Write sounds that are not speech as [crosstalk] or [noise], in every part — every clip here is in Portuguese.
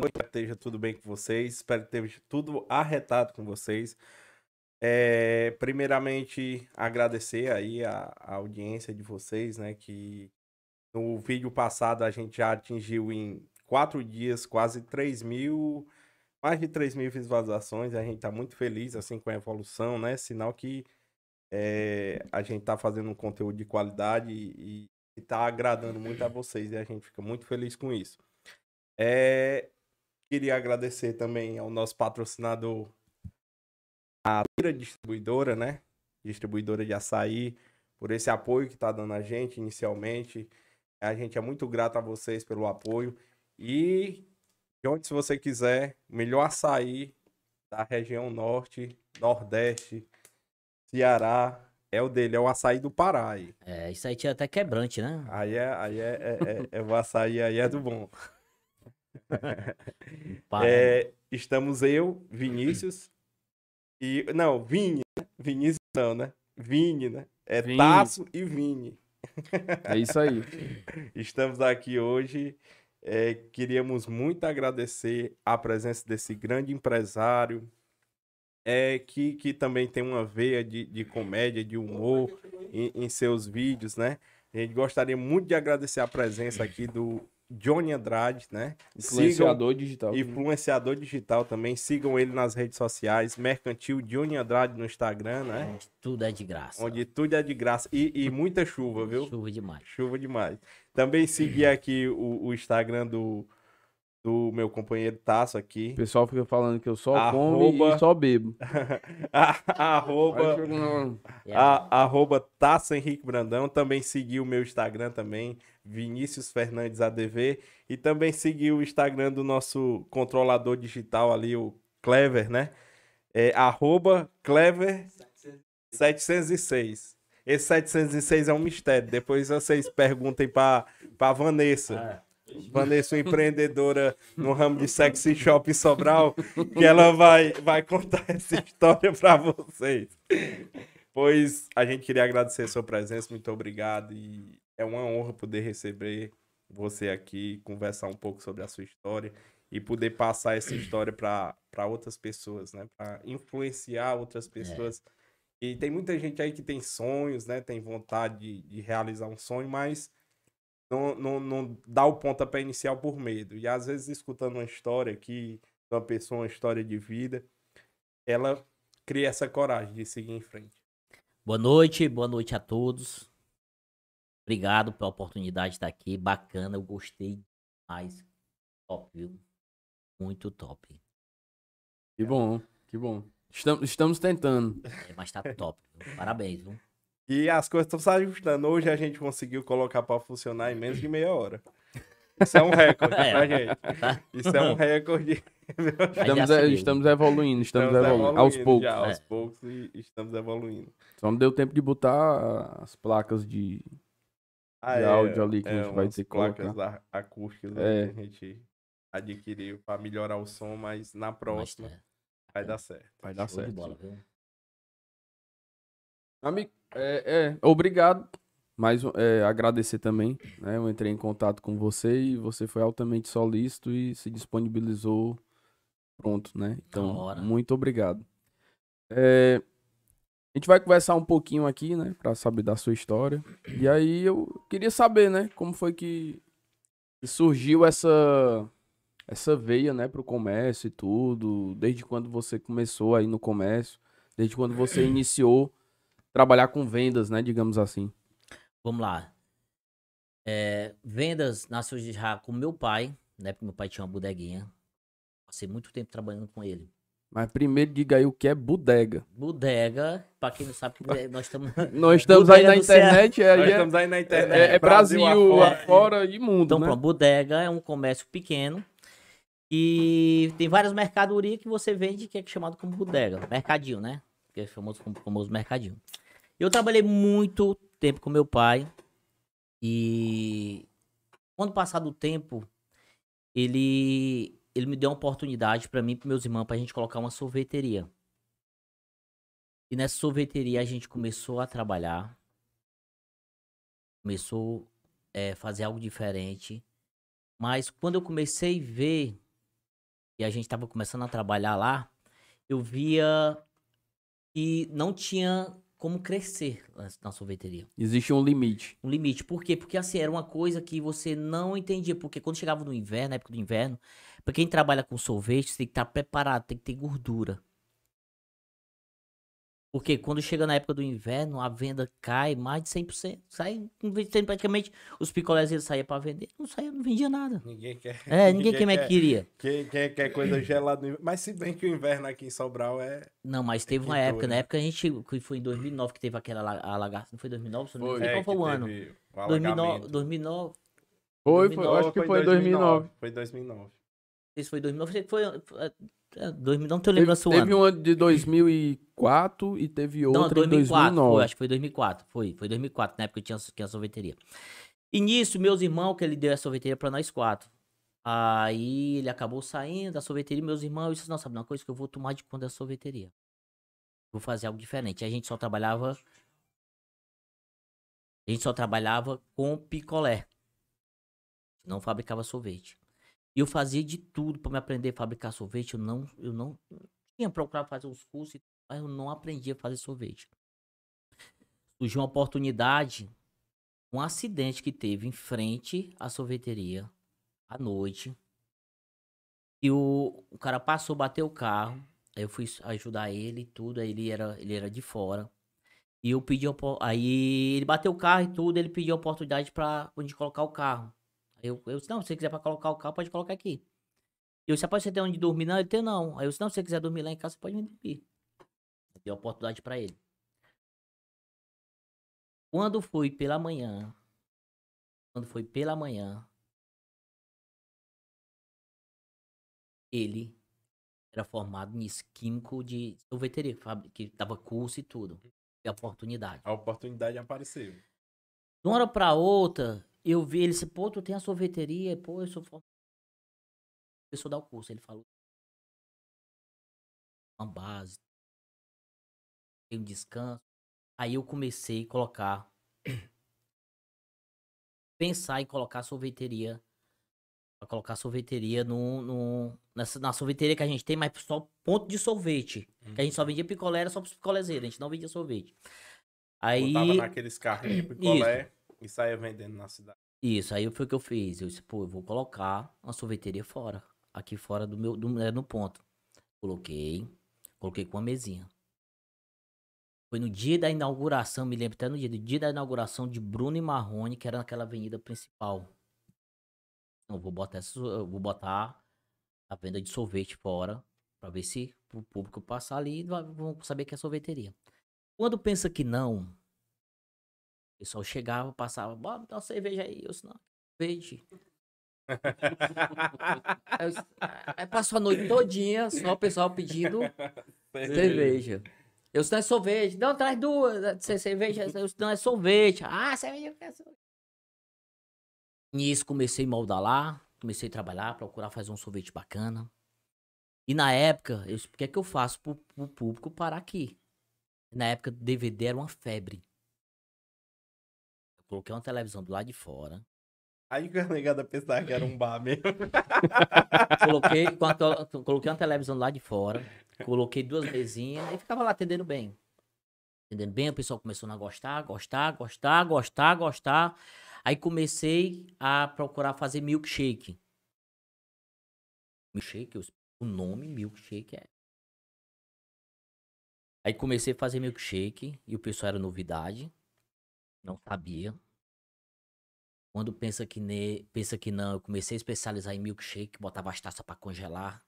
noite, esteja tudo bem com vocês. Espero que esteja tudo arretado com vocês. É, primeiramente, agradecer aí a, a, audiência de vocês, né? Que no vídeo passado a gente já atingiu em quatro dias quase 3 mil, mais de 3 mil visualizações. A gente tá muito feliz assim com a evolução, né? Sinal que é, a gente tá fazendo um conteúdo de qualidade e, está agradando muito a vocês e a gente fica muito feliz com isso. É, queria agradecer também ao nosso patrocinador, a Lira Distribuidora, né? Distribuidora de açaí, por esse apoio que está dando a gente inicialmente. A gente é muito grato a vocês pelo apoio. E, onde, se você quiser, melhor açaí da região norte, nordeste, Ceará, é o dele, é o açaí do Pará. Aí. É, isso aí tinha até quebrante, né? Aí é, aí é, é, é, é o açaí aí é do bom. [laughs] é, estamos eu, Vinícius, e. Não, Vini, né? Vinícius não, né? Vini, né? É Vini. Taço e Vini. É isso aí. [laughs] Estamos aqui hoje. É, queríamos muito agradecer a presença desse grande empresário, é, que, que também tem uma veia de, de comédia, de humor em, em seus vídeos, né? A gente gostaria muito de agradecer a presença aqui do Johnny Andrade, né? Influenciador Sigam, digital. Influenciador digital também. Sigam ele nas redes sociais. Mercantil Johnny Andrade no Instagram, né? Onde tudo é de graça. Onde tudo é de graça. E, e muita chuva, viu? Chuva demais. Chuva demais. Também seguir aqui o, o Instagram do do meu companheiro Tasso aqui. O pessoal fica falando que eu só arroba... como e só bebo. [laughs] arroba, a, arroba Tasso Henrique Brandão. Também seguiu o meu Instagram também, Vinícius Fernandes ADV. E também seguiu o Instagram do nosso controlador digital ali, o Clever, né? É arroba Clever 706. Esse 706 é um mistério. Depois vocês perguntem para Vanessa. É. Vanessa, empreendedora no ramo de sexy shop em Sobral, que ela vai, vai contar [laughs] essa história para vocês. Pois a gente queria agradecer a sua presença, muito obrigado. E é uma honra poder receber você aqui, conversar um pouco sobre a sua história e poder passar essa história para outras pessoas, né? Para influenciar outras pessoas. É. E tem muita gente aí que tem sonhos, né? Tem vontade de, de realizar um sonho, mas não, não, não dá o pontapé inicial por medo. E às vezes, escutando uma história aqui, uma pessoa, uma história de vida, ela cria essa coragem de seguir em frente. Boa noite, boa noite a todos. Obrigado pela oportunidade de estar aqui. Bacana, eu gostei mais. Top, viu? Muito top. Que bom, que bom. Estamos, estamos tentando. É, mas tá top. Parabéns, viu? E as coisas estão se ajustando. Hoje a gente conseguiu colocar para funcionar em menos de meia hora. Isso é um recorde [laughs] é, pra gente. Isso é um recorde. [laughs] estamos, estamos evoluindo, estamos, estamos evoluindo, evoluindo, aos poucos. Já, aos é. poucos e estamos evoluindo. Só não deu tempo de botar as placas de, ah, de é, áudio ali que é, a gente vai ter que placas colocar. acústicas é. que a gente adquiriu para melhorar o som, mas na próxima mas, é. vai dar certo. Vai dar Show certo. Amigo, é, é, obrigado. Mas é, agradecer também, né? Eu entrei em contato com você e você foi altamente solícito e se disponibilizou pronto, né? Então, muito obrigado. É, a gente vai conversar um pouquinho aqui, né? Pra saber da sua história. E aí eu queria saber, né? Como foi que surgiu essa essa veia, né? Pro comércio e tudo. Desde quando você começou aí no comércio. Desde quando você iniciou trabalhar com vendas, né? Digamos assim. Vamos lá. É, vendas nasceu já com meu pai, né? Porque meu pai tinha uma bodeguinha. Passei muito tempo trabalhando com ele. Mas primeiro diga aí o que é bodega. Bodega, pra quem não sabe, nós estamos. [laughs] nós estamos aí na internet. É, nós é, estamos aí na internet. É, é Brasil, Brasil afora e mundo. Então, né? pronto, bodega é um comércio pequeno. E tem várias mercadorias que você vende que é chamado como bodega. Mercadinho, né? Que é famoso como famoso mercadinho. Eu trabalhei muito tempo com meu pai e quando passado o tempo, ele ele me deu uma oportunidade para mim e para meus irmãos para a gente colocar uma sorveteria. E nessa sorveteria a gente começou a trabalhar, começou a é, fazer algo diferente. Mas quando eu comecei a ver e a gente tava começando a trabalhar lá, eu via que não tinha como crescer na, sorveteria. Existe um limite. Um limite. Por quê? Porque assim, era uma coisa que você não entendia. Porque quando chegava no inverno, na época do inverno, pra quem trabalha com sorvete, você tem que estar preparado, tem que ter gordura. Porque quando chega na época do inverno, a venda cai mais de 100%. Sai, praticamente, os picolés eles saíam pra vender, não saía, não vendia nada. Ninguém quer. É, [laughs] ninguém quem é que queria. Quem, quem quer coisa gelada no inverno. Mas se bem que o inverno aqui em Sobral é. Não, mas teve uma que época, doido. na época a gente, que foi em 2009 que teve aquela la- a lagarta, não foi 2009? Se eu não Foi. engano, é, qual foi o ano? o 2009, alagamento. 2009, Foi, foi, 2009, acho que foi em 2009. Foi 2009. não sei se foi 2009, sei que foi, foi é, 2000, não tenho Teve, lembrança o teve ano. um ano de 2004 e teve outro Não, em 2004, 2009. foi, acho que foi 2004, foi, foi 2004, na época que eu tinha, tinha sorveteria. E nisso, meus irmãos, que ele deu a sorveteria pra nós quatro. Aí ele acabou saindo da sorveteria, meus irmãos, eu disse, não, sabe uma coisa que eu vou tomar de conta da sorveteria. Vou fazer algo diferente. A gente só trabalhava. A gente só trabalhava com picolé. Não fabricava sorvete. E eu fazia de tudo pra me aprender a fabricar sorvete. Eu não, eu não tinha procurado fazer os cursos, mas eu não aprendi a fazer sorvete. Surgiu uma oportunidade, um acidente que teve em frente à sorveteria à noite. E o, o cara passou, bateu o carro. Aí eu fui ajudar ele e tudo. Aí ele era, ele era de fora. E eu pedi. Aí ele bateu o carro e tudo. Ele pediu a oportunidade pra onde colocar o carro. Eu, eu disse: Não, se você quiser pra colocar o carro, pode colocar aqui. Eu disse: "Rapaz, você tem onde dormir? Não, ele tem não. Aí eu disse: Não, se você quiser dormir lá em casa, pode vir dormir. Eu dei a oportunidade pra ele. Quando foi pela manhã. Quando foi pela manhã. Ele era formado nisso, químico de sorveteria, que dava curso e tudo. E oportunidade. A oportunidade apareceu. De uma hora pra outra, eu vi ele disse, pô, tu tem a sorveteria, pô, eu sou formado. Começou a dar o curso, ele falou. Uma base. Tem um descanso. Aí eu comecei a colocar. [coughs] pensar em colocar a sorveteria. Pra colocar a sorveteria no, no, nessa, na sorveteria que a gente tem, mas só ponto de sorvete. Que a gente só vendia picolé, era só pros picolezeiros, a gente não vendia sorvete. Aí. Botava naqueles carrinhos de [coughs] picolé e saía vendendo na cidade. Isso, aí foi o que eu fiz. Eu disse, pô, eu vou colocar uma sorveteria fora. Aqui fora do meu, do, é, no ponto. Coloquei, coloquei com uma mesinha. Foi no dia da inauguração, me lembro até no dia, do dia da inauguração de Bruno e Marrone, que era naquela avenida principal. Não, vou botar essa, vou botar a venda de sorvete fora, pra ver se o público passar ali vai- vão saber que é sorveteria. Quando pensa que não, pessoal chegava, passava, bora botar uma cerveja aí. Eu disse, não, cerveja. [laughs] Aí disse, "Ah", Aí passou a noite todinha, só o pessoal pedindo cerveja. Eu disse, não é sorvete. Não, traz duas. ce- Cerveja, eu disse, não é sorvete. Ah, cerveja. Nisso comecei a moldar lá, comecei a trabalhar, procurar fazer um sorvete bacana. E na época, eu disse, o que é que eu faço pro, pro público parar aqui? Na época, DVD era uma febre. Eu coloquei uma televisão do lado de fora. Aí que a [laughs] negada pensava que era um bar mesmo. Coloquei, a [laughs] coloquei uma televisão lá de fora. Coloquei duas mesinhas e ficava lá atendendo bem. Atendendo bem, o pessoal começou a gostar, gostar, gostar, gostar, gostar. Aí comecei a procurar fazer milkshake. Milkshake, o nome milkshake é. Aí comecei a fazer milkshake e o pessoal era novidade. Não sabia. Quando pensa que, ne... pensa que não, eu comecei a especializar em milkshake, botava as taças pra congelar.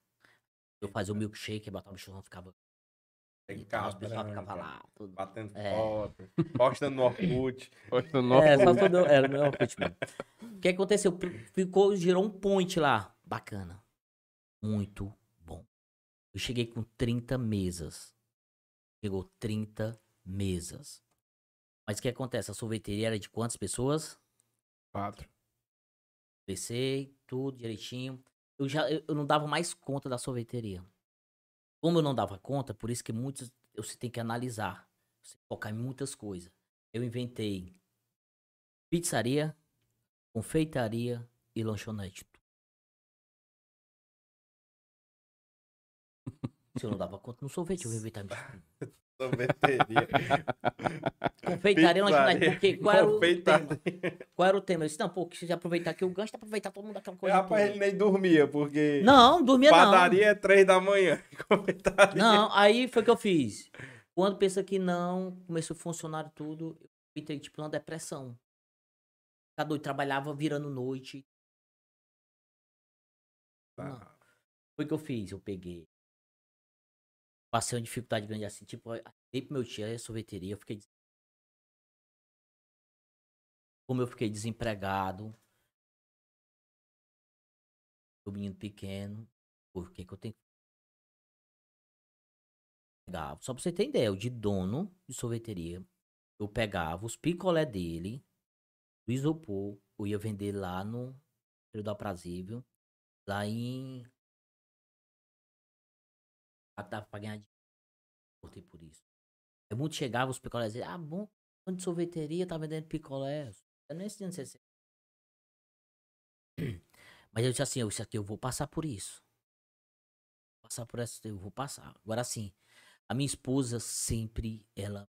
Eu fazia o milkshake, botava o churrão, ficava. Tem Então, os pessoal branca, ficava lá. Tudo. Batendo É. foto, postando no Orkut. [laughs] Poxa, não. É, só tudo. Era o meu Orkut mesmo. O que aconteceu? Ficou, gerou um point lá. Bacana. Muito bom. Eu cheguei com 30 mesas. Chegou 30 mesas. Mas o que acontece? A sorveteria era de quantas pessoas? Quatro. Pensei, tudo direitinho. Eu já eu, não dava mais conta da sorveteria. Como eu não dava conta, por isso que muitos você tem que analisar, você focar em muitas coisas. Eu inventei pizzaria, confeitaria e lanchonete. [laughs] Se eu não dava conta no sorvete, eu ia inventar. [laughs] Sorveteria. [laughs] Confeitaria, Pizzaria. porque qual era, o tema? qual era o tema? Eu disse, não, pô, se aproveitar que eu dá pra aproveitar todo mundo aquela coisa. Rapaz, toda. ele nem dormia, porque Não, dormia não. padaria é três da manhã. [laughs] Confeitaria. Não, aí foi o que eu fiz. Quando pensa que não, começou a funcionar tudo, eu entrei tipo numa depressão. Ficar doido, trabalhava virando noite. Não. Foi o que eu fiz, eu peguei. Passei uma dificuldade grande assim, tipo, dei pro meu tio a sorveteria, eu fiquei. Como eu fiquei desempregado. O menino pequeno. Por que que eu tenho que pegava, só pra você ter ideia, o de dono de sorveteria, eu pegava os picolé dele, do isopor, eu ia vender lá no Rio do Aprazível, lá em. Dava pra ganhar dinheiro. Cortei por isso. Aí muito chegava os picolés e ah, bom, de sorveteria tá vendendo picolé. Eu nem sei você. [coughs] Mas eu disse assim, eu, isso aqui eu vou passar por isso. Passar por essa, eu vou passar. Agora sim, a minha esposa sempre, ela.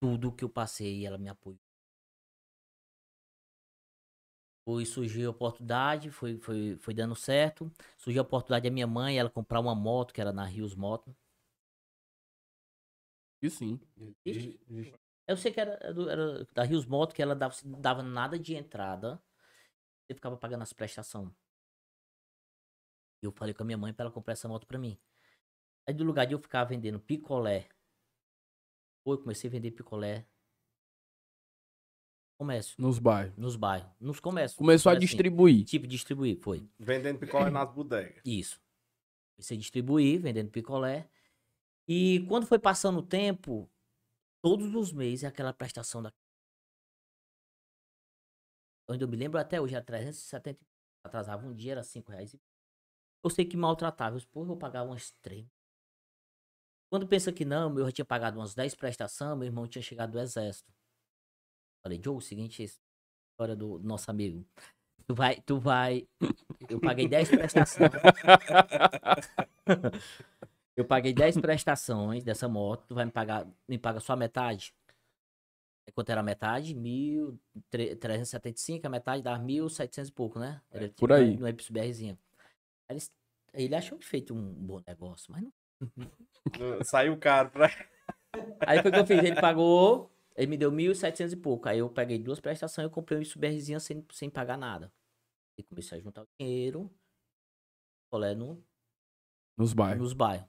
Tudo que eu passei, ela me apoiou. Foi, surgiu a oportunidade, foi, foi, foi dando certo. Surgiu a oportunidade da minha mãe, ela comprar uma moto, que era na Rios Moto. E sim. Eu sei que era, era da Rios Moto, que ela dava, não dava nada de entrada. Você ficava pagando as prestações. E eu falei com a minha mãe pra ela comprar essa moto pra mim. Aí do lugar de eu ficar vendendo picolé. Eu comecei a vender picolé. Comércio. Nos bairros. Nos bairros. Nos comércios. Começou a assim, distribuir. Tipo, distribuir, foi. Vendendo picolé nas bodegas. Isso. Comecei a distribuir, vendendo picolé. E quando foi passando o tempo, todos os meses aquela prestação da. Onde eu me lembro até hoje, era 370. Atrasava um dia, era 5 reais. Eu sei que maltratava. Eu, disse, Pô, eu pagava umas 3. Quando pensa que não, eu já tinha pagado umas 10 prestações, meu irmão tinha chegado do exército. Falei, Joe, o seguinte, história do nosso amigo. Tu vai, tu vai. Eu paguei 10 prestações. [laughs] Eu paguei 10 prestações dessa moto, tu vai me pagar, me paga só a metade? Aí Quanto era a metade? 1.375, a metade dava 1.700 e pouco, né? Era por aí. No BRzinho. Aí eles- aí ele achou que feito um bom negócio, mas não. [laughs] Saiu caro pra. Aí foi o que eu fiz, ele pagou, ele me deu 1.700 e pouco. Aí eu peguei duas prestações e comprei um Ipsis BRzinho sem, sem pagar nada. E comecei a juntar o dinheiro, colé no, Nos bairros. nos bairros.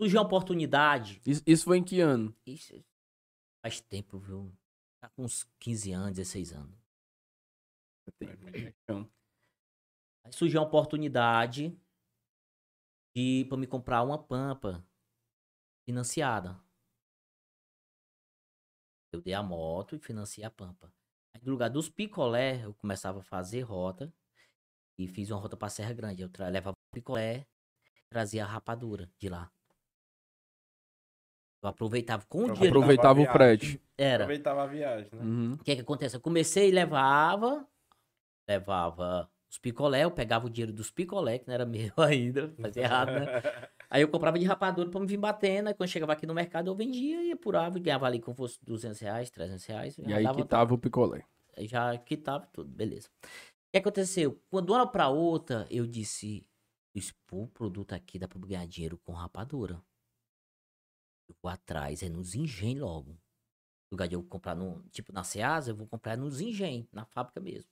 Surgiu uma oportunidade, Isso, isso foi em que ano? Isso faz tempo, viu? Tá com uns 15 anos, 16 anos. Então, Aí surgiu uma oportunidade de pra me comprar uma pampa financiada. Eu dei a moto e financiei a pampa. Aí no lugar dos picolé, eu começava a fazer rota e fiz uma rota pra Serra Grande. Eu tra- levava o picolé, trazia a rapadura de lá. Eu aproveitava com o dinheiro. Aproveitava o frete. Era. Aproveitava a viagem, né? Uhum. O que que acontece? Eu comecei e levava, levava os picolé, eu pegava o dinheiro dos picolé, que não era [laughs] meu ainda, fazia errado, né? [laughs] Aí eu comprava de rapadura pra me vir batendo, aí quando chegava aqui no mercado eu vendia e apurava e ganhava ali como fosse 200 reais, 300 reais. E aí dava- que tava o picolé. Aí já quitava tudo, beleza. O que aconteceu? Quando uma hora pra outra, eu disse, o produto aqui dá pra ganhar dinheiro com rapadura. Eu vou atrás, é nos engenhos logo. No lugar de eu comprar no, tipo, na Ceasa, eu vou comprar nos engenhos, na fábrica mesmo.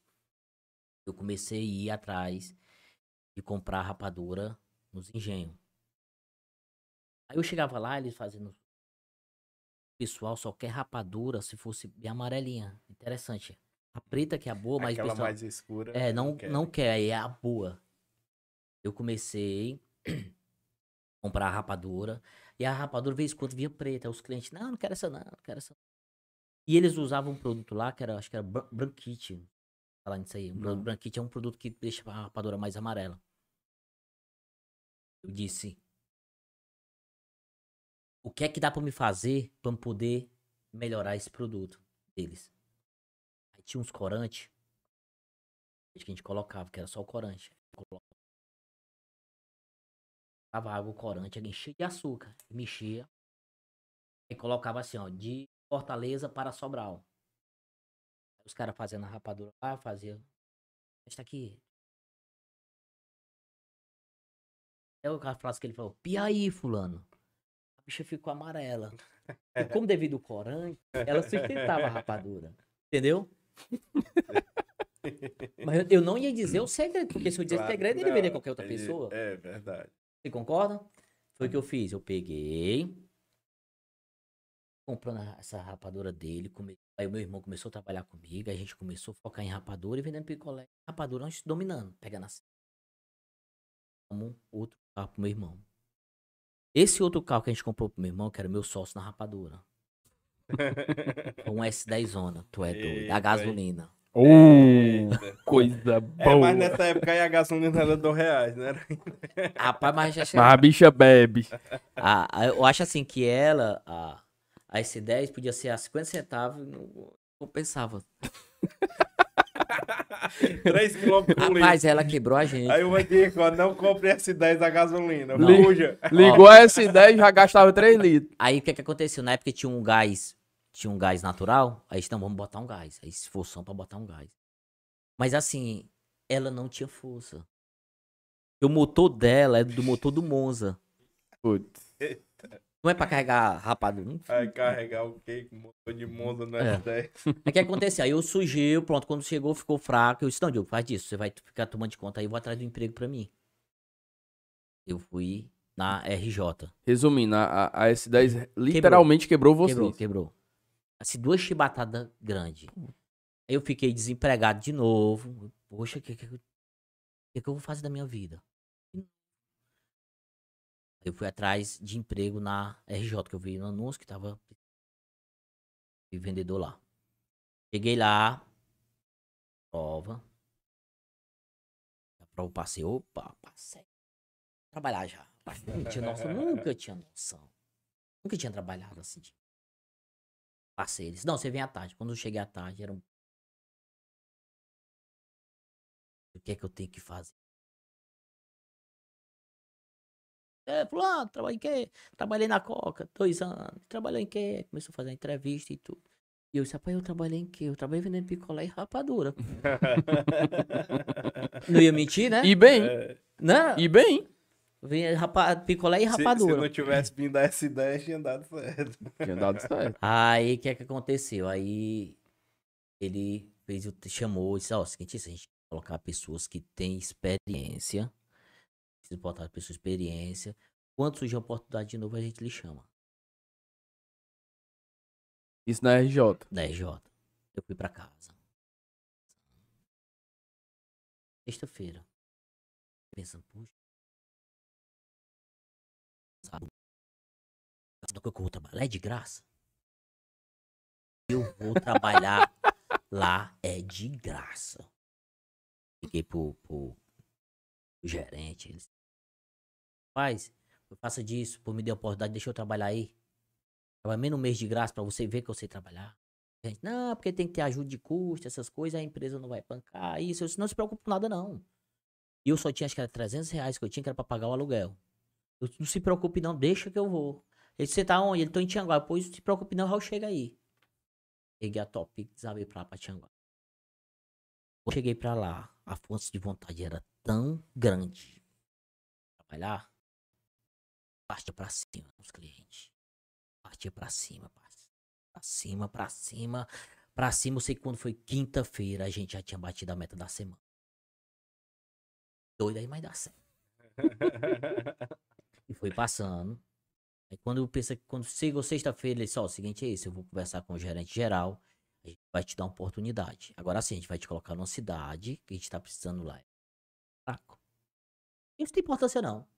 Eu comecei a ir atrás de comprar rapadura nos engenhos. Aí eu chegava lá, eles fazendo. O pessoal só quer rapadura se fosse bem amarelinha. Interessante. A preta que é a boa, mas Aquela pessoal... mais escura. É, não, quer. não quer, é a boa. Eu comecei a [clears throat] comprar a rapadura. E a rapadura, vez em quando, via preta. Aí os clientes, não, não quero essa não, não quero essa. E eles usavam um produto lá que era, acho que era bran- branquite. Falar nisso aí. Não. branquite é um produto que deixa a rapadura mais amarela. Eu disse, o que é que dá pra me fazer me poder melhorar esse produto deles? Aí tinha uns corantes que a gente colocava, que era só o corante. Colo- Tava água corante, cheio de açúcar. Mexia. E colocava assim, ó, de Fortaleza para Sobral. Os caras fazendo a rapadura lá, fazia. Está aqui. É o cara frase que ele falou, Piaí, fulano. A bicha ficou amarela. [laughs] E como devido ao corante, ela sustentava a rapadura. Entendeu? [laughs] Mas eu- não ia dizer o segredo, porque se eu dissesse Claro, segredo, ele veria qualquer outra ele- pessoa. É verdade. Você concorda? Foi o que eu fiz. Eu peguei, comprando essa rapadura dele. come- Aí o meu irmão começou a trabalhar comigo. A gente começou a focar em rapadura e vendendo picolé. Rapadura nós dominando, pegando assim. Como outro carro pro meu irmão. Esse outro carro que a gente comprou pro meu irmão, que era meu sócio na rapadura. [laughs] Um S10 Zona, tu é doido. Eita, A gasolina. Oh, Eita. coisa É, boa. mas nessa época aí a gasolina era dois reais, né? Rapaz, mas já Mas a bicha bebe. A- a- eu acho assim que ela, a, a S10 podia ser a 50 centavos, não compensava. [laughs] [laughs] 3 km por litro. Rapaz, ela quebrou a gente. Aí uma dica, ó, não compre S10 da gasolina. Não. Fuja. Ligou a S10 já gastava 3 litros. Aí o que que aconteceu? Na época tinha um gás, tinha um gás natural, aí então vamos botar um gás. Aí se forçamos pra botar um gás. Mas assim, ela não tinha força. O motor dela é do motor do Monza. Putz. Não é pra carregar não Aí carregar o quê? Com motor de Monza no É. S10. Aí o que aconteceu? Aí eu [laughs] sujei, pronto, quando chegou ficou fraco. Eu disse, não, Diogo, faz disso, você vai ficar tomando de conta aí, eu vou atrás do emprego pra mim. Eu fui na RJ. Resumindo, a, a S10 literalmente quebrou, você. Quebrou, quebrou. Assim, duas chibatadas grandes. Aí eu fiquei desempregado de novo. Poxa, o que, que, que, que eu vou fazer da minha vida? Eu fui atrás de emprego na RJ, que eu vi no anúncio que tava de vendedor lá. Cheguei lá, prova. A prova passei, opa, passei. Trabalhar já. Não tinha noção, nunca [laughs] tinha noção. Nunca tinha trabalhado assim. de- Passei. Eles, não, você vem à tarde. Quando eu cheguei à tarde, era um. O que é que eu tenho que fazer? É, fulano, trabalhei em quê? Trabalhei na Coca, dois anos. Trabalhei em quê? Começou a fazer entrevista e tudo. E eu disse, rapaz, eu trabalhei em quê? Eu trabalhei vendendo picolé e rapadura. [laughs] Não ia mentir, né? E bem, É, Não, e bem. Vinha rapa- picolé e se, se rapadura. não tivesse vindo a S10, tinha dado certo. Tinha dado certo. Aí o que é que aconteceu? Aí ele fez, chamou e disse, ó, seguinte, se a gente colocar pessoas que têm experiência, precisa botar pessoas com experiência, quando surgir a oportunidade de novo, a gente lhe chama. Isso na RJ. Da RJ. Eu fui pra casa. Sexta-feira. Pensando, puxa. Sabe? Que eu vou trabalhar é de graça. Eu vou trabalhar [laughs] lá é de graça. Liguei pro, pro, pro gerente. Eles. Eu faço disso, por me dar oportunidade, deixa eu trabalhar aí. Trabalhar menos um mês de graça pra você ver que eu sei trabalhar. Gente, não, porque tem que ter ajuda de custo, essas coisas, a empresa não vai bancar isso. Eu disse, não se preocupe com nada, não. E eu só tinha, acho que era 300 reais que eu tinha, que era pra pagar o aluguel. Eu não se preocupe não, deixa que eu vou. Ele disse, você tá onde? Ele tô em Tianguá. Pois não se preocupe não, Raul chega aí. Peguei a top, desabei pra lá, pra Tianguá. Quando cheguei pra lá, a força de vontade era tão grande. Trabalhar. Partia pra cima os clientes. Partia pra cima, parça. Pra cima, pra cima. Pra cima, eu sei que quando foi quinta-feira, a gente já tinha batido a meta da semana. Doido aí, mas dá certo. [laughs] E foi passando. Aí quando eu pensei que quando chegou sexta-feira, ele disse, ó, o seguinte é isso, eu vou conversar com o gerente geral, a gente vai te dar uma oportunidade. Agora sim, a gente vai te colocar numa cidade que a gente tá precisando lá. Fraco. Isso não tem importância não.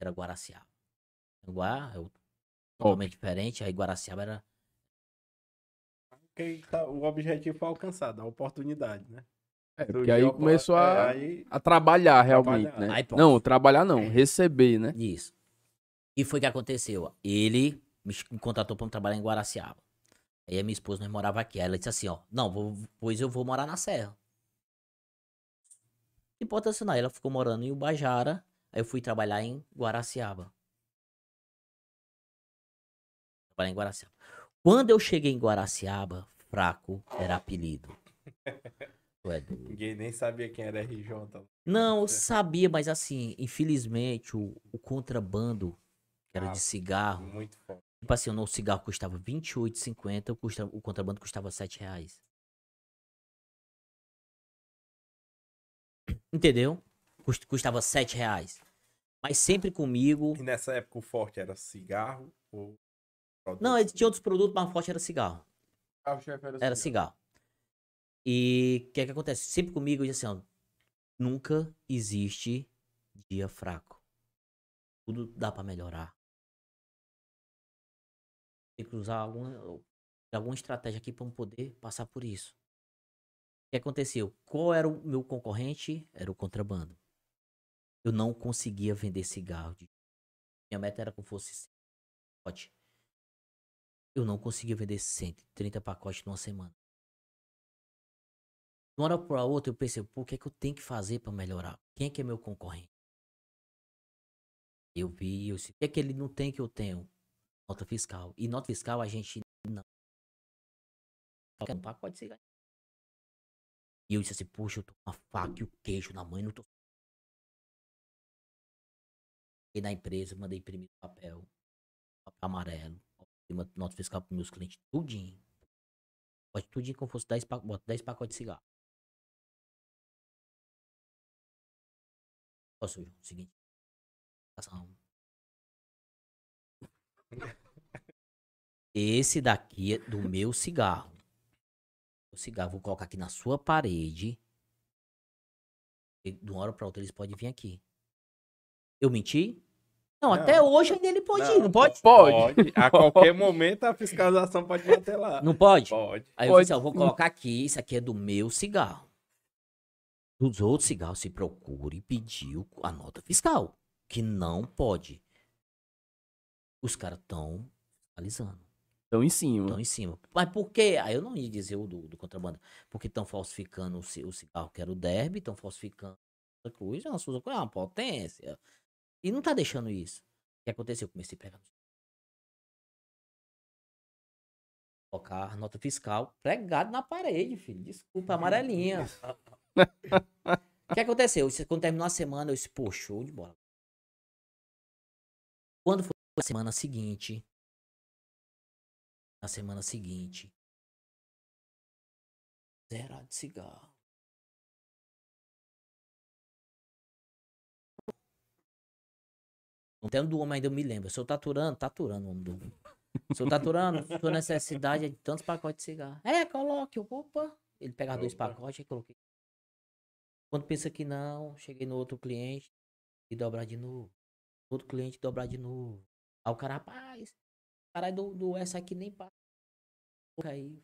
Era Guaraciaba. Guá é o- totalmente diferente, aí Guaraciaba era Ok, tá, o objetivo foi alcançado, a oportunidade, né? É, porque aí a- começou é, a, aí- a trabalhar realmente, Trabalhar. né? Aí não, trabalhar não, receber, né? Isso. E foi que aconteceu. Ele me contratou pra trabalhar em Guaraciaba. Aí a minha esposa nós morava aqui. Aí ela disse assim, ó, não, vou, pois eu vou morar na Serra. Não se não. Ela ficou morando em Ubajara. Aí eu fui trabalhar em Guaraciaba. Trabalhar em Guaraciaba. Quando eu cheguei em Guaraciaba, fraco era apelido. [laughs] É. Ninguém nem sabia quem era RJ. Não, eu [laughs] sabia, mas assim, infelizmente, o, o contrabando, que era Ah, de cigarro, Muito foda. tipo assim, o cigarro custava R$ 28,50, o, custa- o contrabando custava 7 reais. Entendeu? Cust- Custava 7 reais. Mas sempre comigo. E nessa época o forte era cigarro ou. produto? Não, tinha outros produtos, mas o forte era cigarro. Carro-chefe era, Era assim, cigarro. E o que é que acontece? Sempre comigo, eu disse assim, ó, nunca existe dia fraco. Tudo dá pra melhorar. Tem que usar alguma, alguma estratégia aqui pra eu poder passar por isso. O que aconteceu? Qual era o meu concorrente? Era o contrabando. Eu não conseguia vender cigarro. Minha meta era que fosse pacote. Eu não conseguia vender 130 pacotes numa semana. De uma hora para outra eu pensei, pô, o que é que eu tenho que fazer para melhorar? Quem é que é meu concorrente? Eu vi, eu disse, o que é que ele não tem que eu tenho? Nota fiscal. E nota fiscal a gente não. Um pacote de cigarro. E eu disse assim, poxa, eu tô com a faca e o queijo na mãe, não tô. E na empresa, mandei imprimir papel, papel amarelo, nota fiscal para meus clientes, tudinho. Pode tudinho como fosse 10, pa- bota 10 pacotes de cigarro. Seu João, seguinte. Esse daqui é do meu cigarro. O cigarro, vou colocar aqui na sua parede. De uma hora pra outra eles podem vir aqui. Eu menti? Não, Não. até hoje ainda ele pode ir, não pode? Pode. A qualquer momento a fiscalização pode bater lá. Não pode? Pode. Aí eu Pode disse, ó, vou colocar aqui, isso aqui é do meu cigarro. Dos outros cigarros, se procure pedir o- a nota fiscal, que não pode. Os caras estão fiscalizando, Então em cima. estão em cima. Mas por quê? Aí eu não ia dizer o do, do contrabando. Porque estão falsificando o, o cigarro que era o derby, estão falsificando outra coisa, uma coisa, é uma potência. E não tá deixando isso. O que aconteceu? Eu comecei a pregar colocar a nota fiscal pregado na parede, filho. Desculpa, amarelinha. [laughs] O que aconteceu? Quando terminou a semana, eu disse, pô, show de bola. Quando foi a semana seguinte, na semana seguinte, zero de cigarro. Não tem um do homem ainda, eu me lembro. Se eu taturando, taturando o homem do homem. Se eu taturando, [laughs] sua necessidade é de tantos pacotes de cigarro. É, coloque, opa. Ele pegava dois pacotes e coloquei. Quando pensa que não, cheguei no outro cliente e dobrar de novo. Outro cliente dobrar de novo. Aí o cara, rapaz, caralho do, do essa aqui nem passa. Aí.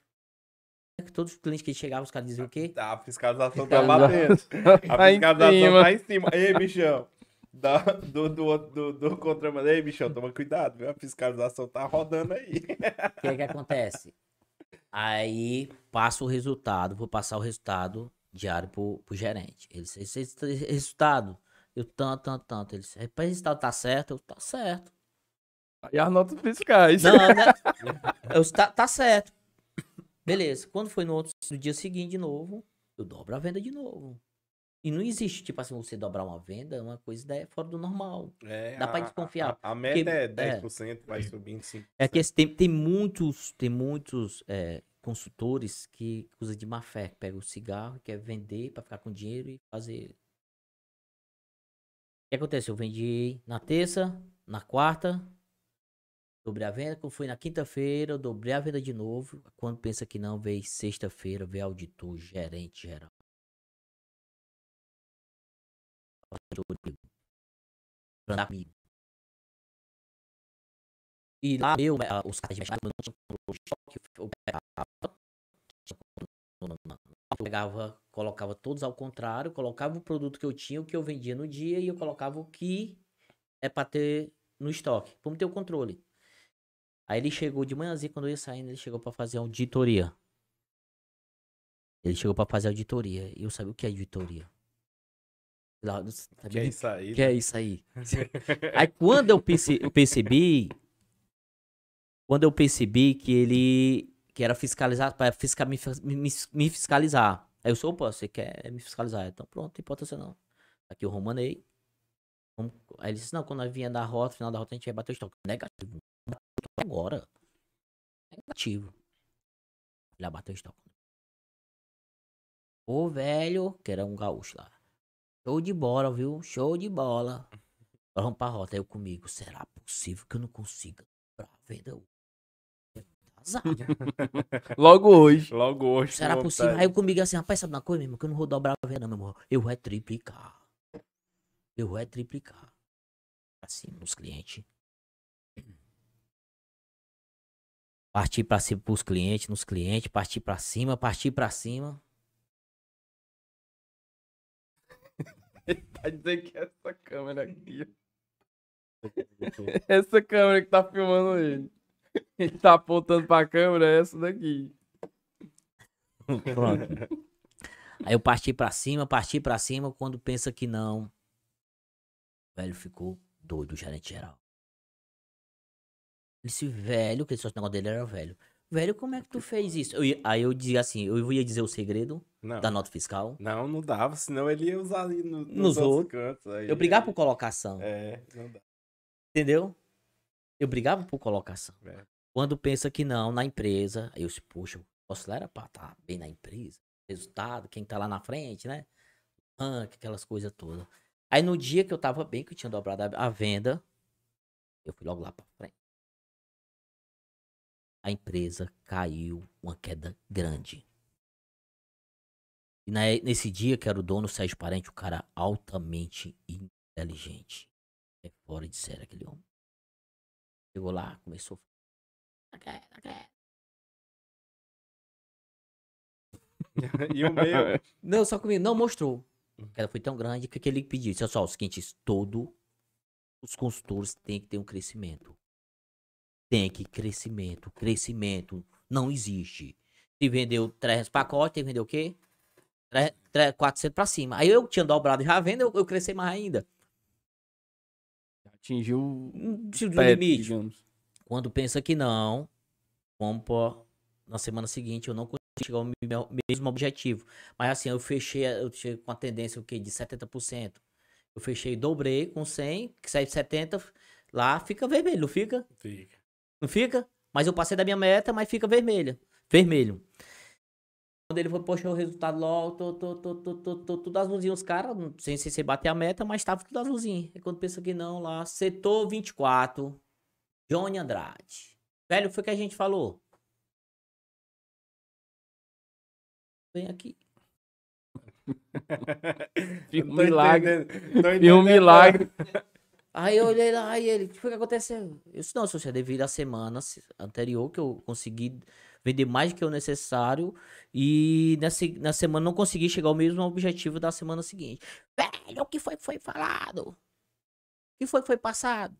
É Todos os clientes que chegavam, os caras diziam o quê? A fiscalização tá batendo. [laughs] A Tá fiscalização tá em cima. Ei, bichão. Da, do, do, do, do contrabando. Ei, bichão, toma cuidado, viu? A fiscalização tá rodando aí. O que é que acontece? Aí passa o resultado, vou passar o resultado diário pro, pro gerente. Ele disse, esse, esse resultado, eu tanto, tanto, tanto. Ele disse, "Rapaz, esse resultado tá certo? Eu, tá certo. E as notas fiscais. Não, né? [laughs] Eu, tá, tá certo. Beleza. Quando foi no, outro, no dia seguinte de novo, eu dobro a venda de novo. E não existe, tipo assim, você dobrar uma venda, é uma coisa da- fora do normal. É, Dá pra a- desconfiar, A, a meta porque- é é. 10%, vai subindo 5%. É que esse- tem, tem muitos, tem muitos é, consultores que usam de má fé, que pega o cigarro, quer vender pra ficar com dinheiro e fazer. O que acontece? Eu vendi na terça, na quarta, dobrei a venda. Quando foi na quinta-feira, eu dobrei a venda de novo. Quando pensa que não, veio sexta-feira, veio auditor, gerente geral. Pra comigo. E lá, eu, eh, os caras de mercado, não de estoque, eu pegava, eu pegava, colocava todos ao contrário, colocava o produto que eu tinha, o que eu vendia no dia, e eu colocava o que é pra ter no estoque. Vamos ter o controle. Aí ele chegou de manhãzinha, quando eu ia saindo, ele chegou pra fazer auditoria. Ele chegou pra fazer auditoria. E eu sabia o que é auditoria. Lá, Que é isso aí. que é isso aí? Aí quando eu perce- eu percebi, quando eu percebi que ele que era fiscalizar para fiscal, me, me- me fiscalizar. Aí eu sou, opa, você quer me fiscalizar? Então pronto, não importa você não. Aqui eu romanei. Aí ele disse, não, quando nós vier da rota, final da rota, a gente vai bater o estoque. Negativo. Agora. Negativo. Já bateu o estoque. Ô, velho, que era um gaúcho lá. Show de bola, viu? Show de bola. Vamos pra rota. Aí eu comigo. Será possível que eu não consiga pra venda? [laughs] Logo hoje. Logo hoje. Será possível? Aí eu comigo assim, rapaz, sabe uma coisa mesmo? Que eu não vou dobrar a venda, meu irmão. Eu vou é triplicar. Eu vou é triplicar. Assim, nos clientes. Partir pra cima pros clientes, nos clientes, partir pra cima, partir pra cima. Tá dizendo que essa câmera aqui. [laughs] Essa câmera que tá filmando ele. Ele tá apontando pra câmera, é essa daqui. Pronto. [laughs] Aí eu parti pra cima, parti pra cima, quando pensa que não. O velho ficou doido, o gerente geral. Ele disse, velho, que esse negócio dele era velho. Velho, como é que tu fez isso? Eu ia- aí eu dizia assim, eu ia dizer o segredo Não. da nota fiscal. Não, não dava, senão ele ia usar ali no- nos, Nos outros outros. cantos. Aí, Eu brigava por colocação, É, não dá. entendeu? Eu brigava por colocação. É. Quando pensa que não, na empresa, aí eu disse, poxa, posso lá era pra estar bem na empresa. Resultado, quem tá lá na frente, né? Rank, aquelas coisas todas. Aí no dia que eu tava bem, que eu tinha dobrado a, a venda, eu fui logo lá pra frente. A empresa caiu uma queda grande. E nesse dia que era o dono, Sérgio Parente, o cara altamente inteligente. É fora de série aquele homem. Chegou lá, começou. a [laughs] e o meu. Não, só comigo, não mostrou. Ela foi tão grande que, que ele pediu. Disse, só, o seguinte, todo os consultores têm que ter um crescimento. Tem que crescimento, crescimento não existe. Se vendeu 300 pacotes, tem que vender o quê? Tre- tre- 400 pra cima. Aí eu tinha dobrado já a venda, eu, eu cresci mais ainda. Atingiu o limite. digamos. Quando pensa que não, vamos pôr na semana seguinte eu não consegui chegar ao meu mesmo objetivo. Mas assim, eu fechei, eu cheguei com a tendência o quê? de 70%. Eu fechei, dobrei com 100, que sai de 70, lá fica vermelho, não fica? Fica. Não fica? Mas eu passei da minha meta, mas fica vermelha. Vermelho. Quando ele foi, poxa, o resultado logo, tô, tô, tô, tô, tô, tô, tudo azulzinho, os caras, não sei se você bater a meta, mas tava tudo azulzinho. E quando pensa que não, lá, setor 24, Johnny Andrade. Velho, foi o que a gente falou. Vem aqui. [laughs] Um Tô milagre. Fica um milagre. [laughs] Aí eu olhei lá e ele, o que foi que aconteceu? Eu disse, não, se você devido à semana se- anterior que eu consegui vender mais do que o necessário e nessa, na semana não consegui chegar ao mesmo objetivo da semana seguinte. Velho, o que foi que foi falado? O que foi que foi passado?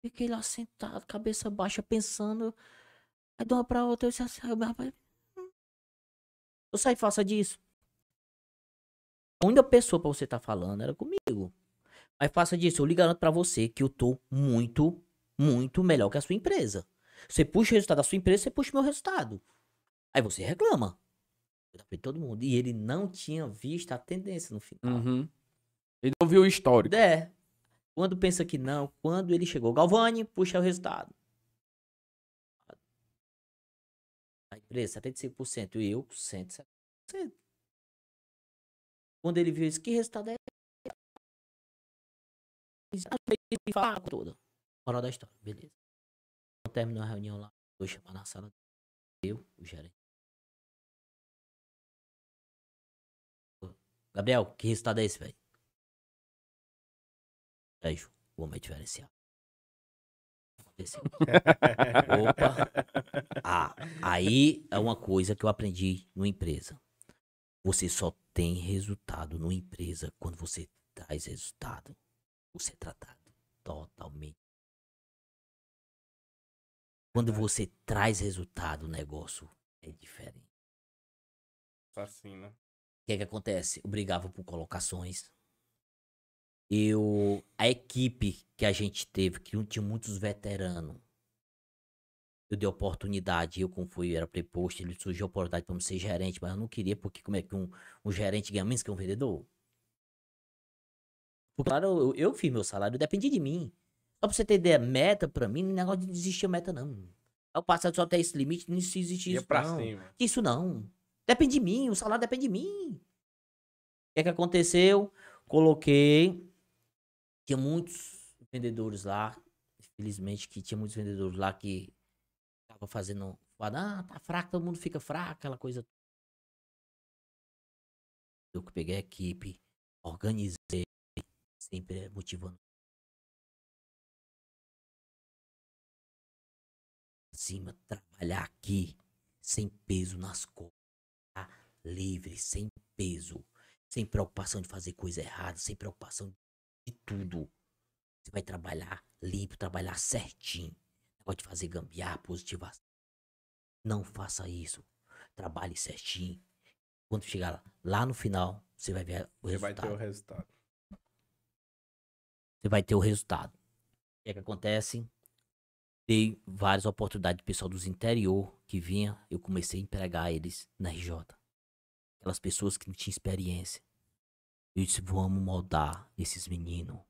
Fiquei lá sentado, cabeça baixa, pensando. Aí de uma pra outra, eu disse assim, rapaz, "Hum, eu saí faça disso. A única pessoa pra você estar falando era comigo. Mas faça disso, eu lhe garanto pra você que eu tô muito, muito melhor que a sua empresa. Você puxa o resultado da sua empresa, você puxa o meu resultado. Aí você reclama. Todo mundo. E ele não tinha visto a tendência no final. Uhum. Ele não viu o histórico. É. Quando pensa que não, quando ele chegou, Galvani, puxa o resultado. A empresa, 75%, e eu, 170%. Quando ele viu isso, que resultado é esse? Ele fala toda. Moral da história, beleza. Quando terminou a reunião lá, vou chamar na sala. Eu, o gerente. Gabriel, que resultado é esse, velho? Sérgio, o homem é diferencial. Opa. Ah, aí é uma coisa que eu aprendi numa empresa. Você só tem resultado numa empresa quando você traz resultado. Você é tratado totalmente. Quando você traz resultado, o negócio é diferente. Assim, né? que é que acontece? Eu brigava por colocações. Eu. A equipe que a gente teve, que não tinha muitos veteranos. Eu dei oportunidade, eu como fui, era preposto, ele surgiu a oportunidade para me ser gerente, mas eu não queria, porque como é que um, um gerente ganha menos que um vendedor? Porque, claro, eu, eu fiz meu salário, depende de mim. Só pra você ter ideia, meta pra mim, não é negócio de desistir meta, não. Eu passado só até esse limite, não existe Ia isso, pra não. cima. Isso não. Depende de mim, o salário depende de mim. O que é que aconteceu? Coloquei. Tinha muitos vendedores lá. Infelizmente, que tinha muitos vendedores lá que estavam fazendo. Ah, tá fraco, todo mundo fica fraco, aquela coisa. Eu que peguei a equipe, organizei, sempre motivando. Cima, trabalhar aqui, sem peso nas costas tá? livre, sem peso, sem preocupação de fazer coisa errada, sem preocupação de tudo. Você vai trabalhar limpo, trabalhar certinho. Negócio de fazer gambiarra, positivação. Não faça isso. Trabalhe certinho. Quando chegar lá no final, você vai ver o Você vai ter o resultado. Você vai ter o resultado. O que é que acontece? Dei várias oportunidades de pessoal dos interior que vinha, eu comecei a empregar eles na RJ. Aquelas pessoas que não tinham experiência. Eu disse, vamos moldar esses meninos.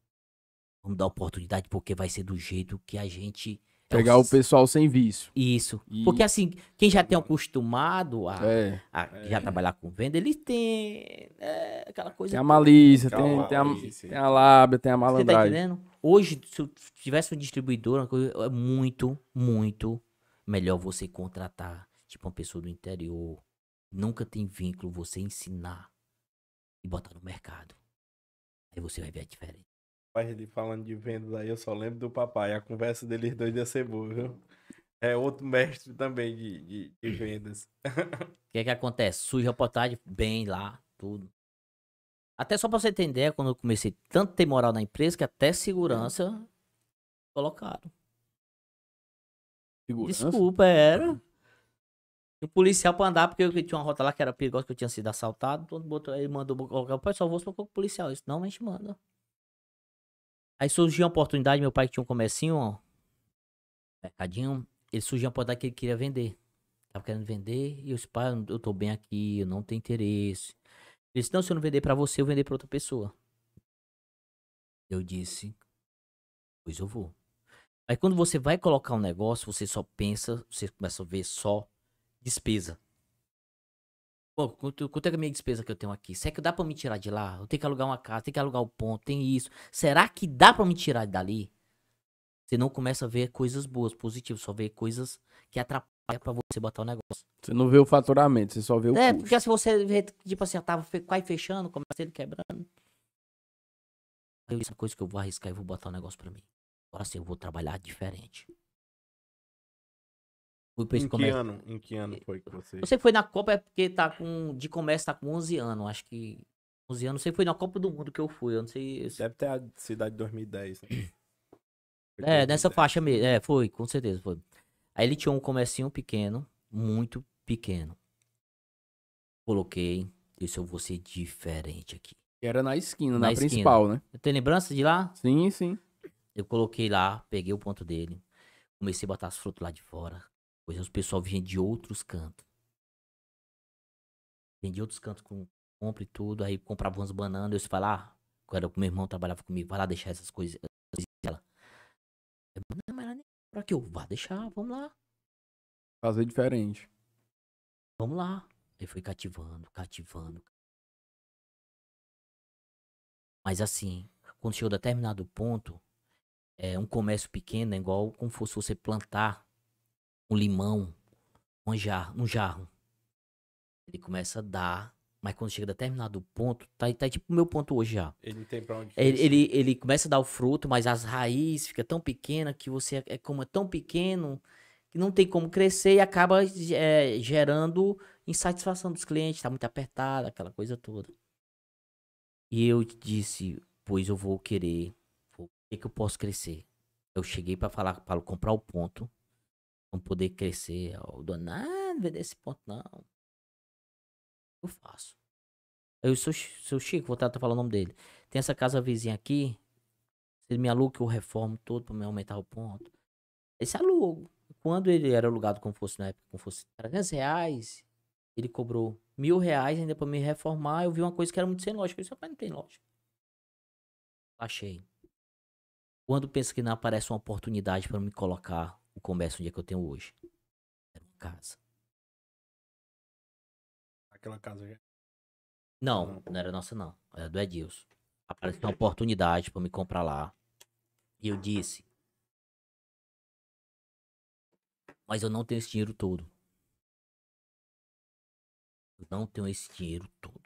Vamos dar oportunidade porque vai ser do jeito que a gente... é Pegar o pessoal sem vício. Isso. E- Porque assim, quem já tem acostumado a, É. a já trabalhar com venda, ele tem é, aquela coisa Tem a malícia, tem, tem, a, malícia. tem a lábia, tem a Você tá malandragem. entendendo? Hoje, se eu tivesse um distribuidor, é muito, muito melhor você contratar, tipo, uma pessoa do interior. Nunca tem vínculo, você ensinar e botar no mercado. Aí você vai ver a diferença. Pai, ele falando de vendas aí, eu só lembro do papai. A conversa deles dois ia ser boa, viu? É outro mestre também de, de, de vendas. O [laughs] que é que acontece? Surge a oportunidade, bem lá, tudo. Até só pra você ter ideia, quando eu comecei tanto ter moral na empresa, que até segurança colocaram. Segurança. Desculpa, era. E o policial pra andar, porque eu tinha uma rota lá que era perigosa, que eu tinha sido assaltado. Todo botou, ele mandou colocar, pai, só vou com o policial. Isso não, a gente manda. Aí surgiu uma oportunidade, meu pai que tinha um comercinho, ó. Mercadinho. Ele surgiu uma oportunidade que ele queria vender. Tava querendo vender. E eu disse, pai, eu tô bem aqui, eu não tenho interesse. Ele disse, não, se eu não vender pra você, eu vender pra outra pessoa. Eu disse, pois eu vou. Aí quando você vai colocar um negócio, você só pensa, você começa a ver só despesa. Pô, quanto, quanto é é a minha despesa que eu tenho aqui? Será que dá pra me tirar de lá? Eu tenho que alugar uma casa, tenho que alugar o ponto, tem isso. Será que dá pra me tirar dali? Você não começa a ver coisas boas, positivas, só vê coisas que atrapalham pra você botar o negócio. Você não vê o faturamento, você só vê o É, custo. porque se você vê, tipo assim, eu tava fe- quase fechando, começa ele quebrando. Aí eu disse, "Uma coisa que eu vou arriscar e vou botar um negócio pra mim. Agora sim, eu vou trabalhar diferente. Fui pra esse Em que comércio. ano? Em que ano foi que você... Você foi na Copa é porque tá com. De comércio tá com 11 anos, acho que. 11 anos. Você foi na Copa do Mundo que eu fui. Eu não sei. se- Deve ter a cidade de 2010. né? [clears throat] É, nessa 2010. faixa mesmo. É, foi, com certeza. Foi. Aí ele tinha um comercinho pequeno, muito pequeno. Coloquei. Disse, eu vou ser diferente aqui. Era na esquina, Na na, esquina. principal, né? Tem lembrança de lá? Sim, sim. Eu coloquei lá, peguei o ponto dele. Comecei a botar as frutas lá de fora. Pois os pessoal vinha de outros cantos. Vinha de outros cantos com compra e tudo. Aí comprava umas bananas. Eu vai lá. Quando o meu irmão trabalhava comigo, vai lá deixar essas coisas. Eu, Não, mas ela nem pra que eu vá deixar, vamos lá. Fazer diferente. Vamos lá. Ele foi cativando, cativando. Mas assim, quando chegou a determinado ponto, é um comércio pequeno é igual como fosse você plantar um limão um jarro, num jarro. Ele começa a dar, mas quando chega a determinado ponto, tá, tá tipo o meu ponto hoje já. Ele tem pra onde Ele, ele, ele começa a dar o fruto, mas as raízes ficam tão pequenas que você é como é tão pequeno que não tem como crescer e acaba é, gerando insatisfação dos clientes, tá muito apertado, aquela coisa toda. E eu disse, pois eu vou querer, o que, que eu posso crescer? Eu cheguei para falar para comprar o ponto, não poder crescer. O dono, ah, não vender esse ponto não. Eu faço. Eu sou seu Chico, vou tentar falar o nome dele. Tem essa casa vizinha aqui. Ele me aluga, eu reformo todo pra me aumentar o ponto. Esse alugo. Quando ele era alugado como fosse na época, como fosse 300 reais, ele cobrou mil reais ainda pra me reformar. Eu vi uma coisa que era muito sem lógica. Eu disse, rapaz, não tem lógica. Achei. Quando pensa que não aparece uma oportunidade pra me colocar o comércio onde é que eu tenho hoje? Era uma casa. Aquela casa já. Não, não era nossa, não. Era do Edilson. Apareceu uma oportunidade pra me comprar lá. E eu disse. Mas eu não tenho esse dinheiro todo. Eu não tenho esse dinheiro todo.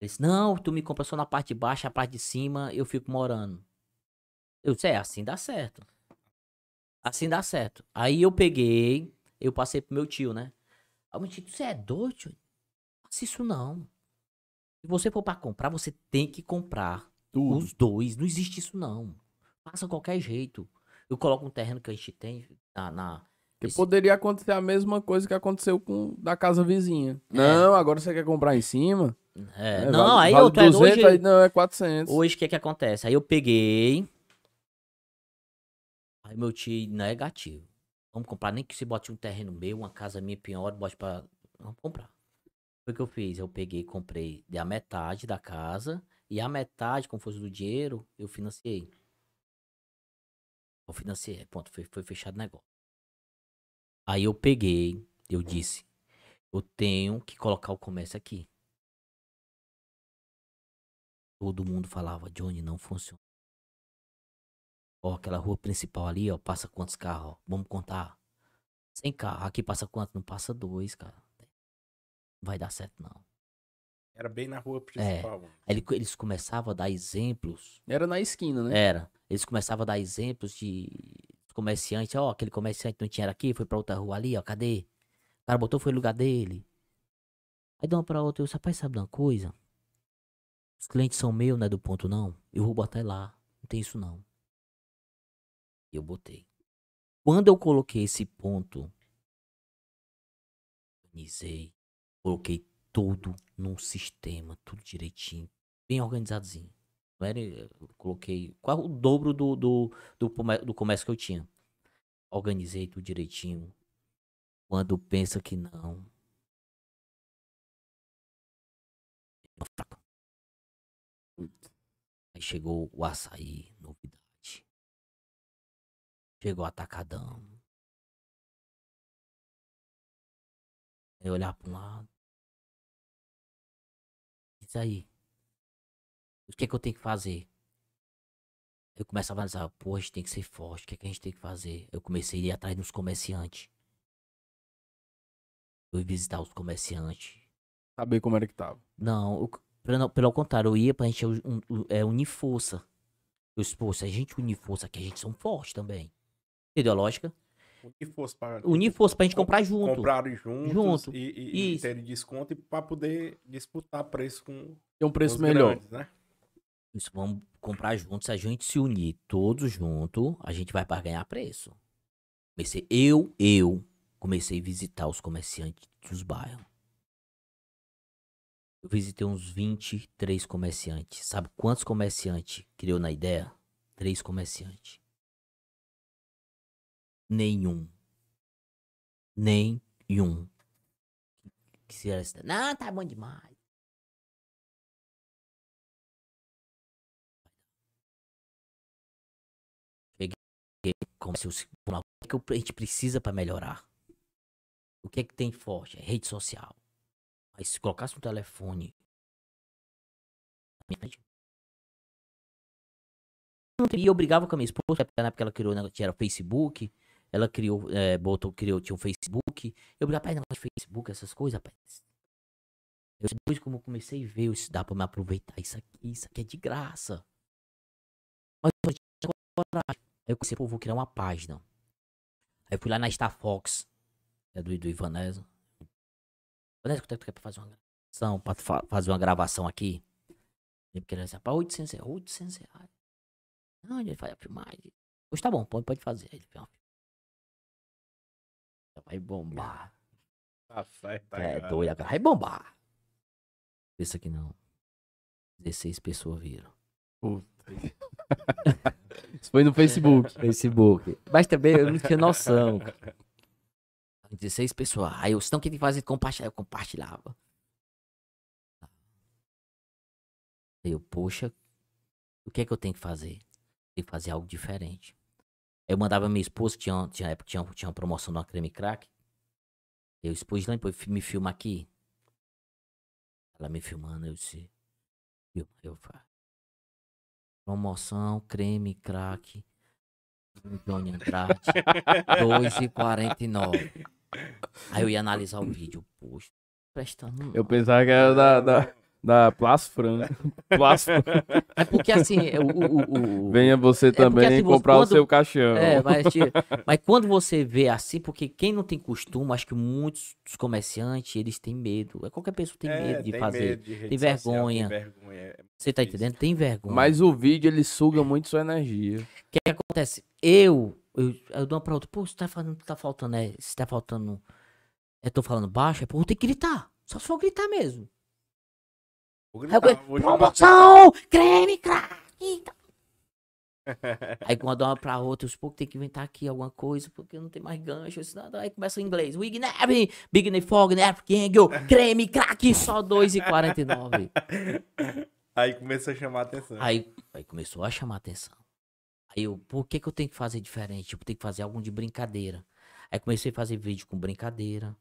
Ele disse, não, tu me compra só na parte de baixo, a parte de cima eu fico morando. Eu disse, é, assim dá certo. Assim dá certo. Aí eu peguei, eu passei pro meu tio, né? Aí o meu tio, você é doido, tio? Não faça isso não. Se você for pra comprar, você tem que comprar Tudo. os dois. Não existe isso não. Faça qualquer jeito. Eu coloco um terreno que a gente tem na. na Porque esse- poderia acontecer a mesma coisa que aconteceu com da casa vizinha. Não, agora você quer comprar em cima? é, É, não, vale- aí vale eu tô é 200, hoje. aí não, é 400. Hoje o que que acontece? Aí eu peguei. Aí meu tio negativo. Vamos comprar, nem que se bote um terreno meu, uma casa minha pior, bote pra. Vamos comprar. Foi o que eu fiz. Eu peguei, comprei a metade da casa e a metade, como fosse do dinheiro, eu financiei. Eu financiei, pronto, foi, foi fechado o negócio. Aí eu peguei, eu disse, eu tenho que colocar o comércio aqui. Todo mundo falava, Johnny, não funciona. Ó, aquela rua principal ali, ó, passa quantos carros? ó? Vamos contar. 100 carros. Aqui passa quanto? Não passa dois, cara. Não vai dar certo, não. Era bem na rua principal. mano. Aí ele- eles começavam a dar exemplos. Era na esquina, né? Era. Eles começavam a dar exemplos de comerciante. Ó, aquele comerciante não tinha aqui, foi pra outra rua ali, ó. Cadê? O cara botou, foi no lugar dele. Aí de uma pra outra, eu disse, rapaz, sabe de uma coisa? Os clientes são meus, não é do ponto, não. Eu vou botar lá. Não tem isso, não. Eu botei. Quando eu coloquei esse ponto, organizei, coloquei tudo num sistema, tudo direitinho, bem organizadozinho. Não era, coloquei quase o dobro do, do, do, do comércio que eu tinha. Organizei tudo direitinho. Quando pensa que não. Aí chegou o açaí. Chegou atacadão. Aí olhar para um lado. Isso aí. O que é que eu tenho que fazer? Eu começava a analisar, pô, a gente tem que ser forte, o que é que a gente tem que fazer? Eu comecei a ir atrás dos comerciantes. Eu ia visitar os comerciantes. Saber como era que tava. Não, eu- pelo, pelo contrário, eu ia pra gente un- un- é, unir força. Eu disse, pô, se a gente unir força aqui, a gente são fortes também. Entendeu a lógica? Unir força para Unir força pra gente comprar junto. comprarem juntos Junto. e, e, e terem desconto e para poder disputar preço com Tem um preço os melhor. grandes, né? Isso, vamos comprar juntos. Se a gente se unir todos juntos, a gente vai para ganhar preço. Comecei, eu, eu, comecei a visitar os comerciantes dos bairros. Eu visitei uns 23 comerciantes. Sabe quantos comerciantes criou na ideia? Três comerciantes. Nenhum. Nenhum. Que Não, tá bom demais. como se o que, a gente precisa para melhorar? O que é que tem forte? É rede social. Mas se colocasse um telefone. E eu brigava com a minha esposa, na época ela criou, né, era Facebook, ela criou, é, botou, criou, tinha um Facebook. Eu brigava, pai, negócio de Facebook, essas coisas, rapaz. Eu, depois como eu comecei a ver, disse, dá pra me aproveitar isso aqui, isso aqui é de graça. Mas eu tinha coragem. Aí eu pensei, pô, vou criar uma página. Aí eu fui lá na Star Fox, é do, do Ivanésio. Ivanésio, quanto é que tu quer pra fazer uma gravação? Pra fa- fazer uma gravação aqui? Ele queria dizer, pra 800 reais. 800 reais. Não, ele faz a filmagem. Pois tá bom, pode, pode fazer. Ele fez uma filmagem. Vai bombar. Tá tá É doido, agora vai bombar. Pensa que não. 16 pessoas viram. [laughs] Isso foi no Facebook. Facebook. Mas também eu não tinha noção. 16 pessoas. Aí eu, senão que tem que fazer compartilhar, eu compartilhava. Aí eu, poxa, o que é que eu tenho que fazer? Tem que fazer algo diferente. Eu mandava minha esposa, tinha, tinha época tinha, tinha uma promoção de uma creme crack. Eu expus lá, depois me filma aqui. Ela me filmando, eu disse. Eu faço. Promoção, creme crack. Johnny Andrade. 2,49. Aí eu ia analisar o vídeo. Poxa, prestando. Eu pensava que era da, da, da Plas Franca. [laughs] Plas Franca. É porque assim, é, o. o, o- Venha você porque, também assim, você- comprar o quando- seu caixão. É, mas, mas quando você vê assim, porque quem não tem costume, acho que muitos dos comerciantes, eles têm medo. É qualquer pessoa tem É, medo de tem fazer. medo de tem social, vergonha. Tem vergonha. é Você tá entendendo? Tem vergonha. Mas o vídeo, ele suga muito sua energia. O que, que acontece? Eu, eu, eu dou uma pra outra, pô, você tá falando que tá faltando, é, se tá faltando, eu tô falando baixo, é pô, tem que gritar. Só se for gritar mesmo. Vou Aí gritar, vou promoção, creme, crack. [laughs] Aí quando uma pra outra, eu pô, tem que inventar aqui alguma coisa, porque não tem mais gancho, nada. Aí começa em inglês. Wig Neve, Big Ney Fog, Neve, Kangol, creme, crack, só 2,49. Aí começou a chamar a atenção. Aí, aí começou a chamar atenção. Aí eu, por que que eu tenho que fazer diferente? Tipo, tem que fazer algo de brincadeira. Aí comecei a fazer vídeo com brincadeira.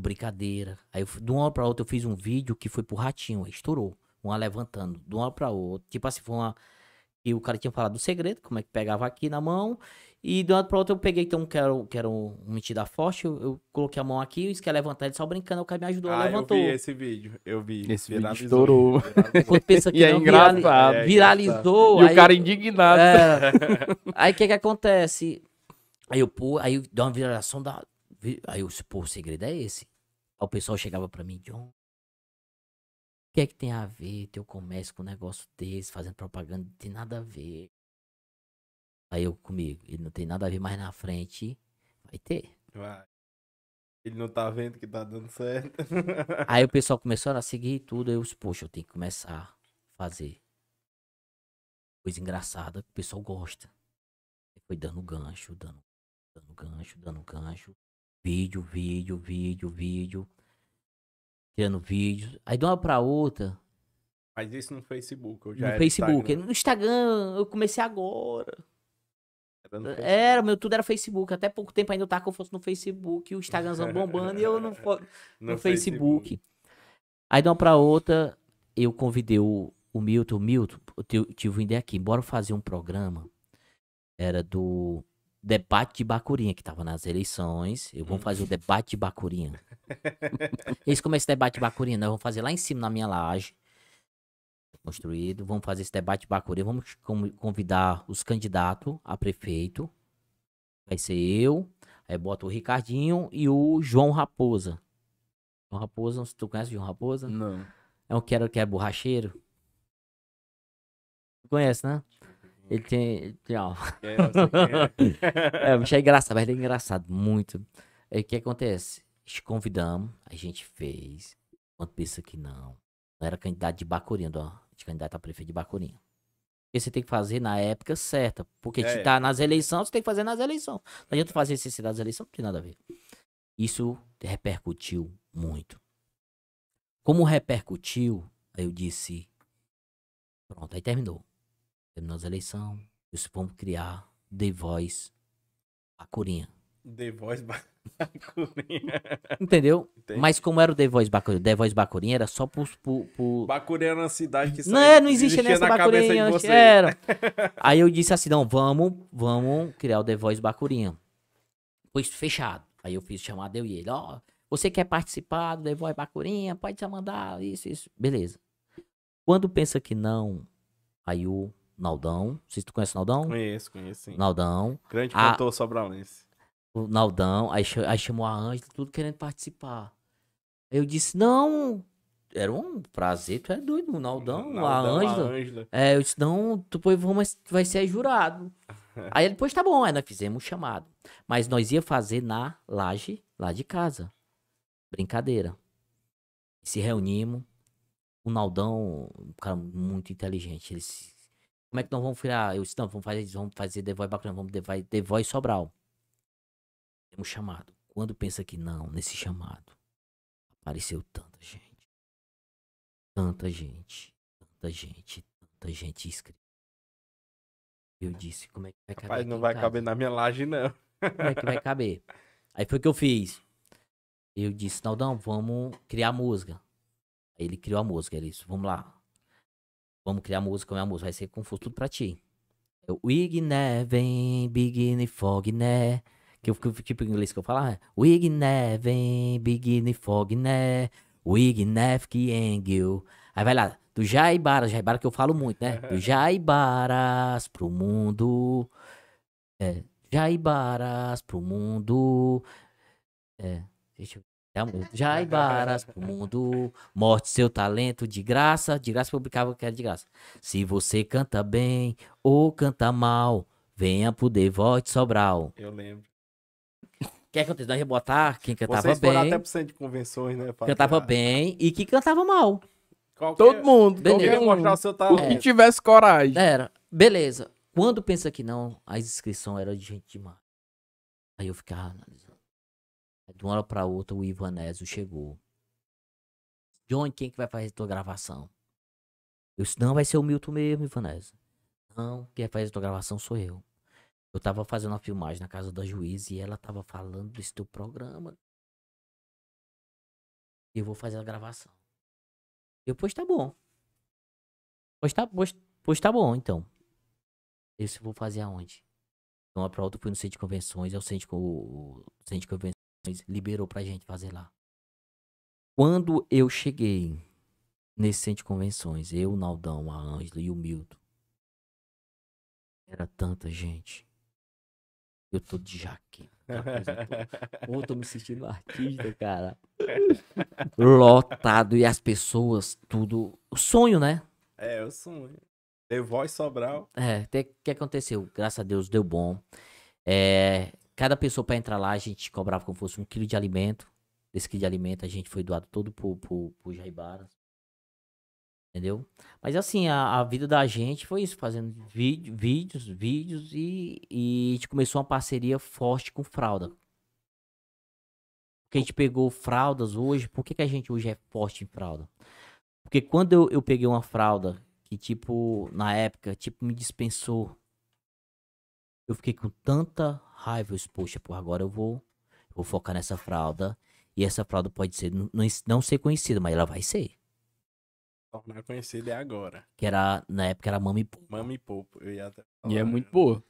Brincadeira. Aí eu, fui- de uma hora pra outra eu fiz um vídeo que foi pro ratinho, aí estourou. Uma levantando, de uma hora pra outra. Tipo assim, foi uma. E o cara tinha falado do segredo, como é que pegava aqui na mão. E de uma hora pra outra eu peguei, então, que era, que era um mentira forte. Eu, eu coloquei a mão aqui, eu quer levantar, ele só brincando, o cara me ajudou, ah, levantou. eu vi esse vídeo. Eu vi. Esse vídeo Viralizou, estourou. viralizou. Quando pensa [laughs] que E é não, virali- engraçado. É viralizou. E aí- o cara indignado. é. [laughs] Aí o que que acontece? Aí eu, pô, aí dá uma viração da. Aí eu, disse, pô, o segredo é esse. Aí o pessoal chegava pra mim, John. O que é que tem a ver teu comércio com um negócio desse, fazendo propaganda? Não tem nada a ver. Aí eu comigo, ele não tem nada a ver mais na frente. Vai ter. Vai. Ele não tá vendo que tá dando certo. [laughs] Aí o pessoal começou a seguir tudo. Aí eu disse, poxa, eu tenho que começar a fazer coisa engraçada que o pessoal gosta. Foi dando gancho, dando, dando gancho, dando gancho. Vídeo, vídeo, vídeo, vídeo. Tirando vídeo. Aí de uma pra outra, Mas isso no Facebook. Eu já no Facebook. Instagram. No Instagram, eu comecei agora. Era no Facebook. Era, meu, tudo era Facebook. Até pouco tempo ainda eu tava com fosse no Facebook, o Instagramzão [laughs] bombando e eu não fo- [laughs] no, Facebook. Aí de uma pra outra, eu convidei o, o Milton. Milton, eu tive uma ideia aqui. Bora fazer um programa. Era do debate de Bacurinha, que tava nas eleições. Eu vou fazer o debate de Bacurinha. Esse como é esse debate de Bacurinha? Nós vamos fazer lá em cima na minha laje. Construído. Vamos fazer esse debate de Bacurinha. Vamos con- convidar os candidatos a prefeito. Vai ser eu. Aí bota o Ricardinho e o João Raposa. João Raposa, tu conhece o João Raposa? Não. É um que era, que é borracheiro. Conhece, né? Ele tem. ele tem ó, É, é. é, o bicho é engraçado, mas ele é engraçado, muito. Aí o que acontece? Te convidamos, a gente fez. Quando pensa que não. Não era candidato de Bacurinha, ó, de candidato a prefeito de Bacurinha. Porque você tem que fazer na época certa. Porque É. se tá nas eleições, você tem que fazer nas eleições. Não adianta fazer sem ser das eleições, não tem nada a ver. Isso repercutiu muito. Como repercutiu, aí eu disse. Pronto, aí terminou. Terminou as eleições. Eu vamos criar The Voice Bacurinha. The Voice Bacurinha. [laughs] Entendeu? Entendi. Mas como era o The Voice Bacurinha? The Voice Bacurinha era só por. por, por... Bacurinha era uma cidade que Não, é, não existia existia nessa Bacurinha. Era. [laughs] Aí eu disse assim: não, vamos, vamos criar o The Voice Bacurinha. Pois fechado. Aí eu fiz chamada eu e ele: ó, você quer participar do The Voice Bacurinha? Pode te mandar, isso, isso. Beleza. Quando pensa que não, aí o Naldão, não sei se tu conhece o Naldão? Conheço, conheço sim. Naldão, Grande Ah. cantor sobralense. o Naldão, aí, aí chamou a Ângela, tudo querendo participar. Aí eu disse, não, era um prazer, tu é doido, o Naldão, a Naldão, Ângela. Ângela. É, eu disse, não, tu vamos, vai ser jurado. [laughs] aí ele, depois tá bom, aí nós fizemos o chamado. Mas nós ia fazer na laje, lá de casa. Brincadeira. Se reunimos, O Naldão, um cara muito inteligente. Ele se- Como é que nós vamos virar? Eu disse, não, vamos fazer, vamos fazer The Voice bacana, vamos The Voice, The Voice Sobral. Temos chamado. Quando pensa que não, nesse chamado, apareceu tanta gente. Tanta gente. Tanta gente. Tanta gente inscrita. Eu disse, como é que vai caber Rapaz, não vai casa? caber na minha laje, não. Como é que vai caber? Aí foi o que eu fiz. Eu disse, Naldão, vamos criar música. Aí ele criou a música. Ele disse, vamos lá. Vamos criar música, minha música. Vai ser confuso tudo pra ti. Eu, Wig né, vem, fog né. Que eu fico tipo em inglês que eu falo, ah, Wig né, vem, fog né. Wig né, fique engel. Aí vai lá, do Jaibaras, Jaibaras que eu falo muito, né? Do [laughs] Jaibaras pro mundo. É, Jaibaras pro mundo. É, deixa eu. É a música. Jaibaras pro mundo. Morte seu talento de graça. De graça publicava que era de graça. Se você canta bem ou canta mal, venha pro The Voice Sobral. Eu lembro. O que aconteceu? Nós ia botar quem cantava Vocês bem, até pro centro de convenções, né? pra- cantava bem e que cantava mal. Qualquer- Todo mundo. Beleza. Mostrar um. o seu O talento. que tivesse coragem. Era, beleza. Quando pensa que não, as inscrições eram de gente demais. Aí eu ficava analisando. De uma hora pra outra o Ivanésio chegou. Johnny, quem que vai fazer a tua gravação? Eu disse, não, vai ser o Milton mesmo, Ivanésio. Não, quem vai fazer a tua gravação sou eu. Eu tava fazendo uma filmagem na casa da juiz e ela tava falando desse teu programa. Eu vou fazer a gravação. Eu, pois tá bom. Pois tá, pois, pois tá bom, então. Eu disse, vou fazer aonde? Então, uma pra outra, fui no centro de convenções, aí o centro, co- o centro de convenções liberou pra gente fazer lá. Quando eu cheguei nesse centro de convenções, eu, o Naldão, a Ângela e o Milton, era tanta gente. Eu tô de jaqueta. Pô, [laughs] eu tô me sentindo artista, cara. Lotado e as pessoas, tudo. O sonho, né? É, eu sou. The Voice Sobral. É, o que aconteceu? Graças a Deus deu bom. É, cada pessoa pra entrar lá, a gente cobrava como fosse um quilo de alimento. Desse quilo de alimento a gente foi doado todo pro, pro, pro Jaibaras. Entendeu? Mas assim, a, a vida da gente foi isso, fazendo vídeo, vídeos, vídeos e, e a gente começou uma parceria forte com fralda. Porque a gente pegou fraldas hoje, por que, que a gente hoje é forte em fralda? Porque quando eu, eu peguei uma fralda que, tipo, na época, tipo, me dispensou. Eu fiquei com tanta raiva. Eu disse, poxa, por agora eu vou, eu vou focar nessa fralda. E essa fralda pode ser, não, não ser conhecida, mas ela vai ser. Tornar conhecido é agora. Que era, na época, era Mami Pô. Mami Popo. Eu ia até E é muito boa.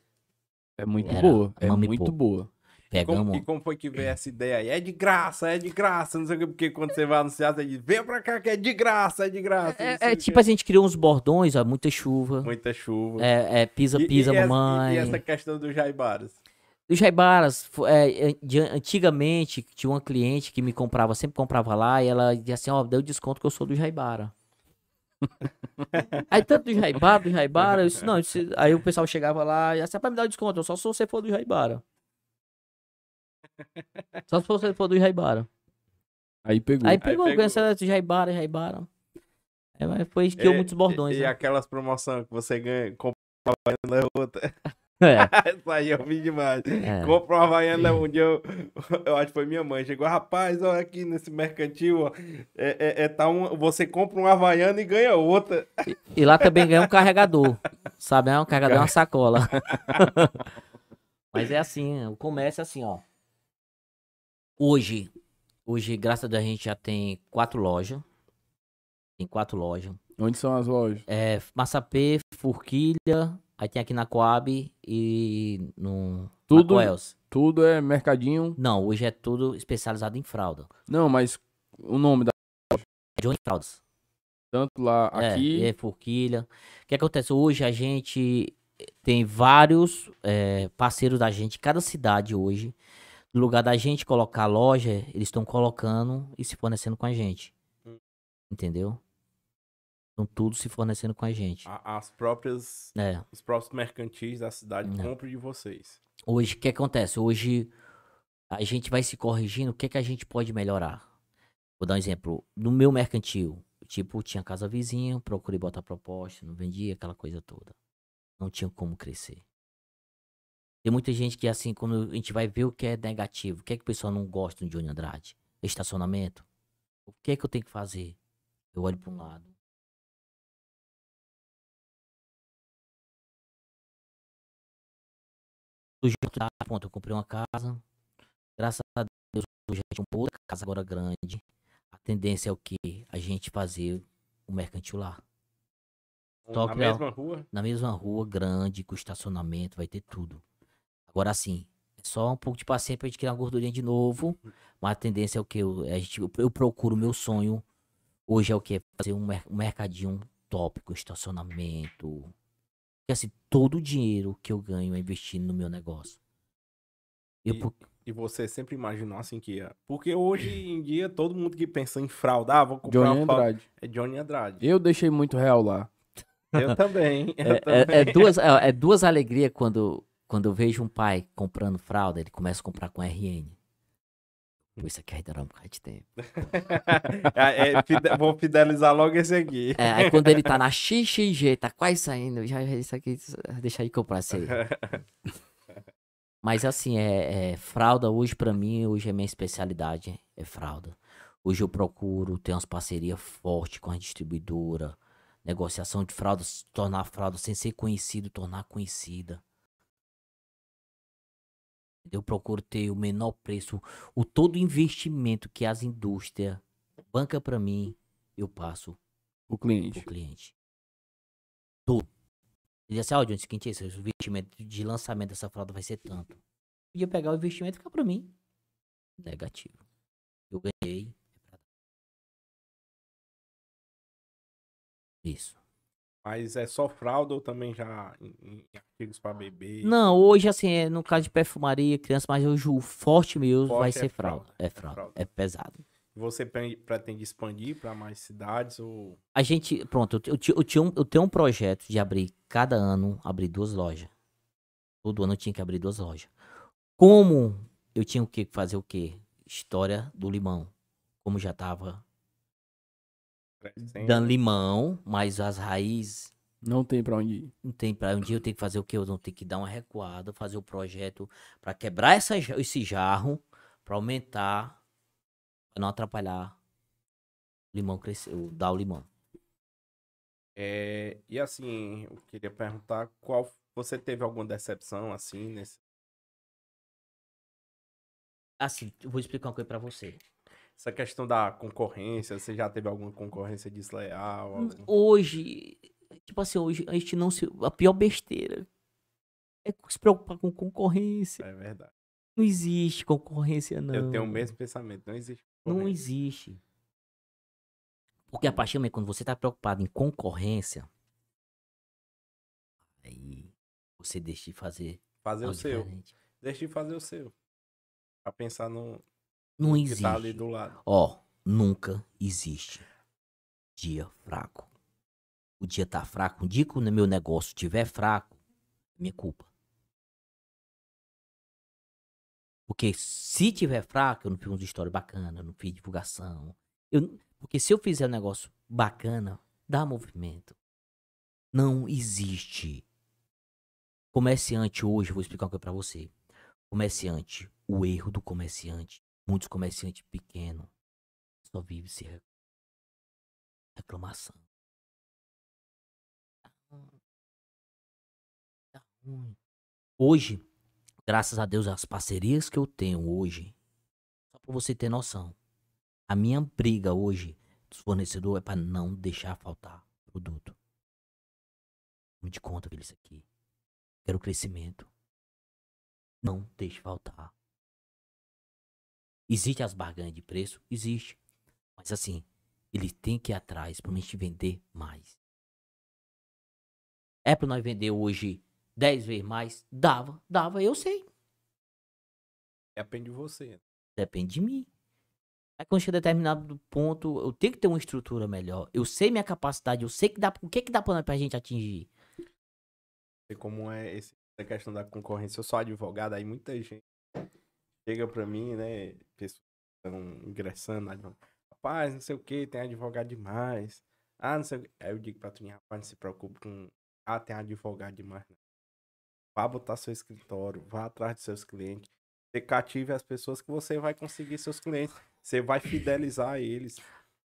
É muito Era boa. É mami muito pouco. boa. E como, Pegamos. e como foi que veio essa ideia aí? É de graça, é de graça, não sei o que, porque quando você vai anunciar, você diz, vem pra cá que é de graça, é de graça. É, é o tipo, a gente criou uns bordões, ó, muita chuva. Muita chuva. É, é, pisa, E- pisa, e, essa- mamãe. E, e essa questão do Jaibaras? Os Jaibaras, é, é, de- antigamente, tinha uma cliente que me comprava, sempre comprava lá, e ela dizia assim, ó, deu desconto que eu sou do Jaibara. [laughs] aí tanto do Jaibara, do Jaibara, eu disse, não, eu disse- aí o pessoal chegava lá e assim, "Ah, pra me dar o desconto, eu só se você for do Jaibara. Só se você for do Jaibara. Aí pegou. Aí pegou, pegou. conheceu esse Jaibara, Jaibara. É, mas foi criou E- muitos bordões, E, e né? aquelas promoções que você ganha, compra uma Havaiana é outra. [laughs] É, Essa aí eu vi demais. é. Compra uma Havaiana um dia, eu, eu acho que foi minha mãe. Chegou, rapaz, olha aqui nesse mercantil, ó, é, é, é, tá um, você compra uma Havaiana e ganha outra. E lá também ganha um carregador. Sabe? É um carregador e uma sacola. [laughs] Mas é assim, o comércio é assim, ó. Hoje, hoje, graças a Deus, a gente já tem quatro lojas. Tem quatro lojas. Onde são as lojas? É Massapê, Forquilha, aí tem aqui na Coab e no Tudo-. Tudo é mercadinho. Não, hoje é tudo especializado em fralda. Não, mas o nome da Johnny Fraldas. tanto lá É, aqui. é Forquilha. O que acontece? Hoje a gente tem vários é, parceiros da gente, cada cidade hoje. No lugar da gente colocar a loja, eles estão colocando e se fornecendo com a gente. Hum. Entendeu? Estão tudo se fornecendo com a gente. As próprias, É. os próprios mercantis da cidade Não. compram de vocês. Hoje, o que acontece? Hoje a gente vai se corrigindo. O que, que a gente pode melhorar? Vou dar um exemplo. No meu mercantil, tipo, tinha casa vizinha, procurei botar proposta, não vendia aquela coisa toda. Não tinha como crescer. Tem muita gente que, assim, quando a gente vai ver o que é negativo, o que é que o pessoal não gosta do Johnny Andrade? Estacionamento. O que é que eu tenho que fazer? Eu olho para um lado. Do jeito da ponto, eu comprei uma casa. Graças a Deus, eu já tinha uma outra casa agora grande. A tendência é o que? A gente fazer o mercantil lá. Só Na mesma rua? na mesma rua, grande, com estacionamento, vai ter tudo. Agora sim, é só um pouco de paciência pra gente criar uma gordurinha de novo. Mas a tendência é o que? Eu, a gente, eu, procuro meu sonho. Hoje é o que? Fazer um, mer- um mercadinho top, com estacionamento. Porque assim, todo o dinheiro que eu ganho é investindo no meu negócio. Eu, E- pro- E você sempre imaginou assim que ia. Porque hoje em dia, todo mundo que pensa em fralda, ah, vou comprar Johnny uma. Andrade. É Johnny Andrade. Eu deixei muito real lá. Eu também. [laughs] Eu É, também. é- é duas, é, é duas alegrias quando, quando eu vejo um pai comprando fralda, ele começa a comprar com RN. Pô, isso aqui vai durar um bocado de tempo. [laughs] É, é, vou fidelizar logo esse aqui. É, aí quando ele tá na XXG, tá quase saindo, já isso aqui, deixa aí comprar isso aí. Mas assim, é, é, fralda hoje pra mim, hoje é minha especialidade, é fralda. Hoje eu procuro ter umas parcerias fortes com a distribuidora, negociação de fraldas, tornar a fralda sem ser conhecido, tornar conhecida. Eu procuro ter o menor preço, o todo investimento que as indústrias banca pra mim, eu passo O pro cliente. cliente. Tudo. Ele disse assim, ó, Johnny, o seguinte, esse investimento de lançamento dessa fralda vai ser tanto. Podia pegar o investimento e ficar pra mim. Negativo. Eu ganhei. é. Isso. Mas é só fralda ou também já em, em artigos pra bebê? Não, hoje, assim, é no caso de perfumaria, criança, mas hoje o forte mesmo Forte vai é ser fralda. fralda, É é fralda. fralda. É pesado. Você pre- pretende expandir pra mais cidades ou. A gente, pronto, eu, eu, um- eu tenho um projeto de abrir, cada ano, abrir duas lojas. Todo ano eu tinha que abrir duas lojas. Como eu tinha o que fazer o quê? História do limão. Como já tava crescendo? dando limão, mas as raízes Não tem pra onde ir. não tem pra um dia eu tenho que fazer o quê? Eu vou ter que dar uma recuada, fazer o projeto pra quebrar essa, esse jarro, pra aumentar, pra não atrapalhar o limão crescer, o- dar o limão. É, e assim, eu queria perguntar qual. Você teve alguma decepção assim nesse. Assim, eu vou explicar uma coisa pra você. Essa questão da concorrência, você já teve alguma concorrência desleal? algum- Hoje, tipo assim, hoje a gente não se. A pior besteira é se preocupar com concorrência. É verdade. Não existe concorrência, não. Eu tenho o mesmo pensamento, não existe. Não existe. Porque a partir do momento quando você tá preocupado em concorrência, aí você deixa de fazer Fazer o seu. diferente. Deixa de fazer o seu. Pra pensar no Não que existe. tá ali do lado. Ó, nunca existe dia fraco. O dia tá fraco. Um dia que o meu negócio estiver fraco, é minha culpa. Porque se tiver fraco, eu não fiz uma história bacana, eu não fiz divulgação. Eu, porque se eu fizer um negócio bacana, dá movimento. Não existe. Comerciante hoje, vou explicar uma coisa pra você. Comerciante, o erro do comerciante, muitos comerciantes pequenos só vive se re- reclamação. Tá. Tá ruim. Hoje, graças a Deus, as parcerias que eu tenho hoje, só pra você ter noção, a minha briga hoje dos fornecedores é pra não deixar faltar produto. Me de conta, filho, isso aqui. Quero crescimento. Não deixe faltar. Existe as barganhas de preço? Existe. Mas assim, ele tem que ir atrás pra gente vender mais. É pra nós vender hoje 10 vezes mais? Dava, dava, eu sei. Depende de você. Depende de mim. Aí quando chega a determinado ponto, eu tenho que ter uma estrutura melhor. Eu sei minha capacidade, eu sei que dá, o que que dá pra, pra gente atingir. Sei como é esse, essa questão da concorrência. Eu sou advogado, aí muita gente chega pra mim, né? Pessoas estão ingressando. Rapaz, não sei o que, tem advogado demais. Ah, não sei o que. Aí eu digo pra tu, rapaz, não se preocupe com. Ah, tem advogado demais. Não. Vá botar seu escritório, vá atrás dos seus clientes. Você cative as pessoas que você vai conseguir seus clientes. Você vai fidelizar eles.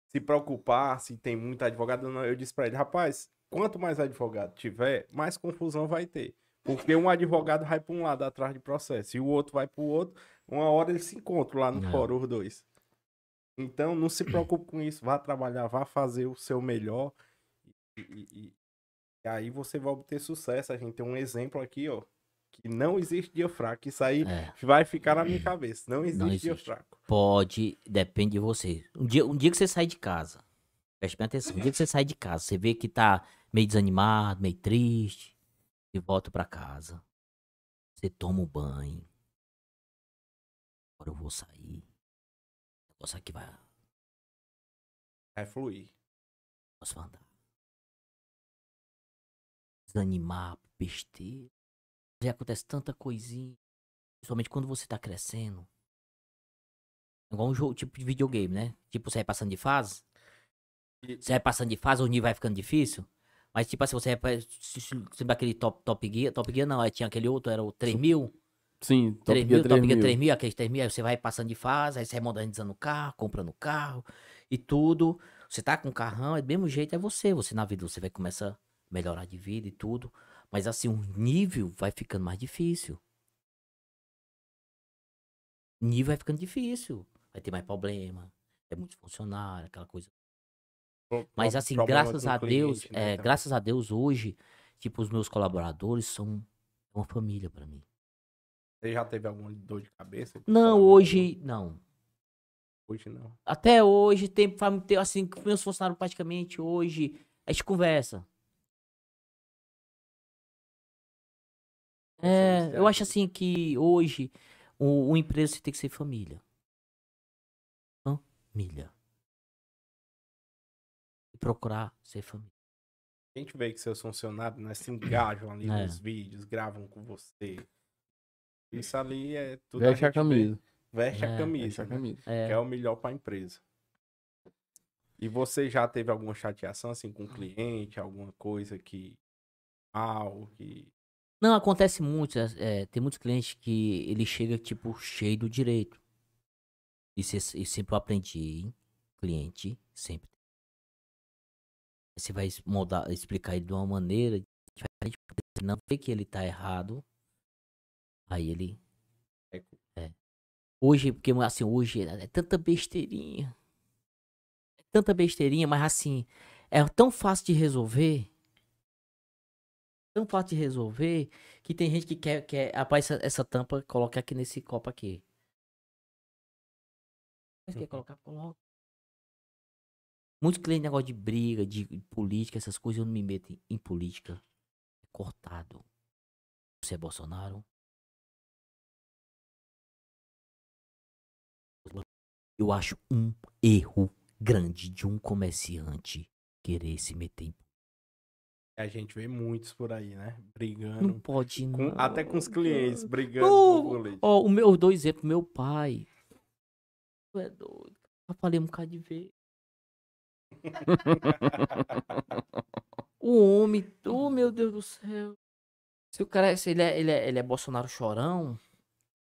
Se preocupar se tem muito advogado. Não, eu disse pra ele, rapaz, quanto mais advogado tiver, mais confusão vai ter. Porque um advogado vai para um lado atrás de processo e o outro vai para o outro. Uma hora eles se encontram lá no É. fórum, os dois. Então, não se preocupe com isso. Vá trabalhar, vá fazer o seu melhor. E, e- e- aí você vai obter sucesso. A gente tem um exemplo aqui, ó. Que não existe dia fraco. Isso aí É. vai ficar na minha cabeça. Não existe, dia existe. fraco. Pode, depende de você. Um dia, um dia que você sai de casa, preste bem atenção, um dia que você sai de casa, você vê que tá meio desanimado, meio triste, e volta pra casa. Você toma um banho. Agora eu vou sair. O negócio aqui vai. Vai fluir. Posso andar. Desanimar, besteira. Já acontece tanta coisinha. Principalmente quando você tá crescendo. É Igual um jogo, tipo de videogame, né? Tipo, você vai passando de fase. E- Você vai passando de fase, o nível vai ficando difícil. Mas, tipo assim, você vai. Sempre aquele top, top Gear. Top Gear não, aí tinha aquele outro, era o 3000. Sim, Top 3 Gear mil, Top Gear 3000. 3 mil, aqueles 3 mil, aí você vai passando de fase, aí você vai modernizando o carro, comprando o carro e tudo. Você tá com um carrão, é do mesmo jeito, é você. Você na vida, você vai começar a melhorar de vida e tudo. Mas assim, o nível vai ficando mais difícil. O nível vai ficando difícil. Vai ter mais problema. É muito funcionário, aquela coisa. Pro- Mas assim, graças o a Deus, cliente, né, é, graças a Deus hoje, tipo, os meus colaboradores são uma família pra mim. Você já teve alguma dor de cabeça? Não, hoje, não. Hoje não. Até hoje, tem, assim, com meus funcionários praticamente hoje, a gente conversa. É, eu acho assim que hoje o, o empresa tem que ser família. Família. E procurar ser família. A gente vê que seus funcionários né, se engajam ali É. nos vídeos, gravam com você. Isso ali é tudo. Veste a vê. camisa. Veste a É, camisa. Veste a né? camisa. Que É, é o melhor para a empresa. E você já teve alguma chateação assim com o cliente, alguma coisa que mal, que Não, acontece muito. é, é, tem muitos clientes que ele chega, tipo, cheio do direito. Isso, é- isso sempre eu aprendi, hein? Cliente, sempre. Você vai moldar, explicar ele de uma maneira diferente, não vê que ele tá errado. Aí ele. É. É. Hoje, porque assim, hoje é é tanta besteirinha. É tanta besteirinha, mas assim, é tão fácil de resolver. Tão fácil de resolver que tem gente que quer, quer rapaz, essa, essa tampa, coloca aqui nesse copo aqui. Mas quer colocar, coloca. Muitos clientes, negócio de briga, de política, essas coisas, eu não me meto em, em política. É cortado. Você é Bolsonaro? Eu acho um erro grande de um comerciante querer se meter em. a gente vê muitos por aí, né? Não Brigando. pode, com- não. até com os clientes, brigando Não, por política. Ó, o meu, dois exemplos, meu pai. Tu é doido. Eu falei um bocado de vez. [laughs] O homem, oh meu Deus do céu. Se o cara, se ele é, ele é, ele é Bolsonaro chorão,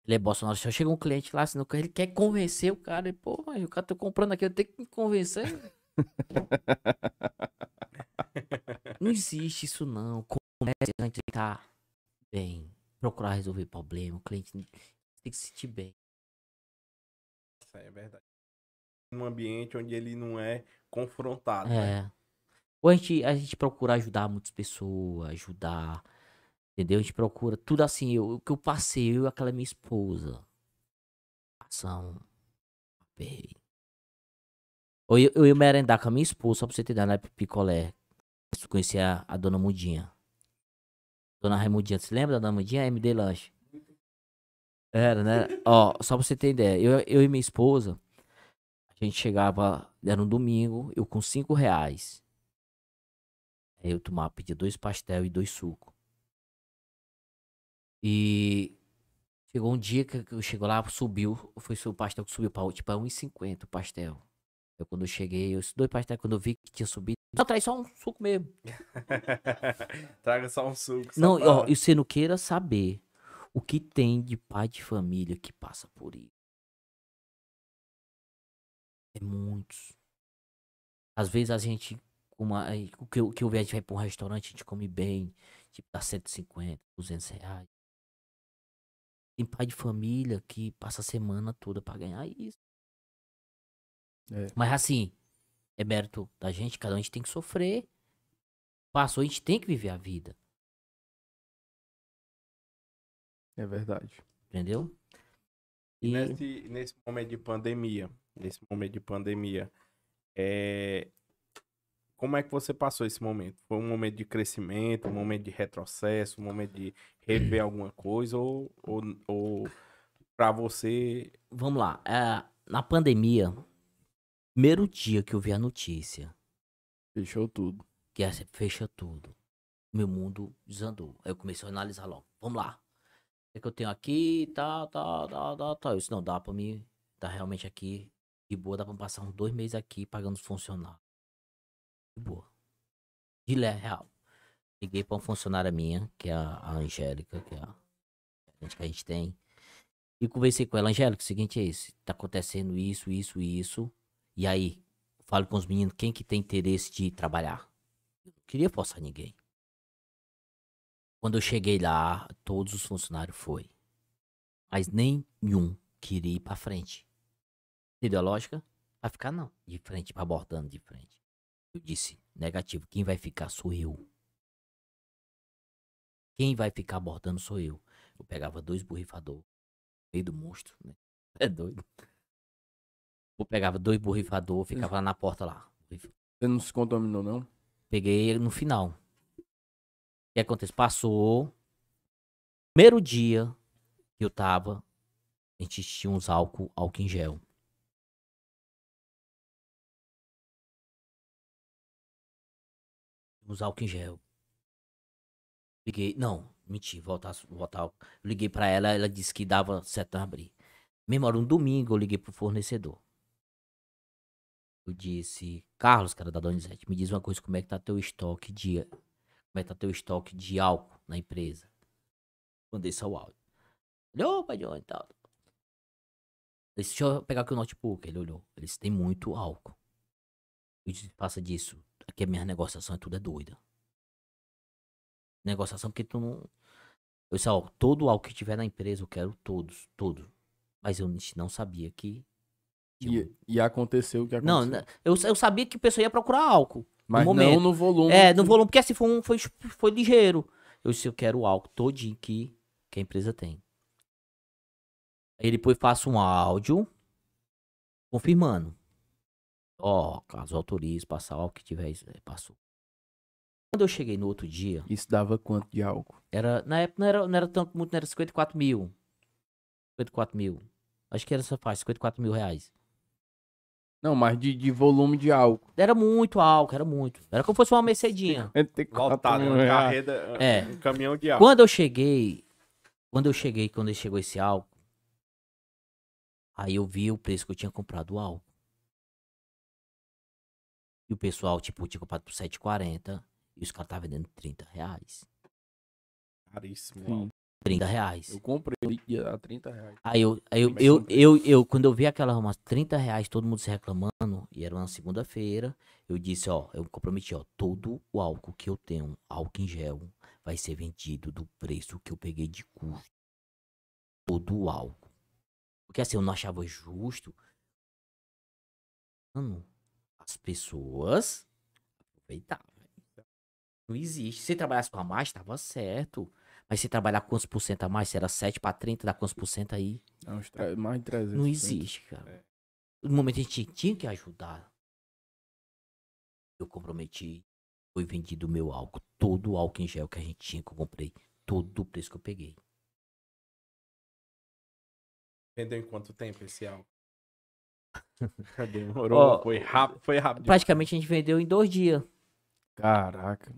ele é Bolsonaro chorão, chega um cliente lá, assim, ele quer convencer o cara, e, pô, mas o cara tá comprando aqui, eu tenho que me convencer. [laughs] não existe isso não. Comece a gente tá bem, procurar resolver problema, o cliente tem que se sentir bem. Isso é verdade. Um ambiente onde ele não é confrontado. né? É. Ou a gente, a gente procura ajudar muitas pessoas, ajudar. Entendeu? A gente procura tudo assim. Eu, o que eu passei, eu e aquela minha esposa. Aperreio. Ou eu, eu ia merendar com a minha esposa, só pra você ter ideia, na picolé. Eu conheci a, dona Mudinha. Dona Raimundinha, você lembra da dona Mudinha? MD Lanche. Era, né? Ó, só pra você ter ideia. Eu, eu e minha esposa, a gente chegava, era um domingo, eu com cinco reais. Aí eu tomava, pedia dois pastel e dois sucos. E chegou um dia que eu chegou lá, subiu, foi o pastel que subiu pra tipo, é 1,50 o pastel. Eu quando eu cheguei, eu dois pastéis, quando eu vi que tinha subido. Não, traz só um suco mesmo. [laughs] Traga só um suco. só Não, ó, e você não queira saber o que tem de pai de família que passa por isso. É muitos. Às vezes a gente, uma, o que que eu vejo, a gente vai pra um restaurante, a gente come bem, tipo, dá 150, 200 reais. Tem pai de família que passa a semana toda pra ganhar isso. É. Mas assim, é mérito da gente, cada um a gente tem que sofrer. Passou, a gente tem que viver a vida, É verdade. entendeu? E E nesse, nesse momento de pandemia, nesse momento de pandemia, é... como é que você passou esse momento? Foi um momento de crescimento, um momento de retrocesso, um momento de rever [clears throat] alguma coisa ou, ou, ou para você vamos lá. é, na pandemia, primeiro dia que eu vi a notícia, Fechou tudo. que é, fecha tudo, meu mundo desandou. Aí eu comecei a analisar logo. Vamos lá. O que, é que eu tenho aqui? Tá, tá, tá, tá, tá. Eu disse, não, dá pra mim, tá realmente aqui. De boa, dá pra passar uns dois meses aqui pagando os funcionários. De boa. De real. Liguei pra uma funcionária minha, que é a, Angélica, que é a gerente que a gente tem. E conversei com ela, Angélica, o seguinte é esse, tá acontecendo isso, isso, isso. E aí, falo com os meninos, quem que tem interesse de trabalhar? Eu não queria forçar ninguém. Quando eu cheguei lá, todos os funcionários foi. Mas nenhum queria ir pra frente. Entendeu a lógica? Vai ficar não, de frente, pra abordando de frente. Eu disse, negativo, quem vai ficar sou eu. Quem vai ficar abordando sou eu. Eu pegava dois borrifadores, meio do monstro, né? [laughs] É doido. Eu pegava dois borrifadores, ficava lá na porta lá. Você não se contaminou, não? Peguei ele no final. O que aconteceu? Passou. Primeiro dia que eu tava, a gente tinha uns álcool, álcool em gel. Uns álcool em gel. Liguei. Não, menti, voltar, voltar. Liguei pra ela, ela disse que dava pra abrir. Mesmo hora, um domingo, eu liguei pro fornecedor. Eu disse, Carlos, cara da Donizete, me diz uma coisa, como é que tá teu estoque de. Como é que tá teu estoque de álcool na empresa? Mandei só o áudio. Ele, opa, John e tal. Eu disse, deixa eu pegar aqui o notebook. Ele olhou. Ele disse, tem muito álcool. Eu disse, passa disso. Aqui a minha negociação é tudo é doida. Negociação porque tu não. Eu disse, ó, todo o álcool que tiver na empresa, eu quero todos, todos. Mas eu não sabia que. tinha um- E, e aconteceu o que não, aconteceu. né, eu, eu sabia que o pessoal ia procurar álcool. Mas momento. não no volume. É, no volume, porque assim foi, um, foi, foi ligeiro. Eu disse, eu quero o álcool todinho que, que a empresa tem. Aí depois faço um áudio confirmando. Ó, caso autorize, passar o álcool que tiver, isso, é, passou. Quando eu cheguei no outro dia, Isso dava quanto de álcool? era, na época não era, não era tanto muito, não era 54 mil. 54 mil. Acho que era essa faixa, 54 mil reais. Não, mas de, de volume de álcool. Era muito álcool, era muito. Era como se fosse uma Mercedinha. mil uma carreta, É. um caminhão de álcool. Quando eu cheguei, quando eu cheguei, quando chegou esse álcool, aí eu vi o preço que eu tinha comprado o álcool. E o pessoal, tipo, tinha comprado por 7,40 e os caras estavam vendendo 30 reais. Caríssimo. Sim. álcool. 30 reais. Eu comprei a 30 reais. Aí eu, aí eu, eu, eu, eu, quando eu vi aquela umas 30 reais, todo mundo se reclamando, e era uma segunda-feira, eu disse, ó, eu me comprometi, ó, todo o álcool que eu tenho, álcool em gel, vai ser vendido do preço que eu peguei de custo. Todo o álcool. Porque assim, eu não achava justo. Mano, as pessoas aproveitavam. Não existe. Se trabalhasse com a mais, tava certo. Mas se trabalhar quantos por cento a mais, se era 7 para 30, dá quantos por cento aí? É uns tre- mais de 300. Não existe, cara. No momento a gente tinha que ajudar. Eu comprometi. Foi vendido o meu álcool. Todo o álcool em gel que a gente tinha que eu comprei. Todo o preço que eu peguei. Vendeu em quanto tempo esse álcool? [laughs] Demorou, Ó, foi rápido, foi rápido. Praticamente a gente vendeu em dois dias. Caraca.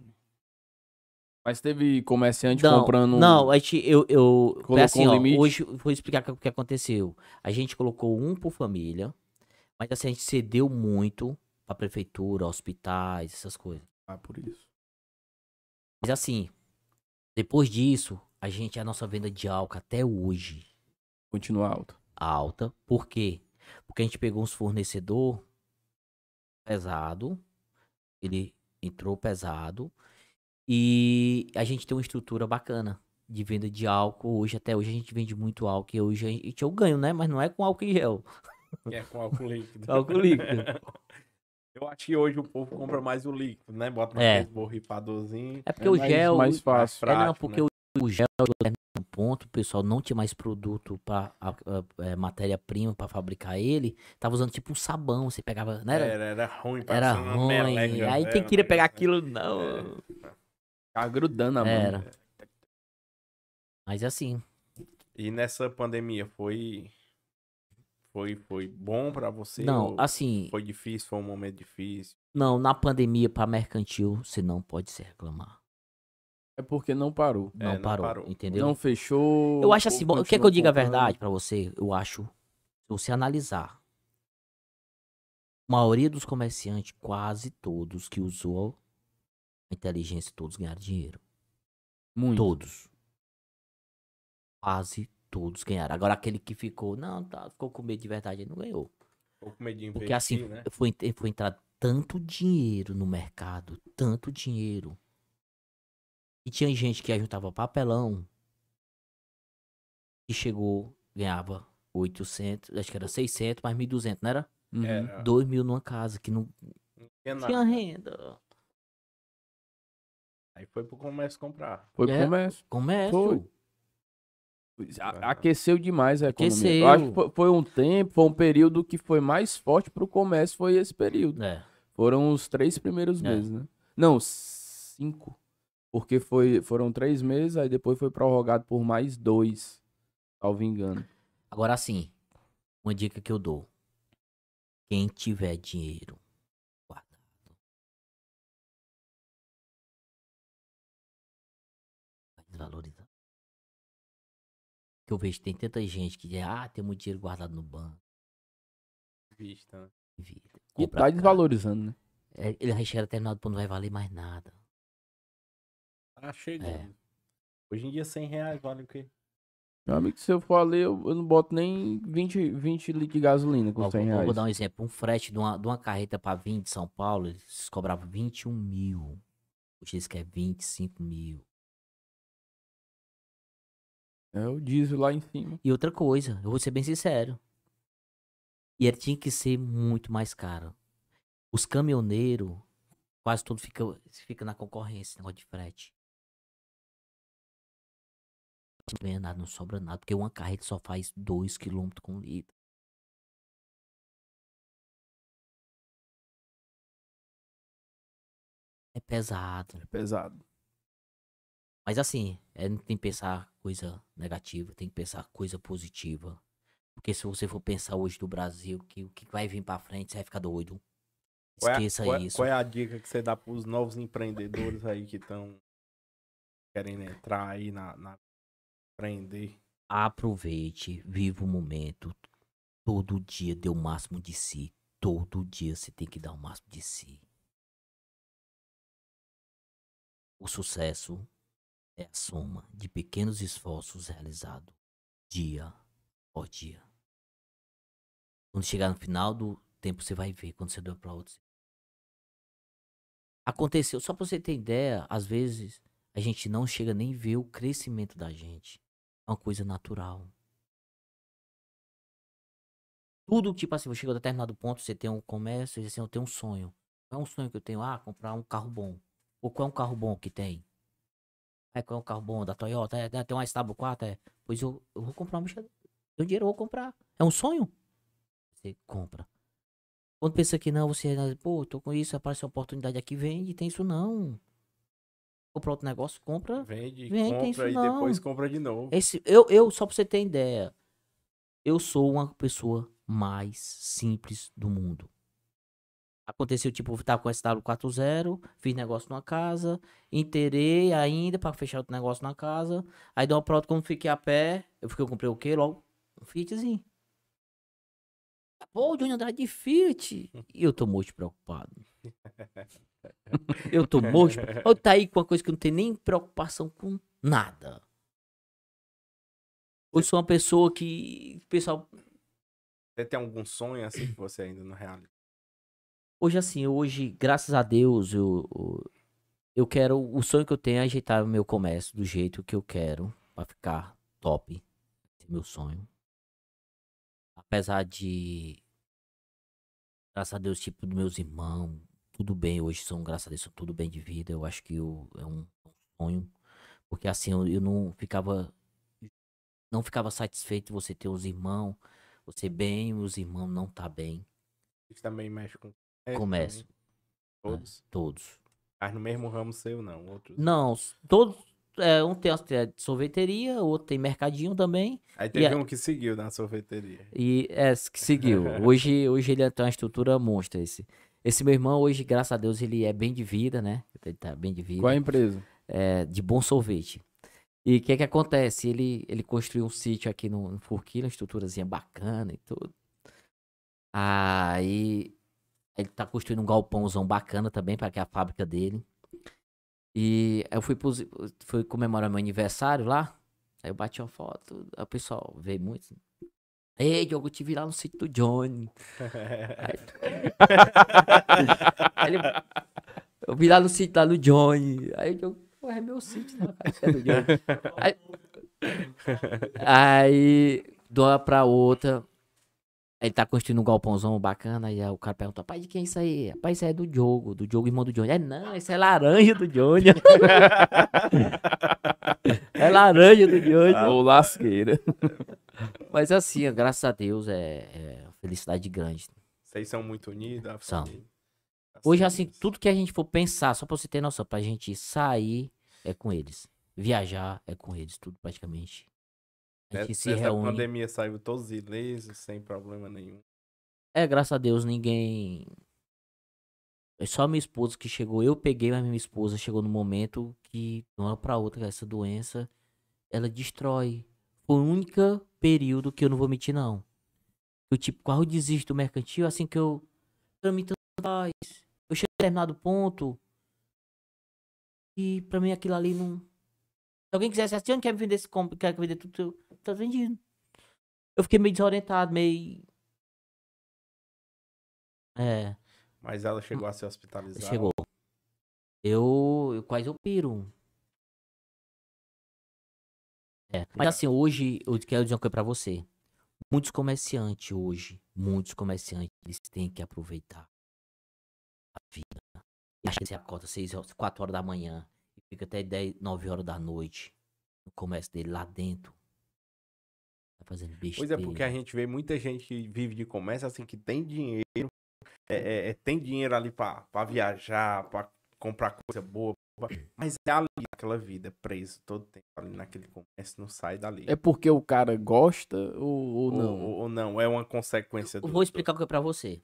Mas teve comerciante Não, comprando. um não, a gente, eu, eu, Colocou assim, um ó, limite? hoje, vou explicar o que aconteceu. A gente colocou um por família, Mas assim, a gente cedeu muito pra prefeitura, hospitais, essas coisas. Ah, por isso. Mas assim, depois disso, a gente, a nossa venda de álcool até hoje Continua alto. alta. Por quê? Porque a gente pegou uns fornecedor pesado, ele entrou pesado e a gente tem uma estrutura bacana de venda de álcool. Hoje, até hoje, a gente vende muito álcool e hoje a gente eu ganho, né? Mas não é com álcool em gel, É com álcool líquido. álcool líquido. [laughs] Eu acho que hoje o povo compra mais o líquido, né? Bota É. aqueles borrifadozinhos. É porque É o mais- gel. mais fácil. É, não, prático, porque né? O, gel chegou no ponto, o pessoal não tinha mais produto para matéria-prima para fabricar ele. Tava usando tipo um sabão, você pegava, não era? Era, era ruim. Era ruim. meleca, Aí era quem um queria pegar negócio- aquilo, não. Tá grudando a mão. Era. Mas assim, E nessa pandemia foi. Foi, foi bom pra você? não, assim, Foi difícil, foi um momento difícil. não, na pandemia para mercantil, você não pode se reclamar. É porque não parou. Não, É, não parou, parou. entendeu? Não fechou. eu acho o assim, povo bom, quer que eu diga a verdade pra você? Eu acho, se você analisar, a maioria dos comerciantes, quase todos que usou a inteligência, todos ganharam dinheiro. Muito. Todos. Quase todos ganharam. Agora aquele que ficou, não, tá, ficou com medo de verdade, ele não ganhou. Ou com medo de Porque investir, assim, né? foi, foi entrar tanto dinheiro no mercado, tanto dinheiro. E tinha gente que juntava papelão e chegou, ganhava 800, acho que era 600, mais 1.200, não era? Uhum. Era, 2 mil numa casa que não não tinha nada. tinha renda. Aí foi pro comércio comprar. Foi pro É. comércio. Comércio. A- Aqueceu demais a economia. Aqueceu. Eu acho que foi, foi um tempo, foi um período que foi mais forte pro comércio, foi esse período. É. Foram os três primeiros É. meses, né? Não, cinco. Porque foi, foram três meses, aí depois foi prorrogado por mais dois, salvo engano. Agora sim, uma dica que eu dou. Quem tiver dinheiro guardado. Vai desvalorizar. Que eu vejo que tem tanta gente que diz, ah, tem muito dinheiro guardado no banco. Vista, né? Vida. E tá desvalorizando, né? É, Ele vai chegar determinado ponto, não vai valer mais nada. Tá chegando. É. Hoje em dia 100 reais vale o quê? Meu amigo, se eu for ali, eu, eu não boto nem 20, 20 litros de gasolina com Ó, 100 vou- reais. Vou dar um exemplo. Um frete de uma, de uma carreta pra vir de São Paulo, eles cobravam 21 mil. Hoje eles querem 25 mil. É o diesel lá em cima. E outra coisa, eu vou ser bem sincero. E ele tinha que ser muito mais caro. Os caminhoneiros, quase tudo fica, fica na concorrência, esse negócio de frete. Não ganha nada, não sobra nada, porque uma carreta só faz 2 km com litro. É pesado. É pesado. Mas assim, é, não tem que pensar coisa negativa, tem que pensar coisa positiva. Porque se você for pensar hoje do Brasil, que o que vai vir pra frente, você vai ficar doido. Qual é, Esqueça qual é- isso. qual é a dica que você dá pros novos empreendedores aí que estão querendo entrar aí na, na empreender? Aproveite, viva o momento. Todo dia dê o máximo de si. Todo dia você tem que dar o máximo de si. O sucesso é a soma de pequenos esforços realizados dia após dia. Quando chegar no final do tempo, você vai ver quando você deu para outro. Aconteceu, só pra você ter ideia, às vezes a gente não chega nem ver o crescimento da gente. Uma coisa natural. Tudo, tipo assim, você chega a determinado ponto, você tem um comércio, eu tenho um sonho. Qual é um sonho que eu tenho? Ah, comprar um carro bom. Ou qual é um carro bom que tem? É, qual é um carro bom? Da Toyota? É, é, tem uma Stable 4? É. Pois eu, eu vou comprar uma bicha. Tenho dinheiro, eu vou comprar. É um sonho? Você compra. Quando pensa que não, você, pô, tô com isso, aparece uma oportunidade aqui, vende, tem isso não. Compra outro negócio, compra. Vende, Vem, tem isso compra e não. depois compra de novo. Esse, eu, eu, só pra você ter ideia, eu sou uma pessoa mais simples do mundo. Aconteceu, tipo, eu tava com SW40, fiz negócio numa casa, inteirei ainda pra fechar outro negócio na casa. Aí deu uma pronto, quando fiquei a pé, eu fiquei, eu comprei o quê? Logo, um fitzinho. Pô, o Johnny Andrade de Fiat. E eu tô muito preocupado. Eu tô muito. Eu tá aí com uma coisa que não tenho nem preocupação com nada. Eu sou uma pessoa que. Pessoal, Você tem algum sonho assim que você ainda não realiza? hoje assim, hoje, graças a Deus, eu, eu- eu quero. O sonho que eu tenho é ajeitar o meu comércio do jeito que eu quero. Pra ficar top. Esse é meu sonho. Apesar de. Graças a Deus, tipo, dos meus irmãos, tudo bem hoje, são, graças a Deus, são tudo bem de vida. Eu acho que eu, é um sonho. Porque assim, eu, eu não ficava. Não ficava satisfeito você ter os irmãos, você bem, os irmãos não tá bem. Você também mexe com Comércio. também? Todos. Todos. Mas no mesmo ramo seu, não. Outros. Não, todos. É, um tem é de sorveteria, outro tem mercadinho também. Aí teve a- um que seguiu na sorveteria. E é que seguiu. [laughs] Hoje, hoje ele tem uma estrutura monstra. Esse, esse meu irmão, hoje, graças a Deus, ele é bem de vida, né? Ele tá bem de vida. Qual é a empresa? é, de bom sorvete. E o que que acontece? Ele, ele construiu um sítio aqui no, no Forquilha, uma estruturazinha bacana e tudo. Aí ele tá construindo um galpãozão bacana também para que é a fábrica dele. E eu fui, pros, fui comemorar meu aniversário lá. Aí eu bati uma foto, o pessoal veio muito. Ei, Diogo, eu te vi lá no sítio do Johnny. [laughs] Aí ele- eu vi lá no sítio lá do Johnny. Aí eu, pô, é meu sítio, não, isso é do Johnny. [laughs] Aí, aí, de uma pra outra, ele tá construindo um galpãozão bacana, aí o cara perguntou, pai, de quem é isso aí? Rapaz, isso aí é do Diogo, do Diogo, irmão do Johnny. É, não, isso é laranja do Johnny. [laughs] é laranja do Johnny. Ô, lasqueira. [laughs] Mas assim, graças a Deus, é, é uma felicidade grande. Vocês são muito unidos, São. família. Hoje, assim, tudo que a gente for pensar, só pra você ter noção, pra gente sair, é com eles. Viajar é com eles, tudo praticamente. A gente se reúne. pandemia saiu todos ilesos, sem problema nenhum. É, graças a Deus, ninguém. É só minha esposa que chegou. Eu peguei, mas minha esposa chegou no momento que, de uma pra outra, essa doença, ela destrói. Foi o único período que eu não vou mentir, não. Eu, tipo, quase desisto do mercantil, assim que eu. Pra mim, tanto faz. Eu chego a determinado ponto. E pra mim aquilo ali não. Se alguém quisesse assim, onde quer me vender esse compra, quer vender tudo, eu- tá vendido. Eu fiquei meio desorientado, meio. É. Mas ela chegou a ser hospitalizada. Chegou. Eu, eu quase eu piro. É. Mas assim, hoje, eu quero dizer uma coisa pra você. Muitos comerciantes hoje, muitos comerciantes, eles têm que aproveitar a vida. E acha que você acorda 6 horas, 4 horas da manhã e fica até 10, 9 horas da noite no comércio dele lá dentro. Tá fazendo Pois besteira. é, porque a gente vê muita gente que vive de comércio, assim, que tem dinheiro, é, é, é, tem dinheiro ali pra, pra viajar, pra comprar coisa boa, mas é ali aquela vida, preso todo tempo ali naquele comércio, não sai dali. É porque o cara gosta ou, ou não? ou- ou não, é uma consequência do... Eu vou explicar uma coisa pra você.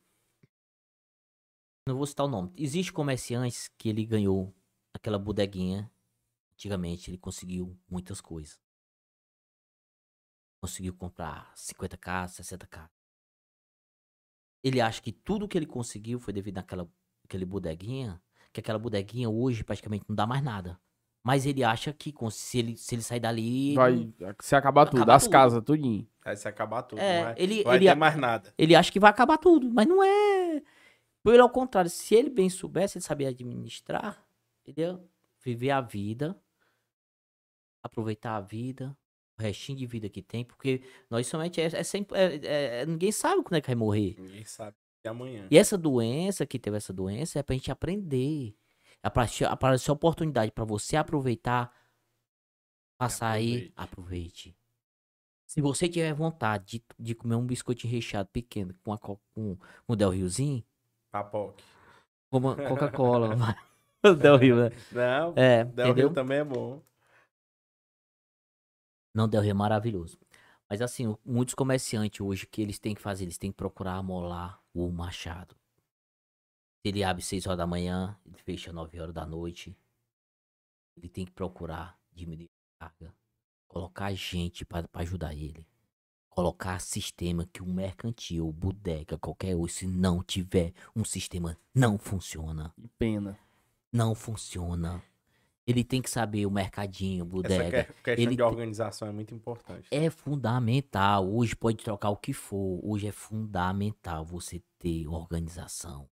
Não vou citar o nome. Existe comerciantes que ele ganhou aquela bodeguinha. Antigamente ele conseguiu muitas coisas. Conseguiu comprar 50 casas, 60 casas. Ele acha que tudo que ele conseguiu foi devido àquela aquele bodeguinha. Que aquela bodeguinha hoje praticamente não dá mais nada. Mas ele acha que com- se ele, se ele sair dali. ele Vai não- se acabar tudo, Acabar as tudo. casas, tudinho. Aí se acabar tudo, É, não vai, ele- vai ele ter mais nada. ele acha que vai acabar tudo, mas não é. Pelo contrário, se ele bem soubesse, ele sabia administrar, entendeu? Viver a vida, aproveitar a vida, restinho de vida que tem, porque nós somente é, é sempre, é- é- ninguém sabe quando é que vai morrer. Ninguém sabe de amanhã. E essa doença, que teve essa doença, é pra gente aprender. Apareceu, apareceu a oportunidade pra você aproveitar, passar aí, Aproveite. Se você tiver vontade de, de comer um biscoitinho recheado pequeno com, a, co- com, com o Del Riozinho, Papoque. [laughs] Coca-Cola. [laughs] Del Rio, né? Não, É, Del entendeu? Rio também é bom. Não, Del Rio é maravilhoso. Mas assim, muitos comerciantes hoje, o que eles têm que fazer? Eles têm que procurar amolar o machado. Ele abre 6 horas da manhã, ele fecha 9 horas da noite. Ele tem que procurar diminuir a carga. Colocar gente para ajudar ele. colocar sistema que o mercantil, bodega, qualquer outro, se não tiver um sistema, não funciona. Que pena. Não funciona. Ele tem que saber o mercadinho, Essa bodega. que- questão ele de organização é muito importante. É fundamental. Hoje pode trocar o que for. Hoje é fundamental você ter organização.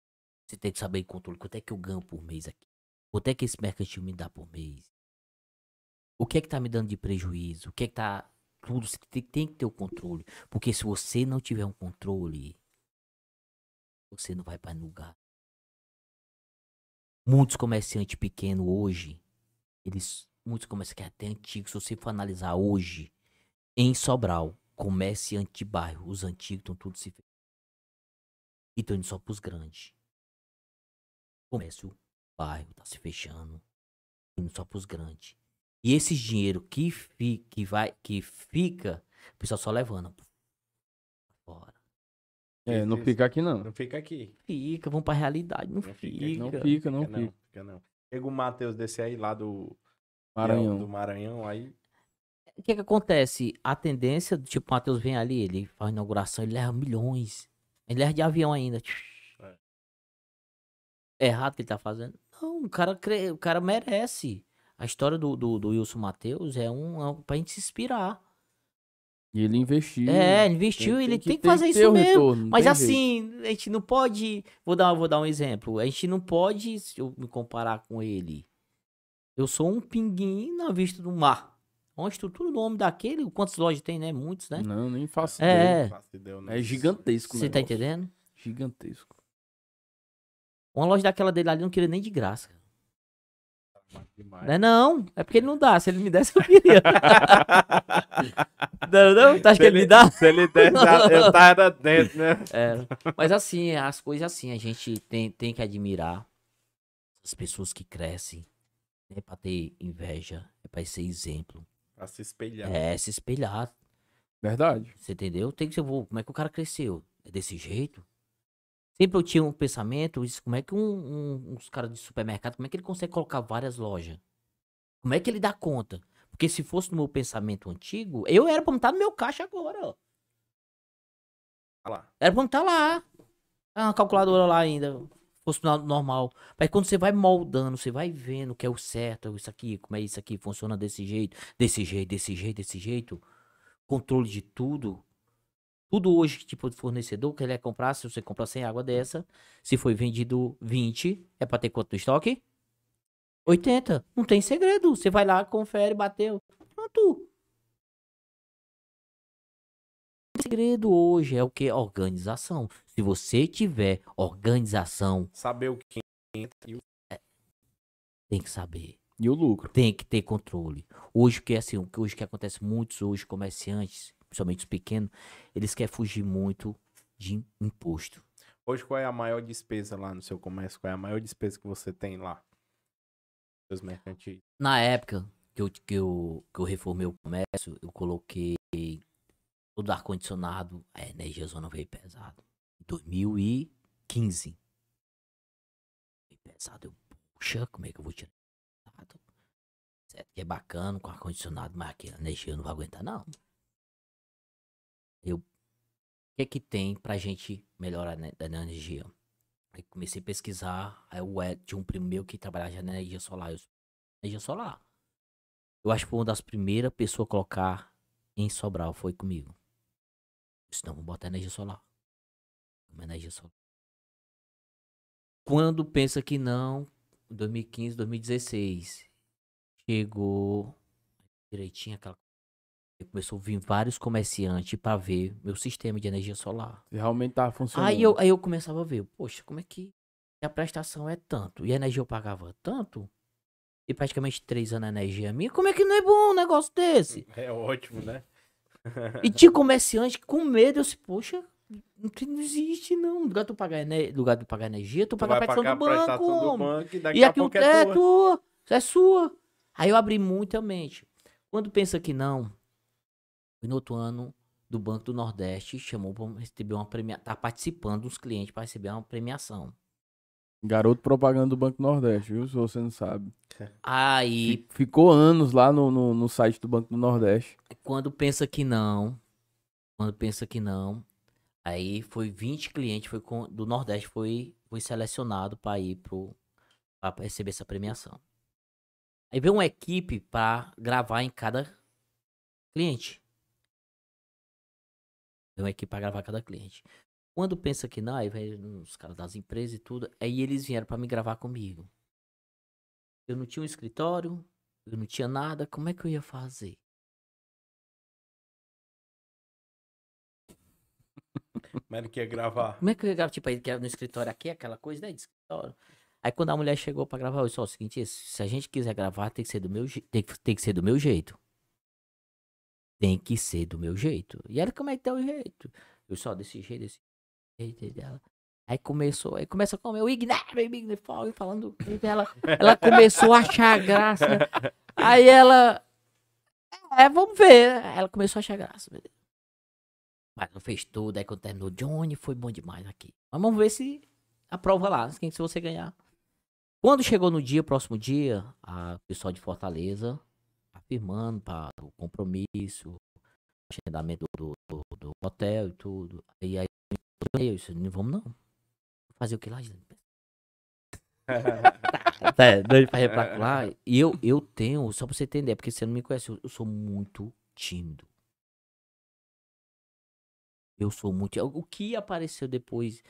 Você tem que saber controle. Quanto é que eu ganho por mês aqui? Quanto é que esse mercantil me dá por mês? O que é que tá me dando de prejuízo? O que é que tá. Tudo. Você tem, tem que ter o controle. Porque se você não tiver um controle, você não vai para lugar. Muitos comerciantes pequenos hoje, eles. Muitos comerciantes até antigos, se você for analisar hoje, em Sobral, comerciante de bairro, os antigos estão todos se fechando. E estão indo só pros grandes. Comércio, bairro, tá se fechando. Indo só pros grandes. E esse dinheiro que, fi, que, vai, que fica, o pessoal só levando. Fora. É, não fica aqui não. Não fica aqui. Fica, vamos pra realidade. Não, Não fica. fica, Não fica, não Fica não, fica não. Chega o Matheus desse aí lá do Maranhão. do Maranhão, aí O que que acontece? A tendência, do tipo, o Matheus vem ali, ele faz inauguração, ele leva milhões. Ele leva de avião ainda. É. É errado o que ele tá fazendo? Não, o cara, cre- o cara merece. A história do, do, do Wilson Matheus é um, é um pra gente se inspirar. E ele investiu. É, ele investiu, ele tem que, ter- fazer ter isso mesmo. retorno, Mas tem jeito. assim, a gente não pode. Vou dar, vou dar um exemplo. A gente não pode, se eu me comparar com ele. Eu sou um pinguim na vista do mar. Uma estrutura do homem daquele, quantas lojas tem, né? Muitos, né? Não, nem faço É. ideia. Não. É gigantesco. Você tá negócio. entendendo? Gigantesco. Uma loja daquela dele ali não queria nem de graça. Demais. Não é não, é porque ele não dá. Se ele me desse, eu queria. [laughs] não, não? Tu acha que ele me dá? Se ele desse, [laughs] eu tava dentro, né? É, mas assim, as coisas assim, a gente tem, tem que admirar as pessoas que crescem. Não é pra ter inveja, é pra ser exemplo. Pra se espelhar. É se espelhar, Verdade. você entendeu? Tem que ser, "Vô, como é que o cara cresceu? É desse jeito? Sempre eu tinha um pensamento, isso, como é que um, um, uns caras de supermercado, como é que ele consegue colocar várias lojas? Como é que ele dá conta? Porque se fosse no meu pensamento antigo, eu era pra estar no meu caixa agora, ó. Olha lá. Era pra estar lá. Ah, uma calculadora lá ainda. Fosse no- normal. Mas quando você vai moldando, você vai vendo o que é o certo, isso aqui, como é isso aqui, funciona desse jeito, desse jeito, desse jeito, desse jeito. Controle de tudo. Tudo hoje, que tipo de fornecedor, que ele é comprar, se você comprar 100 água dessa, se foi vendido 20, é pra ter quanto no estoque? 80. Não tem segredo. Você vai lá, confere, bateu. Pronto. O segredo hoje é o que? Organização. Se você tiver organização, Saber o que entra e o tem que saber. E o lucro. Tem que ter controle. Hoje que é assim, o que hoje que acontece muitos hoje comerciantes, principalmente os pequenos, eles querem fugir muito de imposto. Hoje, qual é a maior despesa lá no seu comércio? Qual é a maior despesa que você tem lá? Seus mercantis. Na época que eu, que eu, que eu reformei o comércio, eu coloquei todo ar-condicionado, a energia zona veio pesado. Em 2015. Veio pesado. Eu, puxa, como é que eu vou tirar? Certo que é bacana com ar-condicionado, mas aqui a energia eu não vai aguentar, não. Eu, o que é que tem pra gente melhorar né, da energia? Aí comecei a pesquisar, aí Ed, tinha um primo meu que trabalhava já na energia solar. Eu, energia solar. Eu acho que foi uma das primeiras pessoas a colocar em Sobral, foi comigo. Eu disse, não, vamos botar energia solar. Uma energia solar. Quando pensa que não, 2015, 2016, chegou direitinho aquela e começou a vir vários comerciantes para ver meu sistema de energia solar. Se realmente tá funcionando. Aí eu, aí eu começava a ver, poxa, como é que a prestação é tanto? E a energia eu pagava tanto? E praticamente três anos a energia é minha? Como é que não é bom um negócio desse? É ótimo, né? E tinha comerciante com medo, eu disse, poxa, não, existe não. No lugar de tu pagar, no lugar de pagar energia, tu, Tu paga a prestação pagar do banco. prestação do banco e daqui E a aqui o pouco é, é tua. tua, é sua. Aí eu abri muita mente. Quando pensa que não, foi no outro ano do Banco do Nordeste, chamou para receber uma premiação, tá participando dos clientes para receber uma premiação. Garoto propaganda do Banco Nordeste, viu? Se você não sabe. [laughs] Aí, Fi- Ficou anos lá no, no, no site do Banco do Nordeste. quando pensa que não, Quando pensa que não, aí foi 20 clientes foi com- do Nordeste foi, foi selecionado para ir pro para receber essa premiação. Aí veio uma equipe para gravar em cada cliente. Veio uma equipe para gravar cada cliente. Quando pensa que não, aí vem os caras das empresas e tudo, aí eles vieram para me gravar comigo. Eu não tinha um escritório, eu não tinha nada, como é que eu ia fazer? Como era que ia gravar? Como é que eu ia gravar? Tipo, aí era no escritório aqui, aquela coisa, né? De escritório. Aí quando a mulher chegou pra gravar, eu disse, ó, o seguinte, é, se a gente quiser gravar, tem que ser do meu jeito. Tem, que- tem que ser do meu jeito. Tem que ser do meu jeito. E ela, como é que tá o jeito? Eu só desse jeito, desse jeito dela. Aí começou, aí começa a comer o Ignar, Ignar, Fogo, falando dela. Ela começou a achar graça. Aí ela. É, vamos ver. Ela começou a achar graça. Mas não fez tudo, aí quando terminou, Johnny, foi bom demais aqui. Mas vamos ver se a prova lá, se você ganhar. Quando chegou no dia, próximo dia, a pessoal de Fortaleza afirmando para o compromisso, agendamento do, do, do hotel e tudo. E aí eu disse, não vamos não. Fazer o que lá, gente? É, doido pra lá. E eu, eu tenho, só pra você entender, porque você não me conhece, eu, eu sou muito tímido. Eu sou muito. O que apareceu depois.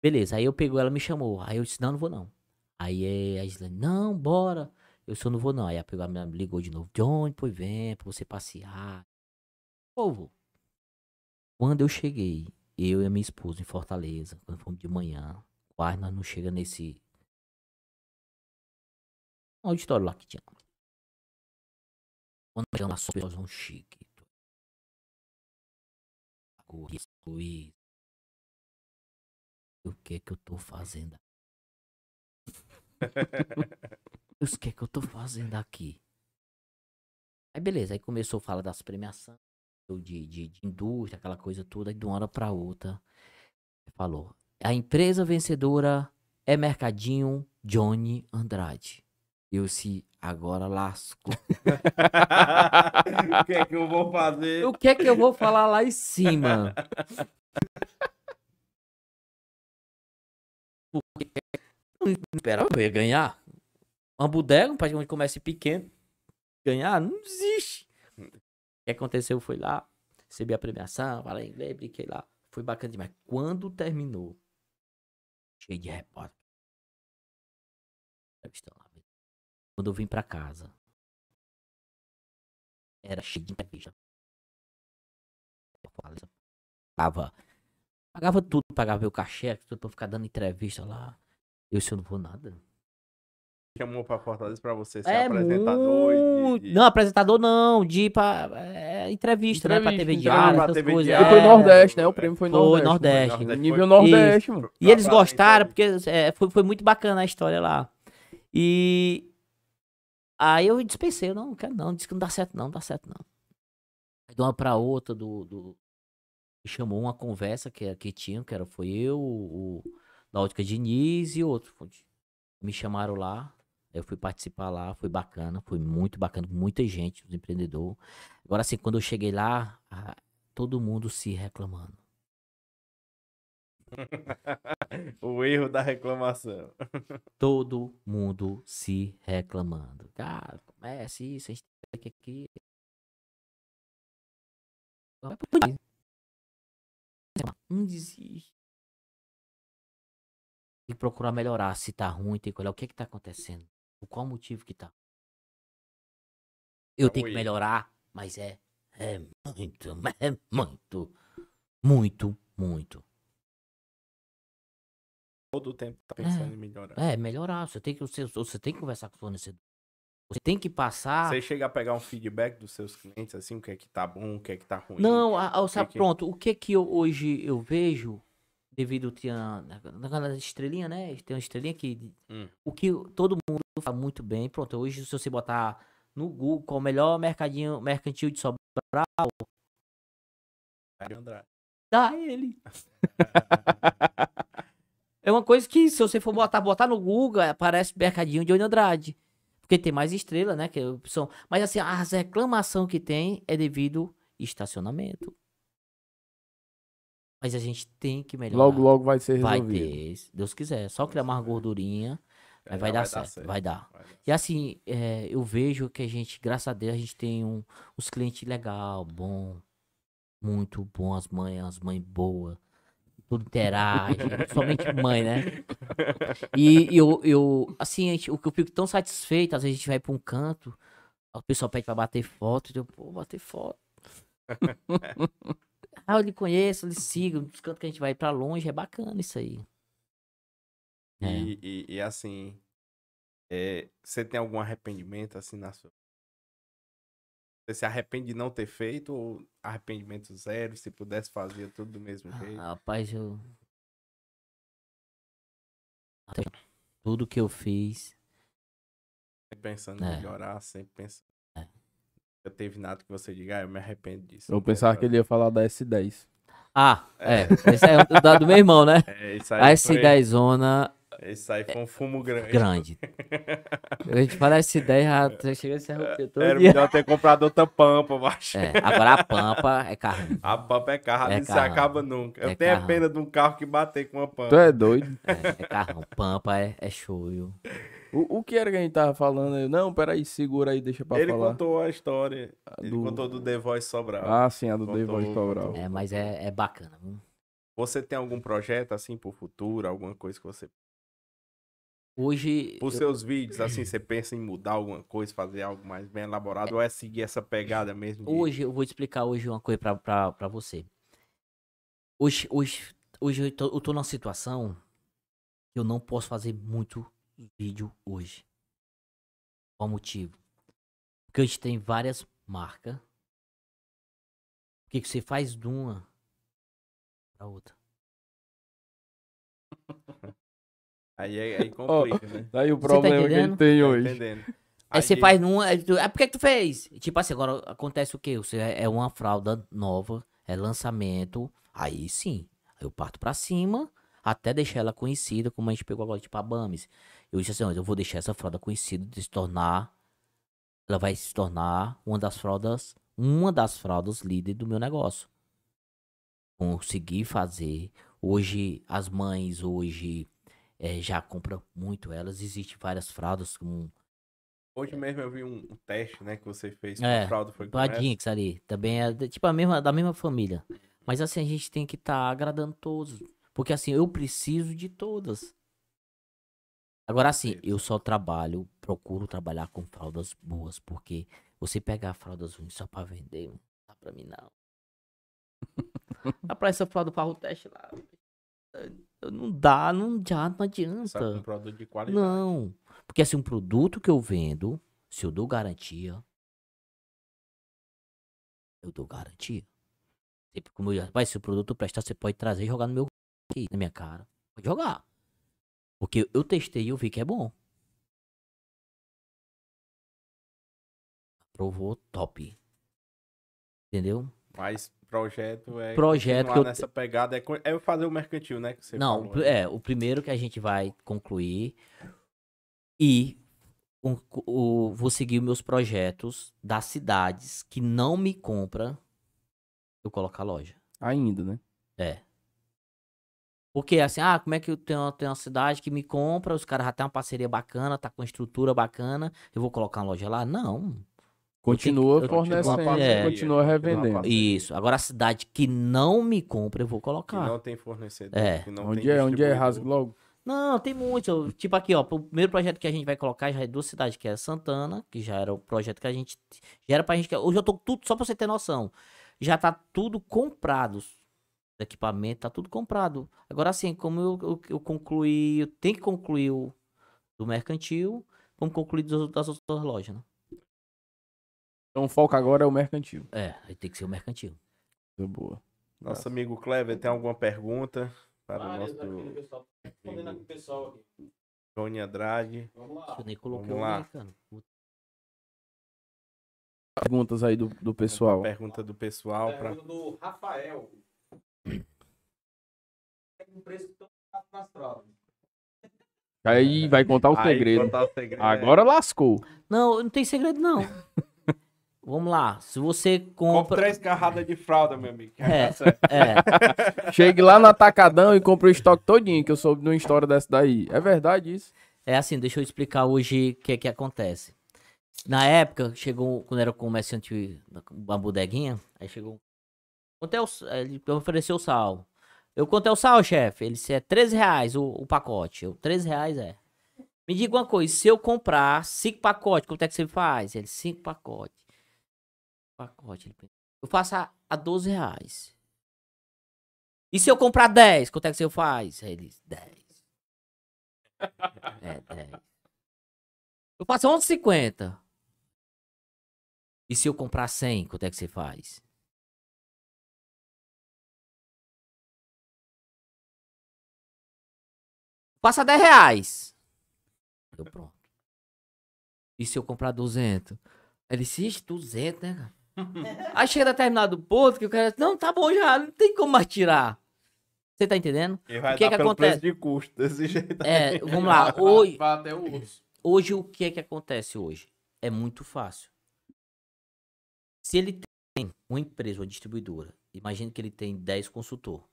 Beleza, aí eu pegou, ela me chamou. Aí eu disse, não, não vou não. Aí é, a Islane, não, bora. Eu só não vou não. Aí ela pegou, me ligou de novo. John, pois vem, pra você passear. Povo. Quando eu cheguei, eu e a minha esposa em Fortaleza, quando fomos de manhã, quase nós não chega nesse um auditório lá que tinha. Quando chegamos lá, pessoas um chique. O que que eu tô fazendo? [laughs] o que que eu tô fazendo aqui? Aí beleza, aí começou a falar das premiações, de, de, de indústria, aquela coisa toda, e de uma hora pra outra, falou, a empresa vencedora é Mercadinho Johnny Andrade. Eu se agora lasco. [laughs] o que é que eu vou fazer? O que é que eu vou falar lá em cima? Porque eu não esperava que eu ia ganhar. Uma bodega, um país onde comece pequeno, ganhar, não existe. O que aconteceu foi lá, recebi a premiação, falei inglês, brinquei lá. Foi bacana demais. Quando terminou, cheio de repórter. Quando eu vim pra casa, era cheio de entrevista. Pagava, pagava tudo, pagava meu cachê, tudo pra ficar dando entrevista lá. Eu, se eu não vou nada. Chamou pra Fortaleza pra você ser É apresentador muito... de- de- Não, apresentador não, de ir pra é, entrevista, né? Pra TV Entrevista, pra essas TV coisas. diária. E foi é. Nordeste, né? O prêmio foi Foi Nordeste. Nordeste. Nordeste. Nível Foi- Nordeste, mano. E eles gostaram, entrevista. porque é, foi, foi muito bacana a história lá. E aí eu dispensei, eu não, não quero não, disse que não dá certo não, não dá certo não. Aí de uma pra outra, do, do me chamou uma conversa que, que tinha, que era, foi eu, o, Ótica Diniz e outro. Foi- Me chamaram lá, eu fui participar lá, foi bacana, foi muito bacana, muita gente, os empreendedores. Agora assim, quando eu cheguei lá, todo mundo se reclamando. [laughs] o erro da reclamação. todo mundo se reclamando. Cara, comece isso, a gente tem que aqui. Não desiste. Tem que procurar melhorar. Se tá ruim, tem que olhar o que que tá acontecendo. Por qual motivo que tá. Eu É tenho que melhorar, mas é, é muito, [laughs] é muito, muito, muito. Todo o tempo tá pensando É. em melhorar. É, melhorar. Você tem que, você, você tem que conversar com o fornecedor. Você tem que passar. Você chega a pegar um feedback dos seus clientes, assim, o que é que tá bom, o que é que tá ruim. Não, a, a, sabe, que pronto. O que que eu, hoje eu vejo, devido tinha naquela estrelinha, né? Tem uma estrelinha que Hum. o que todo mundo fala muito bem. Pronto, hoje se você botar no Google qual o melhor mercadinho mercantil de Sobral, dá ele. [laughs] é uma coisa que se você for botar, botar no Google, aparece mercadinho de Oni Andrade. Porque tem mais estrela, né? Que é a opção. Mas assim, as reclamação que tem é devido estacionamento. Mas a gente tem que melhorar. Logo, logo vai ser vai resolvido. ter, se Deus quiser. Só criar mais gordurinha, É, aí vai, dar, certo, Vai dar. Vai dar. E assim, é, eu vejo que a gente, graças a Deus, a gente tem um, uns clientes legal, bom, muito bom, as mães, as mães boas, tudo interage, [laughs] somente mãe, né? [laughs] E eu, eu assim, gente, o que eu fico tão satisfeito, às vezes a gente vai pra um canto, o pessoal pede pra bater foto, e eu, pô, bater foto. [laughs] ah, eu lhe conheço, eu lhe sigo, nos cantos que a gente vai pra longe, é bacana isso aí. É. E, e, e, assim, é, você tem algum arrependimento assim na sua. Você se arrepende de não ter feito ou arrependimento zero? Se pudesse fazer tudo do mesmo jeito? Ah, Rapaz, eu. Tudo que eu fiz. Sempre pensando em É. melhorar, sempre pensando. É. Eu teve nada que você diga, ah, eu me arrependo disso. Eu pensava que fazer." ele ia falar da S10. Ah, é. Esse é o da- do meu irmão, né? [laughs] É, isso aí A foi, S10 zona Isso aí foi um fumo grande. grande. [laughs] A gente fala S10, já você chega a se arrepender todo Era dia. melhor ter comprado outra pampa, macho. É, agora a pampa é carro. A pampa é carro, É não se acaba nunca. Eu É tenho a carrão. pena de um carro que bater com uma pampa. Tu é doido? É, é carrão. Pampa é, é show. viu? O, o que era que a gente tava falando? Eu, não, peraí, segura aí, deixa pra Ele falar. contou a história. A Ele do- contou do The Voice Sobral. Ah, sim, a do Contou, Dave Voice Sobral. É, mas é, é bacana. viu? Você tem algum projeto assim pro futuro? Alguma coisa que você. Hoje. Por eu- seus vídeos, assim, você pensa em mudar alguma coisa, fazer algo mais bem elaborado? Ou é seguir essa pegada mesmo? de- Hoje, eu vou te explicar hoje uma coisa pra, pra, pra você. Hoje, hoje, hoje eu, tô, eu tô numa situação que eu não posso fazer muito vídeo hoje. Qual motivo? Porque a gente tem várias marcas. O que, que você faz de uma pra outra? Aí, aí, aí complica, né? [laughs] Daí o tá problema que ele tem Tá hoje. entendendo? Aí você Aí- faz numa. aí tu- Ah, por que, que tu fez? Tipo assim, agora acontece o quê? Você é é uma fralda nova, é lançamento. Aí sim. aí Eu parto pra cima até deixar ela conhecida, como a gente pegou agora, tipo a Bames. Eu disse assim, ó, eu vou deixar essa fralda conhecida de se tornar. Ela vai se tornar uma das fraldas. Uma das fraldas líder do meu negócio. Consegui fazer. Hoje, as mães hoje eh, já compram muito elas. Existem várias fraldas com Hoje mesmo eu vi um, teste, né, que você fez É, com a fralda. Foi com a. Jinx ali. Também é tipo a mesma, da mesma família. Mas assim, a gente tem que estar agradando todos. Porque assim, eu preciso de todas. Agora assim, eu só trabalho, procuro trabalhar com fraldas boas. Porque você pegar fraldas ruins só pra vender, não dá pra mim não. [laughs] Dá pra essa fralda para o teste lá. Não dá, não já, não com um adianta. produto de qualidade. Não. Porque assim, um produto que eu vendo, se eu dou garantia, eu dou garantia. Sempre como eu, rapaz, se o produto prestar, você pode trazer e jogar no meu aqui, na minha cara. Pode jogar. Porque eu testei e eu vi que é bom. Provou top. Entendeu? Mas projeto é. Projeto continuar que eu nessa pegada é, é fazer o mercantil, né? Que você Não, falou, né? é, o primeiro que a gente vai concluir e o, o- vou seguir meus projetos das cidades que não me compra, eu coloco a loja. Ainda, né? É. Porque assim, ah, como é que eu tenho, tenho uma cidade que me compra, os caras já têm uma parceria bacana, tá com estrutura bacana, eu vou colocar uma loja lá? Não. Continua fornecendo, É. continua revendendo. Isso. Agora a cidade que não me compra, eu vou Que colocar. não tem fornecedor. É. Que não Onde tem é? Onde é? Rasga logo. Não, tem muitos. Tipo aqui, ó. O primeiro projeto que a gente vai colocar já é duas cidades, que é Santana, que já era o projeto que a gente. Já era pra gente. Hoje eu tô tudo, só pra você ter noção. Já tá tudo comprado. O equipamento tá tudo comprado. Agora sim, como eu, eu, eu concluí. Eu tenho que concluir o do mercantil. Vamos concluir das, das outras lojas, né? Então o foco agora é o mercantil. É, aí tem que ser o mercantil. Coisa boa. Nosso amigo Clever tem alguma pergunta para o Várias nosso aqui do pessoal. Respondendo aqui o pessoal aqui. Johnny Andrade? Vamos lá. Eu nem coloquei Vamos o lá. Perguntas aí do, do pessoal. Pergunta do pessoal para Pergunta do Rafael. Tem um preço tão caro nas provas. Aí vai contar o Aí, segredo. contar o segredo, é. Agora lascou. Não, não tem segredo, não. [laughs] vamos lá. Se você Compre compra. três carradas de fralda, meu amigo. que É. certo. É, [laughs] Chegue lá no Atacadão e compre o estoque todinho, que eu soube de uma história dessa daí. É verdade isso? é assim, deixa eu explicar hoje o que que acontece. Na época, chegou, quando era comerciante, uma bodeguinha, aí chegou. Quanto é o, ele ofereceu o sal. Eu quanto é o sal, chefe? Ele disse, é 13 reais o, o pacote. Eu, 13 reais é. Me diga uma coisa, se eu comprar cinco pacotes, quanto é que você faz? Ele, cinco pacotes. Pacote. Eu faço a, a 12 reais. E se eu comprar 10, quanto é que você faz? Aí Ele, 10. [laughs] É, 10. Eu faço 11,50. E se eu comprar 100, quanto é que você faz? Passa 10 reais. Eu pronto. E se eu comprar 200? Ele disse, "Ixi, 200, né, cara? Aí chega determinado ponto que o cara, não, tá bom já, não tem como mais tirar. Você tá entendendo? E vai O que dar que pelo acontece? preço de custo, desse jeito. É, vamos lá. Hoje, Vai o. Hoje, o que é que acontece hoje? É muito fácil. Se ele tem uma empresa, uma distribuidora, imagine que ele tem 10 consultor.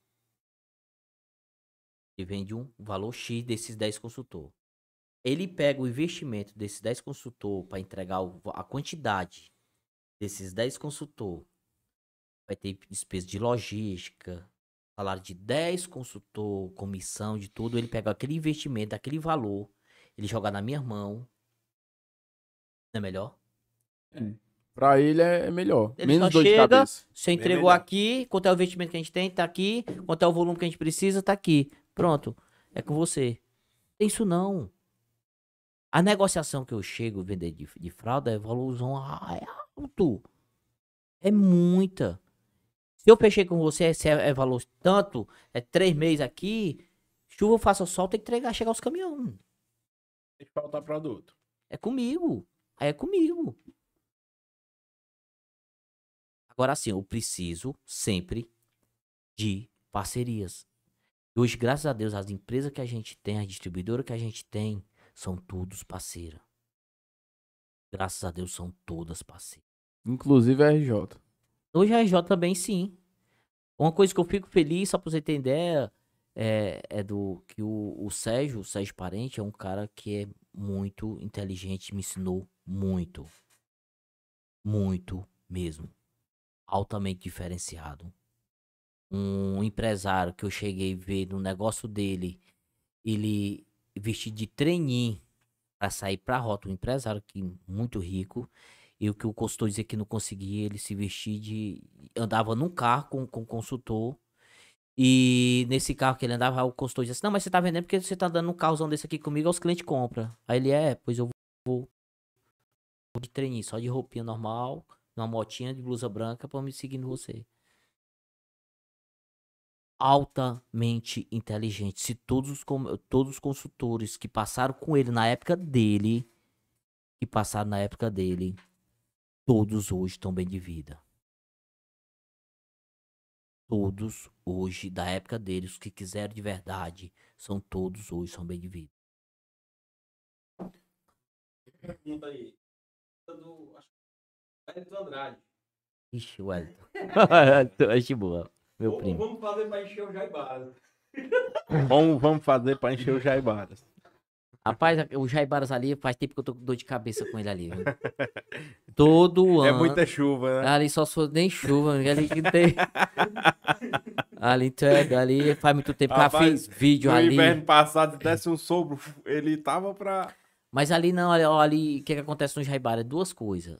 Ele vende um valor X desses 10 consultor. Ele pega o investimento desses 10 consultor para entregar a quantidade desses 10 consultor. Vai ter despesa de logística, salário de 10 consultor, comissão de tudo. Ele pega aquele investimento, aquele valor, ele joga na minha mão. Não é melhor? Pra ele é é melhor. Ele Menos de chega- cabeça. Você entregou melhor. aqui, quanto é o investimento que a gente tem, tá aqui. Quanto é o volume que a gente precisa, tá aqui. Pronto. É com você. Tem isso não. A negociação que eu chego a vender de, de fralda é valorzão ah, é alto. É muita. Se eu fechei com você, se é, é valor tanto, é três meses aqui, chuva, faça sol, tem que entregar, chegar os caminhões. Tem que faltar produto. É comigo. Aí é comigo. Agora sim, eu preciso sempre de parcerias. E hoje, graças a Deus, as empresas que a gente tem, as distribuidoras que a gente tem, são todos parceiras. Graças a Deus, são todas parceiras. Inclusive a RJ. Hoje a RJ também sim. Uma coisa que eu fico feliz, só pra você ideia, é, é do que o, o Sérgio, o Sérgio Parente, é um cara que é muito inteligente, me ensinou muito. Muito mesmo. Altamente diferenciado. Um empresário que eu cheguei a ver no negócio dele, ele vestido de treininho pra sair pra rota, um empresário que muito rico. E o que o consultor dizia que não conseguia, ele se vestir de. andava num carro com, com o consultor. E nesse carro que ele andava, o consultor dizia assim: Não, mas você tá vendendo porque você tá dando um carrozão desse aqui comigo, os clientes compram. Aí ele é, pois eu vou, de treininho, só de roupinha normal, numa motinha de blusa branca pra me seguir em você. Altamente inteligente. Se todos os, todos os consultores que passaram com ele na época dele, que passaram na época dele, todos hoje estão bem de vida. Todos hoje, da época deles, os que quiseram de verdade, são todos hoje, são bem de vida. Pergunta aí. Do, acho que é do Andrade. Ixi, Wellington. Acho [laughs] [laughs] boa, meu Como primo. vamos fazer pra encher o Jaibara? Como vamos fazer pra encher o Jaibaras? Rapaz, o Jaibaras ali, faz tempo que eu tô com dor de cabeça com ele ali. viu? [laughs] Todo É ano. muita chuva, né? Ali só sou nem chuva, [laughs] ali que tem. ali, é- ali faz muito tempo que eu Rapaz, fiz vídeo No ali. inverno passado, desse um sobro, ele tava pra... Mas ali não, ali, ó, ali o que, que acontece no Jaibara? É duas coisas.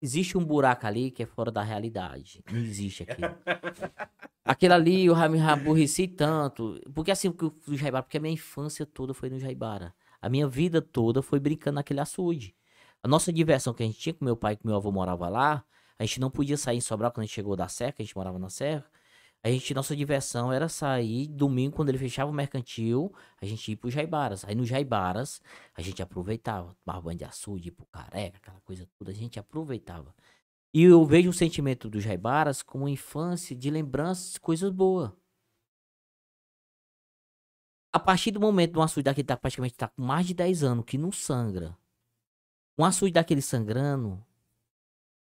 Existe um buraco ali que é fora da realidade. Não existe aquilo. [laughs] Aquele ali eu me aborreci tanto. Porque assim, o Jaibara, porque a minha infância toda foi no Jaibara. A minha vida toda foi brincando naquele açude. A nossa diversão que a gente tinha com meu pai com meu avô morava lá, a gente não podia sair em Sobral quando a gente chegou da Serra, a gente morava na Serra. A gente, nossa diversão era sair domingo, quando ele fechava o mercantil, a gente ia pro Jaibaras. Aí no Jaibaras, a gente aproveitava, tomava banho de açude, pro careca, aquela coisa toda, a gente aproveitava. E eu vejo o sentimento do Jaibaras como infância de lembranças, coisas boas. A partir do momento de um açude daquele tá praticamente tá com mais de 10 anos, que não sangra. Um açude daquele sangrando,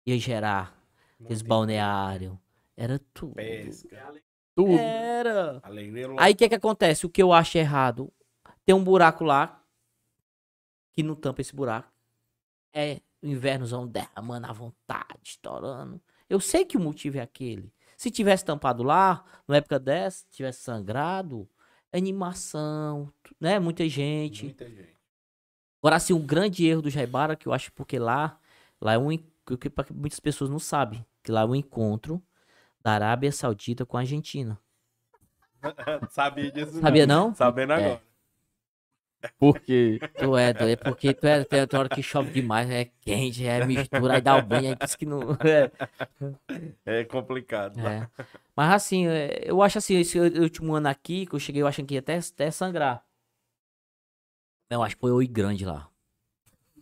ia gerar aqueles balneários. Era tudo. Pesca. Tudo. Era. Alegria Aí o que que acontece? O que eu acho errado, tem um buraco lá que não tampa esse buraco. É o invernozão derramando à vontade, estourando. Eu sei que o motivo é aquele. Se tivesse tampado lá, numa época dessa, tivesse sangrado, animação, né? Muita gente. Muita gente. Agora, assim, o grande erro do Jaibara, que eu acho porque lá, lá é um, que, muitas pessoas não sabem, que lá é um encontro da Arábia Saudita com a Argentina. [laughs] Sabia disso Sabia não? Sabendo É. agora. Porque Tu é, doido, é porque tu é, tem tem hora que chove demais, é quente, é mistura, aí dá o banho, aí diz que não. [laughs] É, É complicado. é. Mas assim, é, eu acho assim, esse último ano aqui, que eu cheguei, eu achando que ia até, até sangrar. Eu acho que foi oi grande lá.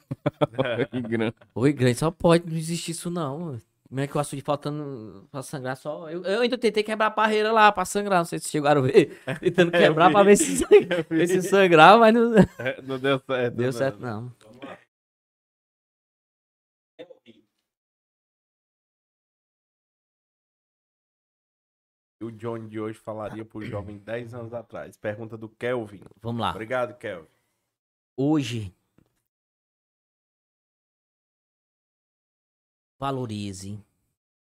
[laughs] grande. Oi grande, só pode, não existe isso não. Como é que eu açude faltando pra sangrar só? Eu, eu ainda tentei quebrar a barreira lá pra sangrar, não sei se chegaram a ver. [laughs] Tentando quebrar pra vi, ver se, ver se sangrar, mas não [laughs] É, Não deu certo. deu não. certo não. Vamos lá. E o Johnny de hoje falaria pro jovem 10 anos atrás. Pergunta do Kelvin. Vamos lá. Obrigado, Kelvin. hoje valorize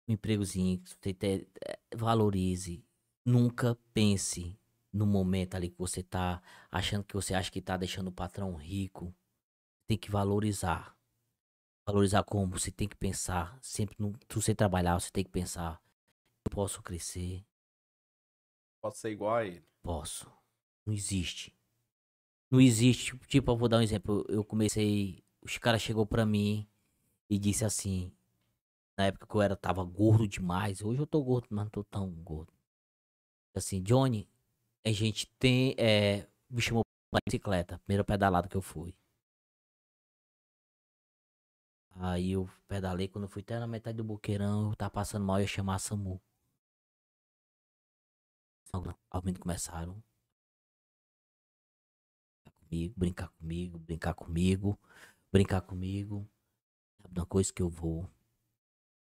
o empregozinho, que você tem- eh, valorize. Nunca pense no momento ali que você tá achando que você acha que tá deixando o patrão rico. Tem que valorizar. Valorizar como? Você tem que pensar. Sempre, no, se você trabalhar, você tem que pensar. Eu posso crescer? Posso ser igual a ele. Posso. Não existe. Não existe. Tipo, eu vou dar um exemplo. Eu comecei. Os caras chegou pra mim e disse assim. Na época que eu era, tava gordo demais. Hoje eu tô gordo, mas não tô tão gordo. Assim, Johnny, a gente tem. É, me chamou pra bicicleta. Primeira pedalada que eu fui. Aí eu pedalei, quando eu fui até na metade do boqueirão, eu tava passando mal, eu ia chamar a SAMU. Os meninos começaram comigo, brincar comigo, brincar comigo, brincar comigo. Sabe uma coisa que eu vou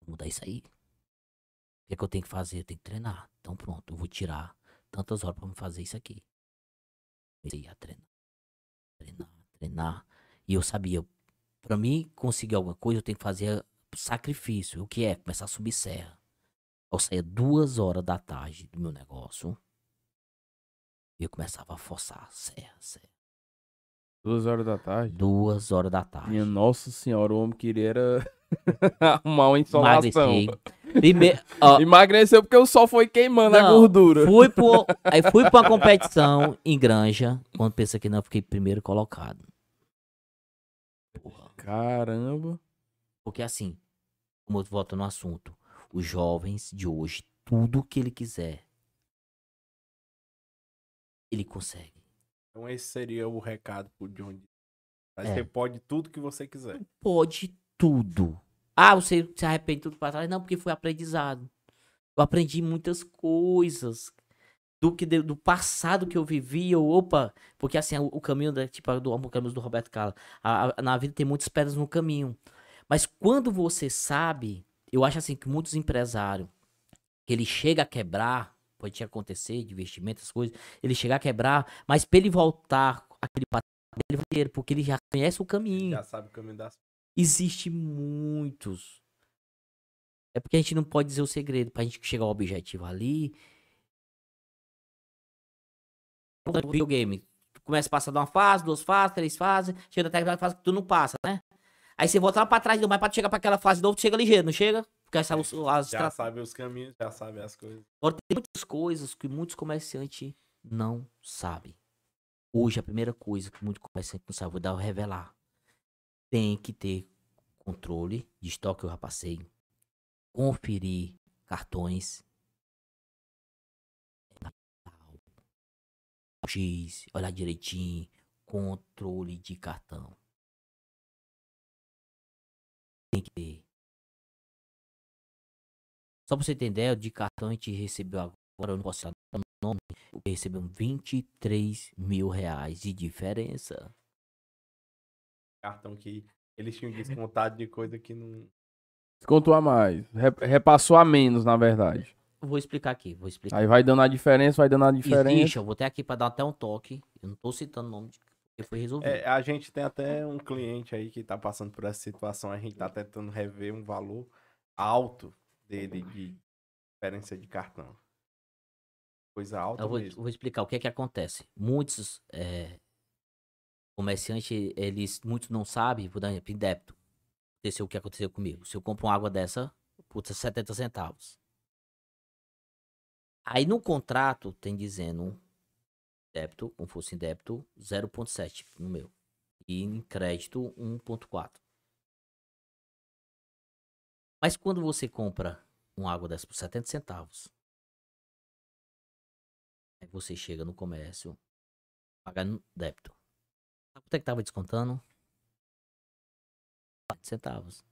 mudar isso aí? O que, é que eu tenho que fazer? Eu tenho que treinar. Então pronto, eu vou tirar tantas horas pra me fazer isso aqui. Comecei a treinar, treinar, treinar. E eu sabia, pra mim conseguir alguma coisa, eu tenho que fazer sacrifício. O que é? Começar a subir serra. Eu saía duas horas da tarde do meu negócio. E eu começava a forçar serra, serra. Duas horas da tarde. Duas horas da tarde. Minha nossa senhora, o homem queria era [laughs] arrumar uma insolação. Emagreci. Primeiro, ó, [laughs] Emagreceu porque o sol foi queimando a Não, gordura. fui pro, [laughs] aí fui pra uma competição em Granja. Quando pensa que não, eu fiquei primeiro colocado. Porra. Caramba. Porque assim, como eu volto no assunto, os jovens de hoje, tudo que ele quiser, ele consegue. Então esse seria o recado pro Johnny. Mas É. você pode tudo que você quiser. Pode tudo. Ah, você se arrepende tudo pra trás? Não, porque foi aprendizado. Eu aprendi muitas coisas do que de- do passado que eu vivi. Eu, opa, porque assim, o, o caminho da, tipo, do, o caminho do Roberto Carlos, a- a- na vida tem muitas pedras no caminho. Mas quando você sabe, eu acho assim que muitos empresários que ele chega a quebrar, pode acontecer de investimento, essas coisas, ele chegar a quebrar, mas pra ele voltar aquele patamar ter, porque ele já conhece o caminho. Já sabe o caminho das. Existe muitos. É porque a gente não pode dizer o segredo. Pra gente chegar ao objetivo ali. No videogame. Tu começa a passar de uma fase, duas fases, três fases. Chega até aquela fase que tu não passa, né? Aí você volta lá pra trás, mas pra chegar pra aquela fase de novo, tu chega ligeiro, não chega? Porque essa, os, as Já estra- sabe os caminhos, já sabe as coisas. Agora tem muitas coisas que muitos comerciantes não sabem. Hoje a primeira coisa que muitos comerciantes não sabem, vou dar eu revelar. Tem que ter controle de estoque, eu já passei. Conferir cartões. X, olhar direitinho. Controle de cartão. Tem que ter. Só pra você ideia, de cartão a gente recebeu agora, eu não posso citar o nome, recebeu 23 mil reais de diferença. Cartão que eles tinham descontado de coisa que não. Descontou a mais. Re- Repassou a menos, na verdade. Vou explicar aqui, vou explicar. Aí vai dando a diferença, vai dando a diferença. Existe, eu vou ter aqui pra dar até um toque. Eu não tô citando o nome de porque foi resolvido. É, a gente tem até um cliente aí que tá passando por essa situação, a gente tá tentando rever um valor alto dele de diferença de cartão. Coisa alta Eu vou, mesmo. vou explicar o que é que acontece. Muitos é, comerciantes, eles, muitos não sabem, um exemplo, em débito. Aconteceu o que aconteceu comigo. Se eu compro uma água dessa, putz, 70 centavos. Aí no contrato tem dizendo débito, como fosse em débito, 0.7 no meu. E em crédito, 1.4. Mas quando você compra uma água dessa por 70 centavos, Aí você chega no comércio, paga no débito. Quanto é que tava descontando? 4 centavos.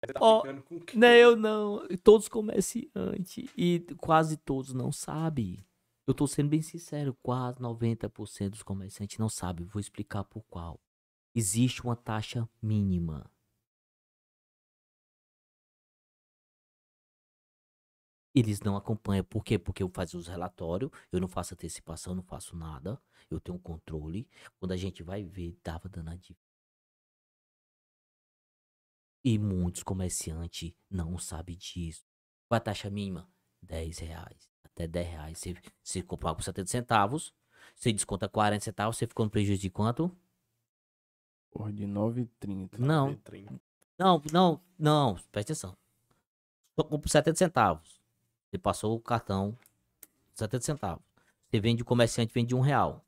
Tá quem? Não, eu não. Todos comerciantes. E quase todos não sabem. Eu tô sendo bem sincero, quase 90% dos comerciantes não sabem. Vou explicar por qual. Existe uma taxa mínima. Eles não acompanham. Por quê? Porque eu faço os relatórios, eu não faço antecipação, não faço nada. Eu tenho um controle. Quando a gente vai ver, tava dando a dívida. E muitos comerciantes não sabem disso. Qual é a taxa mínima? 10 reais. Até 10 reais. Você, você comprar por 70 centavos, você desconta 40 centavos, você ficou no prejuízo de quanto? Porra, de 9,30. Não, Letrinha. não, não, não. Presta atenção. Só compra por 70 centavos. Você passou o cartão, 70 centavos. Você vende, o comerciante vende um real.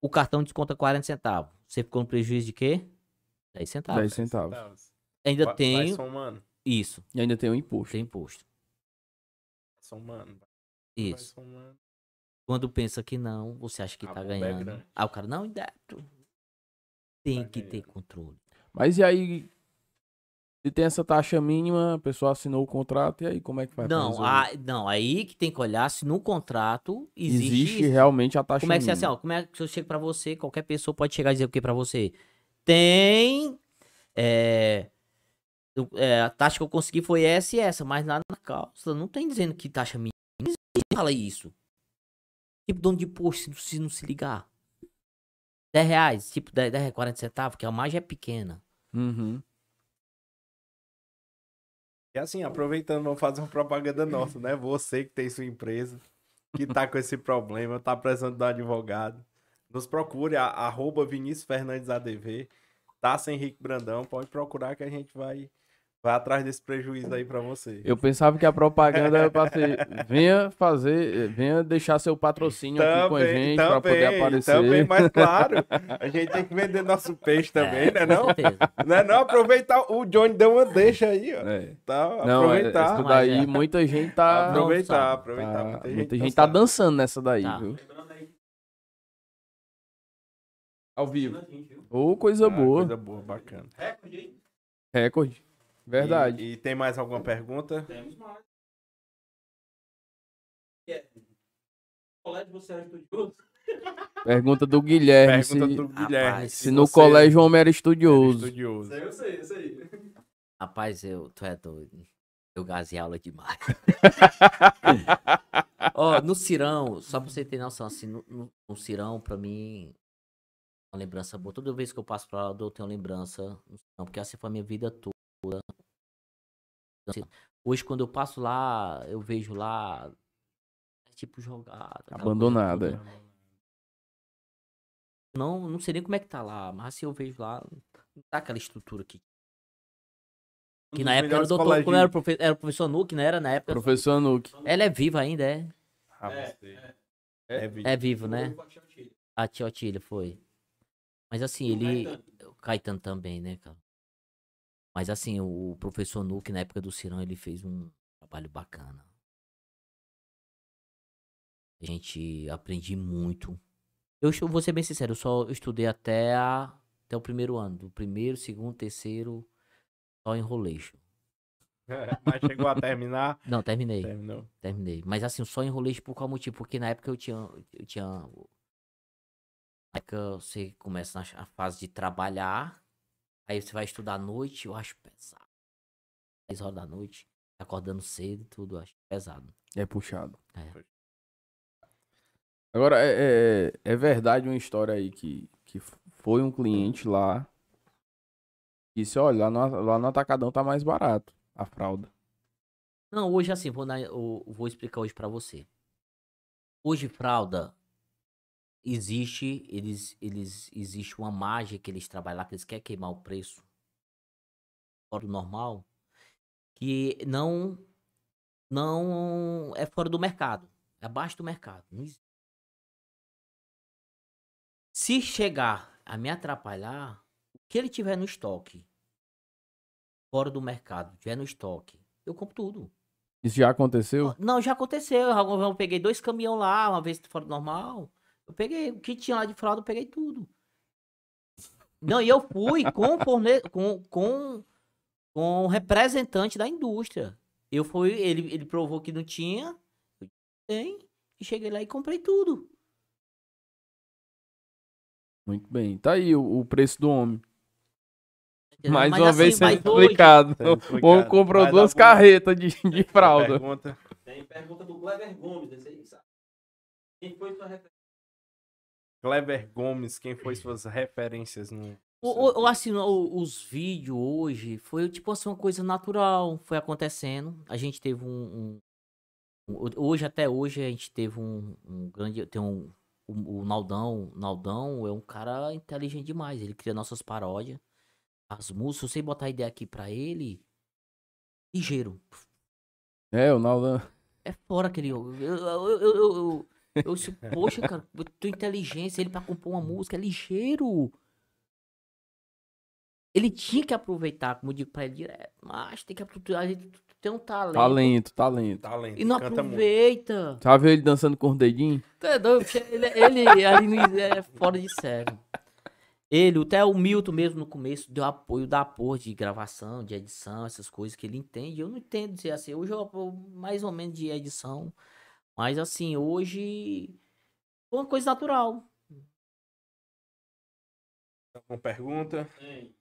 O cartão desconta 40 centavos. Você ficou no prejuízo de quê? 10 centavos. 10 centavos. Ainda Vai- tem Vai somando. isso. E ainda tem o imposto. Tem imposto. Vai somando. vai Isso. somando. Quando pensa que não, você acha que A tá é ganhando. grande. Aí o cara, não, em débito. Tem Tá que ter ganhando. controle. Mas e aí? Se tem essa taxa mínima, a pessoa assinou o contrato, e aí como é que vai Não, a, não, aí que tem que olhar se no contrato existe. Existe realmente a taxa Como é que você assim, mínima. ó, como é que se eu chego pra você, qualquer pessoa pode chegar e dizer o que pra você? Tem. É, é, a taxa que eu consegui foi essa e essa, mas lá na causa não tem dizendo que taxa mínima. Não fala isso. Tipo, dono de posto, se, se não se ligar. 10 reais, tipo 10, 10 40 centavos, que a margem é pequena. Uhum. E assim, aproveitando, vamos fazer uma propaganda nossa, né? Você que tem sua empresa, que tá com esse problema, tá precisando de um advogado, nos procure, arroba Vinícius Fernandes ADV, tá sem Henrique Brandão, pode procurar que a gente vai, vai atrás desse prejuízo aí pra você. Eu pensava que a propaganda era pra ser. [laughs] Venha fazer, venha deixar seu patrocínio aqui com a gente pra poder aparecer. também, mas claro, a gente tem que vender nosso peixe também, né com não? certeza. Não é não? Aproveitar, o Johnny deu uma deixa aí, ó. É. Tá, Não, é, aproveitar. essa daí é. muita gente tá. Aproveitar, aproveitar. tá- muita gente, muita não gente tá dançando nessa daí, Tá. viu? Ao vivo. Ô, coisa Ah, boa. Coisa boa, bacana. Recorde aí. Recorde. Verdade. E, e tem mais alguma pergunta? Temos mais. Colégio, você é estudioso? Pergunta do Guilherme. Pergunta se, do Guilherme. Rapaz, se no você colégio o homem era estudioso. estudioso. Isso aí eu sei, isso aí. Rapaz, eu, tu é doido. Eu gazei aula demais. [laughs] Ó, no Cirão, só pra você ter noção, assim, no, no, no Cirão, pra mim, uma lembrança boa. Toda vez que eu passo pra lá, eu tenho uma lembrança no Cirão, porque assim foi a minha vida toda. Hoje, quando eu passo lá, eu vejo lá, é tipo coisa Abandonada, toda. Não, não sei nem como é que tá lá, mas assim eu vejo lá, não tá aquela estrutura que Um que na época era o doutor, como era o, profe, era o professor Nuke, não era na época? Professor Nuke. Ela é viva ainda, é? Ah, É, você. é. É, vídeo. É vivo, né? A tia Otília. Foi. Mas assim, ele. Caetano. O Caetano também, né, cara? Mas assim, o professor Nuke, na época do Cirão, ele fez um trabalho bacana. A gente aprendi muito. Eu vou ser bem sincero, eu só estudei até, a, até o primeiro ano. Do primeiro, segundo, terceiro, só enroleixo. [laughs] Mas chegou a terminar. Não, terminei. Terminou. Terminei. Mas assim, só enrolei por qual motivo? Porque na época eu tinha. Eu tinha. Na época você começa na a fase de trabalhar. Aí você vai estudar à noite, eu acho pesado. 10 horas da noite, acordando cedo e tudo, eu acho pesado. É puxado. É. Agora, é, é, é verdade uma história aí que, que foi um cliente lá. Disse, olha, lá no, lá no Atacadão tá mais barato a fralda. Não, hoje assim, vou, na- eu vou explicar hoje pra você. Hoje, fralda, existe, eles, eles, existe uma margem que eles trabalham lá, que eles querem queimar o preço fora do normal, que não, não é fora do mercado, é abaixo do mercado. Se chegar a me atrapalhar, o que ele tiver no estoque, fora do mercado, tiver no estoque, eu compro tudo. Isso já aconteceu? Não, já aconteceu. Eu, peguei dois caminhão lá, uma vez fora do normal. Eu peguei o que tinha lá de fralda, eu peguei tudo. Não, e eu fui com forne... com, com, com o representante da indústria. Eu fui, ele, ele provou que não tinha. Eu tem. E cheguei lá e comprei tudo. Muito bem. Tá aí o, o preço do homem. Mais Mas uma assim, vez sendo explicado. O homem comprou duas carretas de, de fralda. Pergunta. Tem pergunta do Clever Gomes, esse aí, sabe? Quem foi sua referência? Clever Gomes, quem foi suas referências no. O, assim, o- os vídeos hoje foi tipo assim, uma coisa natural, foi acontecendo. A gente teve um, um- um- hoje até hoje a gente teve um, um grande, tem um o, o Naldão, Naldão é um cara inteligente demais, ele cria nossas paródias, as músicas, se você botar ideia aqui pra ele, ligeiro. É, o Naldan. É fora aquele. Eu, eu, eu, eu, eu, disse, poxa, cara, tua inteligência, ele pra compor uma música é ligeiro. Ele tinha que aproveitar, como eu digo pra ele direto, mas tem que aproveitar, a gente tem um talento. Talento, talento. Talento. E não canta muito. aproveita. Já viu ele dançando com os dedinhos? Tu é doido? Ele, ele ali no- é fora de sério. Ele, até o Milton mesmo no começo, deu apoio da porra de gravação, de edição, essas coisas que ele entende. Eu não entendo dizer assim. Hoje eu mais ou menos de edição. Mas assim, hoje foi uma coisa natural. Uma pergunta. Tem.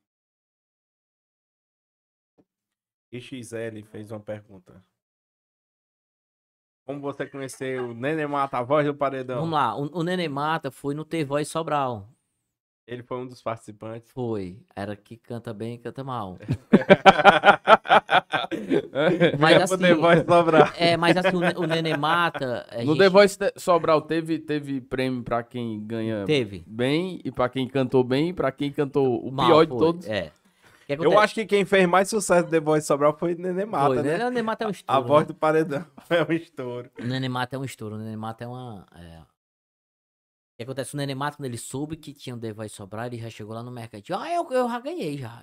XL fez uma pergunta. Como você conheceu o Nenê Mata, a voz do paredão? Vamos lá, o, o Nenê Mata foi no The Voice Sobral. Ele foi um dos participantes. Foi. Era que canta bem e canta mal. [laughs] É. Mas assim. poder voz sobrar. É, mas assim, o, o Nenê Mata. a No gente The Voice Sobral teve, teve prêmio pra quem ganha Teve. bem e pra quem cantou bem e pra quem cantou o Mal, pior de foi, todos. É. O que Eu acho que quem fez mais sucesso do The Voice Sobral foi o Nenê Mata, Foi, né? O Nenê Mata é um A estouro. voz né? do paredão [laughs] é um estouro. O Nenê Mata é um estouro. O Nenê Mata é uma. é. O que acontece? O Nenê Mata, quando ele soube que tinha um The Voice Sobral, ele já chegou lá no mercantil. Ah, eu, eu já ganhei já.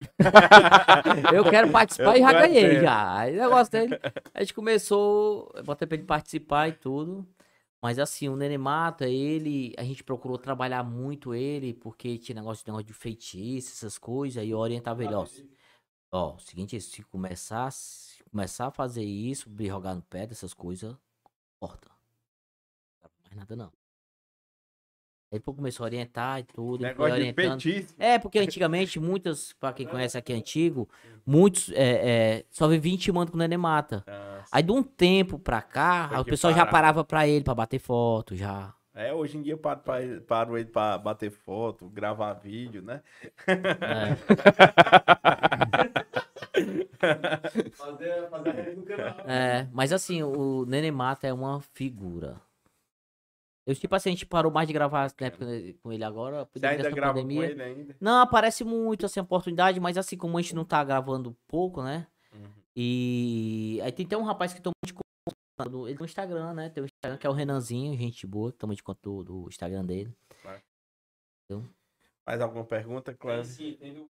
[laughs] Eu, quero participar e Eu já tô ganhei já. Aí o negócio dele. A gente começou. Eu botei pra ele participar e tudo. Mas assim, o Nenê Mata, ele. A gente procurou trabalhar muito ele, porque tinha negócio, negócio de feitiço, essas coisas. Aí eu orientava ele, ó. Ó, o seguinte, se começar, se começar a fazer isso, jogar no pé dessas coisas, corta. Não mais nada não. Aí depois começou a orientar e tudo, ele Negócio de feitiço. É, porque antigamente, muitas, pra quem conhece aqui antigo, muitos é, é, só vivia intimando com o Nenê Mata. Ah, Aí de um tempo pra cá, o pessoal já parava pra ele, pra bater foto, já. É, hoje em dia eu paro, pra ele- paro ele pra bater foto, gravar vídeo, né? É. Fazer, fazer a rede do canal. É, mas assim, o Nenê Mata é uma figura. Eu, tipo assim, a gente parou mais de gravar na época com ele agora. Você ainda grava pandemia. com ele ainda? Não, aparece muito, assim, a oportunidade, mas assim, como a gente não tá gravando pouco, né? Uhum. E aí tem até um rapaz que toma de conta do, ele tem um Instagram, né? Tem um Instagram que é o Renanzinho, gente boa, que toma de conta do, do Instagram dele. Mais alguma pergunta, Cláudio? sim, tem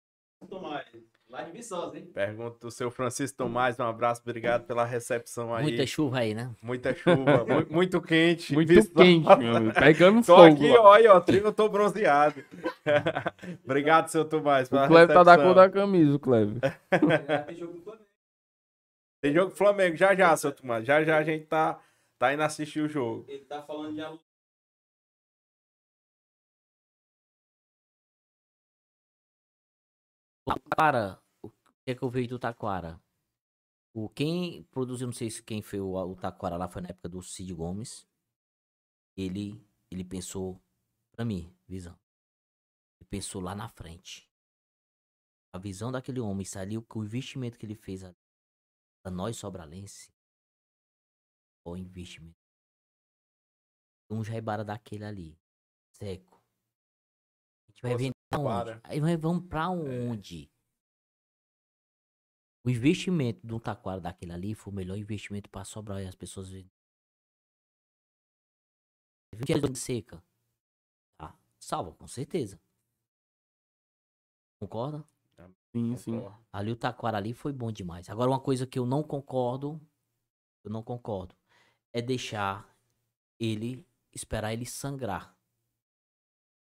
Tomás. Lá de Viçosa, hein? Pergunta do seu Francisco Tomás, um abraço, obrigado pela recepção aí. Muita chuva aí, né? Muita chuva, [laughs] mu- muito quente. Muito Viçosa. quente, meu amigo. Pegando [laughs] Tô fogo. aqui, lá. olha, ó, eu tô bronzeado. [laughs] obrigado, seu Tomás, pela O Cleber tá da cor da camisa, o Cleber. Tem jogo do Flamengo. Tem jogo do Flamengo, já já, seu Tomás. Já já a gente tá, tá indo assistir o jogo. Ele tá falando de aluno. O Taquara, o que é que eu vejo do Taquara? O, quem produziu, não sei se quem foi o, o Taquara lá, foi na época do Cid Gomes. Ele, ele pensou, pra mim, visão. Ele pensou lá na frente. A visão daquele homem, isso ali, o, o investimento que ele fez ali, pra nós sobralense, o investimento. Um jaibara daquele ali, seco. A gente vai Nossa, vender Aí vai- vamos pra onde? O investimento de um taquara daquele ali foi o melhor investimento pra sobrar e as pessoas verem. Vinte dias de seca. Tá. Salva, com certeza. Concorda? Sim, sim. Ali o taquara ali foi bom demais. Agora uma coisa que eu não concordo, eu não concordo, é deixar ele esperar ele sangrar.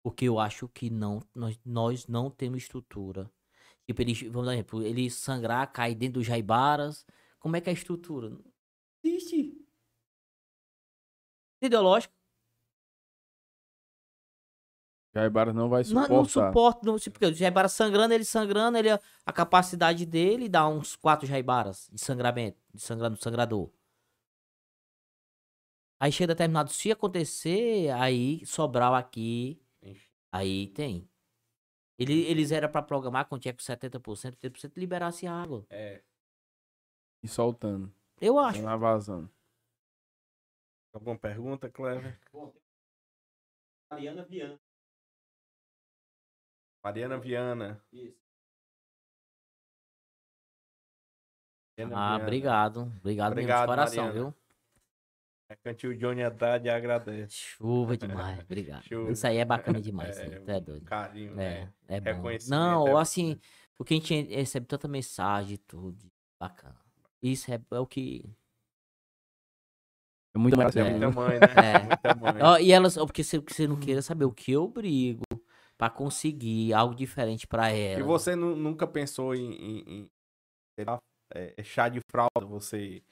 Porque eu acho que não nós, nós não temos estrutura. Tipo, ele, vamos dar um exemplo, ele sangrar, cair dentro dos jaibaras. Como é que é a estrutura? Não existe. Ideológico. Jaibara não vai Não, suportar. não suporta, não, porque o jaibara sangrando, ele sangrando, ele a capacidade dele dá uns quatro jaibaras de sangramento, de sangrando, sangrador. Aí chega determinado, se acontecer, aí Sobral aqui. Aí tem. Ele, eles eram pra programar quando tinha com 70%, 30% liberasse água. É. E soltando. Eu acho. Não vazando. Alguma pergunta, Clever? Mariana Viana. Mariana Viana. Isso. Mariana Ah, Viana. obrigado. Obrigado, Obrigado, mesmo, de coração, Mariana. viu? É Cantil Johnny Haddad agradece. Chuva demais, obrigado. [laughs] Chuva. Isso aí é bacana demais, É, é, é doido. Carinho, né? É, é bom. Não, é assim, né? porque a gente recebe tanta mensagem e tudo. Bacana. Isso é, é o que. É muito mais É É. muita mãe, né? [laughs] É. Muita mãe. Ó, e elas, ó, porque você, que você não queira saber o que eu brigo pra conseguir algo diferente pra ela. E você nu- nunca pensou em, em- em, lá, é, chá de fralda? Você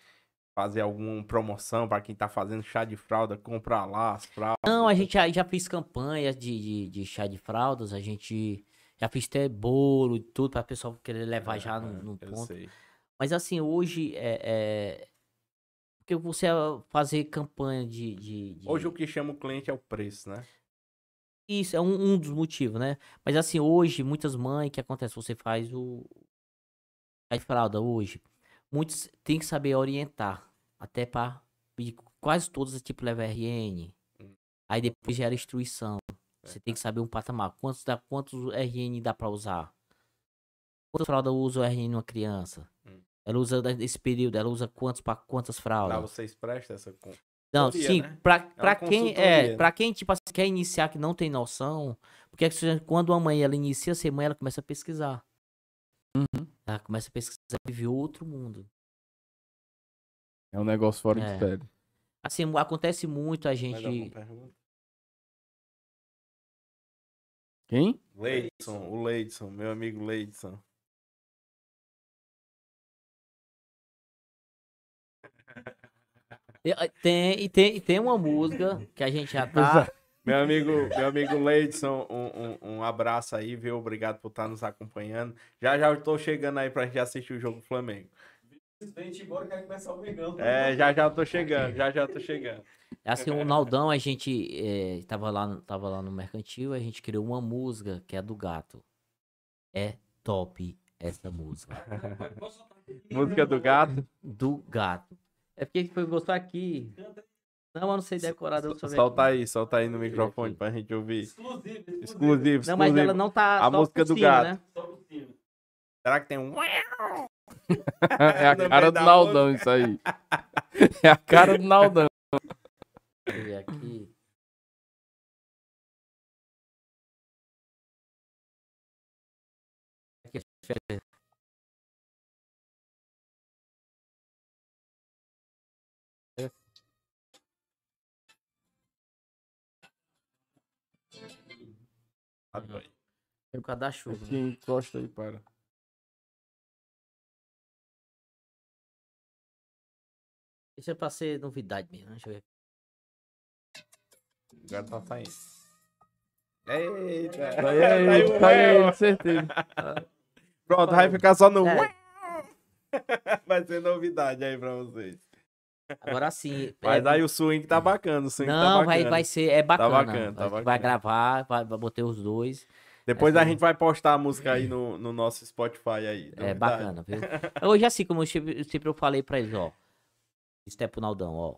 fazer alguma promoção para quem tá fazendo chá de fralda, comprar lá as fraldas? Não, a gente já, já fez campanhas de, de, de chá de fraldas, a gente já fez até bolo e tudo pra pessoal querer levar já no, no ponto. sei. Mas assim, hoje é. é... Porque você fazer campanha de, de, de- Hoje o que chama o cliente é o preço, né? Isso é um, um dos motivos, né? Mas assim, hoje, muitas mães, o que acontece? Você faz o. chá de fralda hoje. Muitos têm que saber orientar. Até para. Quase todas, tipo, leva RN. Hum. Aí depois gera instrução. Você tem que saber um patamar. Quantos, dá, quantos RN dá pra usar? Quantas fraldas usa o RN numa criança? Hum. Ela usa nesse período, ela usa quantos para quantas Pra fraldas? vocês prestam essa conta. Não, sim, né? pra, uma pra quem é, consultoria. pra quem tipo assim, quer iniciar que não tem noção, porque é quando a mãe ela inicia a ser mãe, ela começa a pesquisar. Uhum. Ela começa a pesquisar e viver outro mundo. É um negócio fora É. de série. Assim, acontece muito a gente. Quem? Leidson, o Leidson, meu amigo Leidson. Tem, e, tem, e tem uma música que a gente já tá. Meu amigo, meu amigo Leidson, um, um, um abraço aí, viu? Obrigado por estar nos acompanhando. Já já eu tô chegando aí pra gente assistir o jogo do Flamengo. Embora começar o Mengão. É, já já eu tô chegando, já já eu tô chegando. Assim, o Naldão, a gente eh, tava, lá, no- tava lá no mercantil, a gente criou uma música que é a do gato. É top essa música. Música do gato. Do gato. É porque foi gostou aqui. Não, eu não sei decorar, ver Solta aqui. aí, solta aí no microfone pra gente ouvir. Exclusivo, exclusivo. Exclusivo, Não, mas ela não tá. A só música do cima, gato. né? Só por cima. Será que tem um. [laughs] É a cara do Naldão isso aí. É a cara do Naldão. Deixa eu ver aqui. Aqui, deixa eu. É né? Quem encosta aí, para. Isso é pra ser novidade mesmo. né? Deixa eu ver. Agora tá saindo. Eita! Tá aí, [laughs] o tá aí, Léo. de certeza. [laughs] Pronto, vai ficar só no. É. [laughs] Vai ser novidade aí pra vocês. Agora sim. Mas é, aí o swing tá bacana, o swing tá Não, bacana. vai, vai ser. É bacana. bacana, tá vai, bacana. vai gravar, vai, vai botar os dois. Depois Vai a gente vai postar a música aí no, no nosso Spotify aí. É novidade. bacana, viu? Hoje, assim, como eu sempre, sempre eu falei pra eles, ó. Isso é Naldão, ó.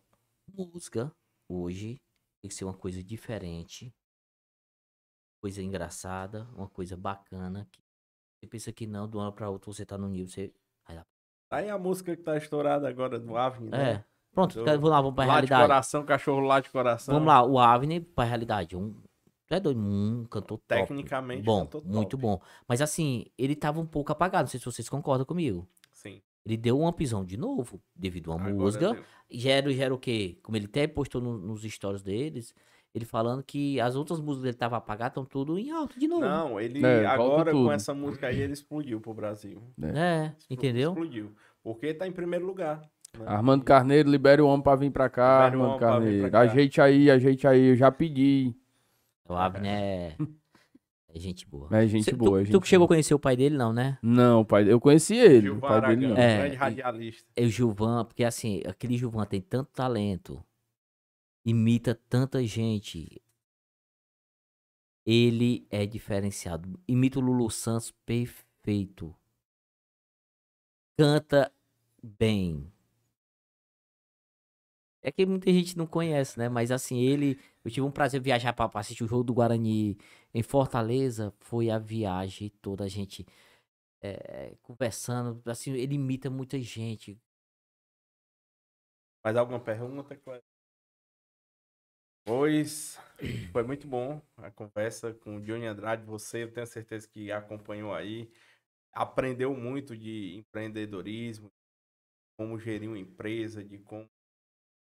Música, hoje, tem que ser uma coisa diferente. Coisa engraçada, uma coisa bacana. Que você pensa que não, de uma hora pra outra você tá no nível, você. Aí a música que tá estourada agora do Avni, né? É. Pronto, Do- vamos lá, vamos pra Lá de realidade. coração, cachorro lá de coração. Vamos lá, o Avni, pra realidade. Um, é doido, um cantor top. Tecnicamente, Bom, cantor top. muito bom. Mas assim, ele tava um pouco apagado, não sei se vocês concordam comigo. Sim. Ele deu uma pisão de novo, devido a uma Agora música. deu. Gera, gera o quê? Como ele até postou no- nos stories deles, ele falando que as outras músicas dele estavam apagadas, estão tudo em alto de novo. Não, ele É, agora com essa música aí, ele explodiu pro Brasil. É, Expl- entendeu? Explodiu. Porque tá em primeiro lugar. né? Armando Carneiro, libere o homem pra vir pra cá, Libere Armando Carneiro. pra cá. Ajeite aí, ajeite aí, eu já pedi. O Avni é, [laughs] é gente boa. É gente Cê- boa, é tu, gente tu chegou a conhecer o pai dele, não, né? Não, pai, eu conheci ele, o Gilvan pai dele Aragão, não. É, grande radialista. É o Gilvan, porque assim, aquele Gilvan tem tanto talento, imita tanta gente. Ele é diferenciado. Imita o Lulu Santos perfeito. Canta bem. É que muita gente não conhece, né? Mas assim, ele. Eu tive um prazer viajar para assistir o jogo do Guarani em Fortaleza. Foi a viagem toda, a gente é, conversando. Assim, ele imita muita gente. Mais alguma pergunta? Pois [clears throat] foi muito bom a conversa com o Johnny Andrade. Você, eu tenho certeza que acompanhou aí. Aprendeu muito de empreendedorismo, como gerir uma empresa, de como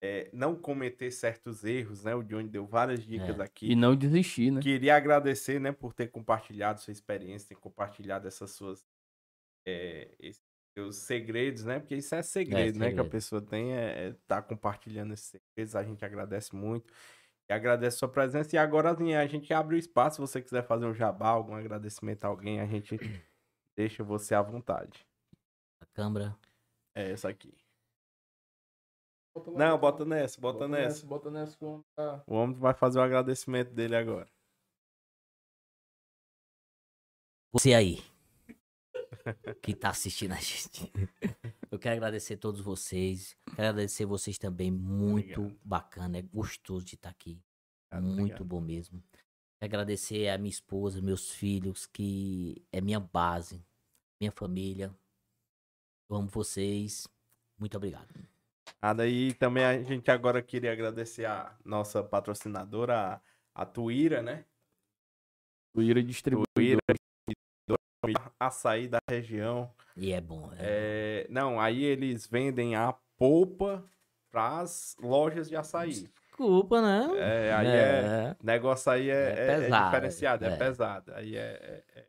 eh, não cometer certos erros, né? O Johnny deu várias dicas É. aqui. E não desistir, né? Queria agradecer, né, por ter compartilhado sua experiência, ter compartilhado essas suas eh, esses seus segredos, né? Porque isso é segredo, né? Que a segredo. pessoa tem é, é tá compartilhando esses segredos. A gente agradece muito. E agradece a sua presença. E agora assim, a gente abre o espaço. Se você quiser fazer um jabá, algum agradecimento a alguém, a gente [coughs] deixa você à vontade. A câmera. É essa aqui. Não, bota nessa, bota, nessa. Bota nessa com tá. O homem vai fazer o agradecimento dele agora. Você aí. que tá assistindo a gente. Eu quero agradecer a todos vocês. Quero agradecer vocês também. Muito Obrigado. bacana. É gostoso de estar aqui. Obrigado, Muito obrigado. bom mesmo. Quero agradecer a minha esposa, meus filhos, que é minha base, minha família. Eu amo vocês. Muito obrigado. Ah, daí também a gente agora queria agradecer a nossa patrocinadora, a, a Tuíra, né? O Ira distribui. Tuíra, açaí da região. E é bom. É, É, não, aí eles vendem a polpa para as lojas de açaí. Desculpa, né? É, aí é, negócio aí é, É é- é pesado, diferenciado, é, é. pesado. Aí é, é, é-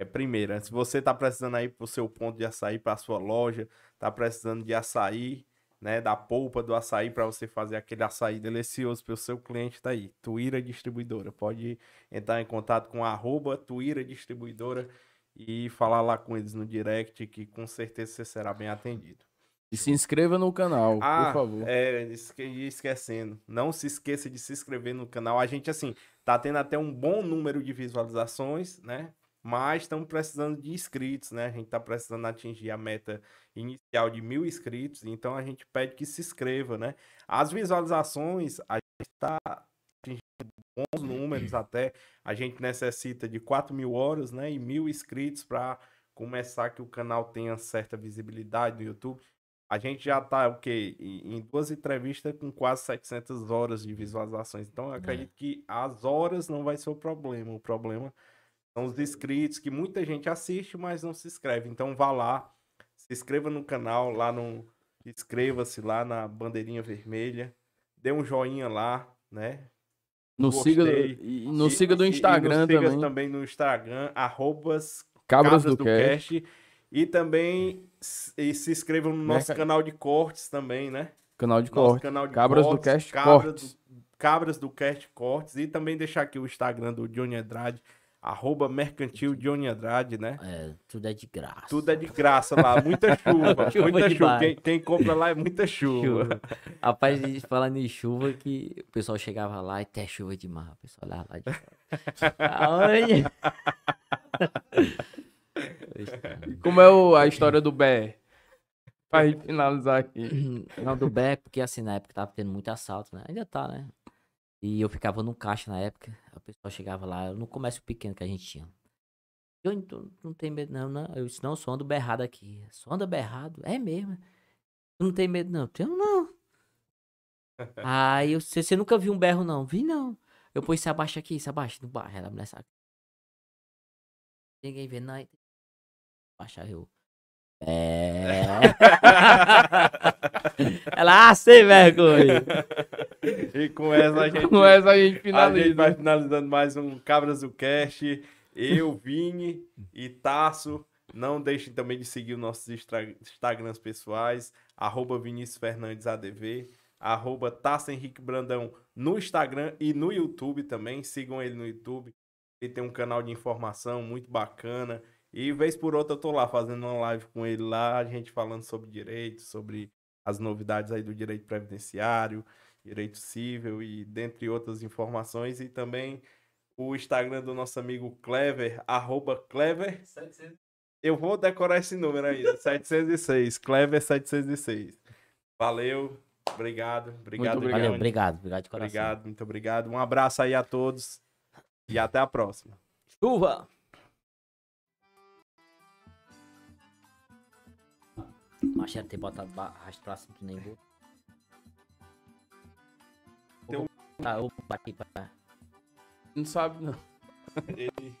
é primeira. Se você tá precisando aí pro seu ponto de açaí, pra sua loja, tá precisando de açaí, né, da polpa do açaí para você fazer aquele açaí delicioso pro seu cliente, tá aí. Tuíra Distribuidora. Pode entrar em contato com arroba Tuíra Distribuidora e falar lá com eles no direct que com certeza você será bem atendido. E se inscreva no canal, Ah, por favor. É, esquecendo. Não se esqueça de se inscrever no canal. A gente, assim, tá tendo até um bom número de visualizações, né? Mas estamos precisando de inscritos, né? A gente tá precisando atingir a meta inicial de mil inscritos. Então a gente pede que se inscreva, né? As visualizações, a gente tá atingindo bons números [clears throat] até. A gente necessita de 4 mil horas, né? E mil inscritos para começar que o canal tenha certa visibilidade no YouTube. A gente já tá, o quê? Em duas entrevistas com quase 700 horas de visualizações. Então, eu acredito que as horas não vai ser o problema. O problema são os inscritos, que muita gente assiste, mas não se inscreve. Então, vá lá, se inscreva no canal, lá no... Inscreva-se lá na bandeirinha vermelha. Dê um joinha lá, né? Nos siga, e nos E- siga do e- e Instagram nos siga também. também no Instagram, arrobas Cabras, Cabras do, Cast. Cast. E também e se inscrevam no nosso Merca- canal de cortes também, né? Canal de Nosso corte. canal de Cabras do cortes, Cast Cabras Cortes. do, Cabras do Cast Cortes. E também deixar aqui o Instagram do Johnny Andrade, Arroba Mercantil Johnny Andrade, né? É, tudo é de graça. Tudo é de graça lá, muita [laughs] chuva, Chuva muita chuva. Quem, quem compra lá é muita chuva. Chuva. Rapaz, a gente falando em chuva, que o pessoal chegava lá e até chuva demais. O pessoal olhava lá de fora. E como é o- a história do BR? Pra gente finalizar aqui. Não, do Beck, porque assim, na época tava tendo muito assalto, né? Ainda tá, né? E eu ficava no caixa na época, o pessoal chegava lá, no comércio pequeno que a gente tinha. Eu não, não tem medo, não, não. Eu disse, não, só ando berrado aqui. Só anda berrado? É mesmo. Tu não tem medo, não? Tenho, não. [laughs] Aí eu você nunca viu um berro, não? Vi, não. Eu pus, se abaixa aqui, se abaixa no bairro. Ela mulher sabe. Ninguém vê, não. Abaixa eu. É. [laughs] [laughs] Ela, ah, sem vergonha. E com essa a [laughs] gente, Com essa a gente a gente finaliza. vai finalizando mais um Cabras do Cast. Eu, Vini e Tasso. Não deixem também de seguir os nossos Instagrams pessoais. Arroba Vinícius Fernandes ADV. Arroba Tasso Henrique Brandão no Instagram e no YouTube também. Sigam ele no YouTube. Ele tem um canal de informação muito bacana. E vez por outra eu tô lá fazendo uma live com ele lá, a gente falando sobre direito, sobre as novidades aí do direito previdenciário, direito civil e dentre outras informações. E também o Instagram do nosso amigo Clever, arroba Clever. 700. Eu vou decorar esse número ainda, 706, Clever 706. Valeu, obrigado, obrigado, obrigado. Valeu, obrigado, obrigado de coração. Obrigado, muito obrigado. Um abraço aí a todos e até a próxima. Chuva! Mas era ter botado pra cima que nem vou. Tá, eu bati pra. Não sabe, não. Ele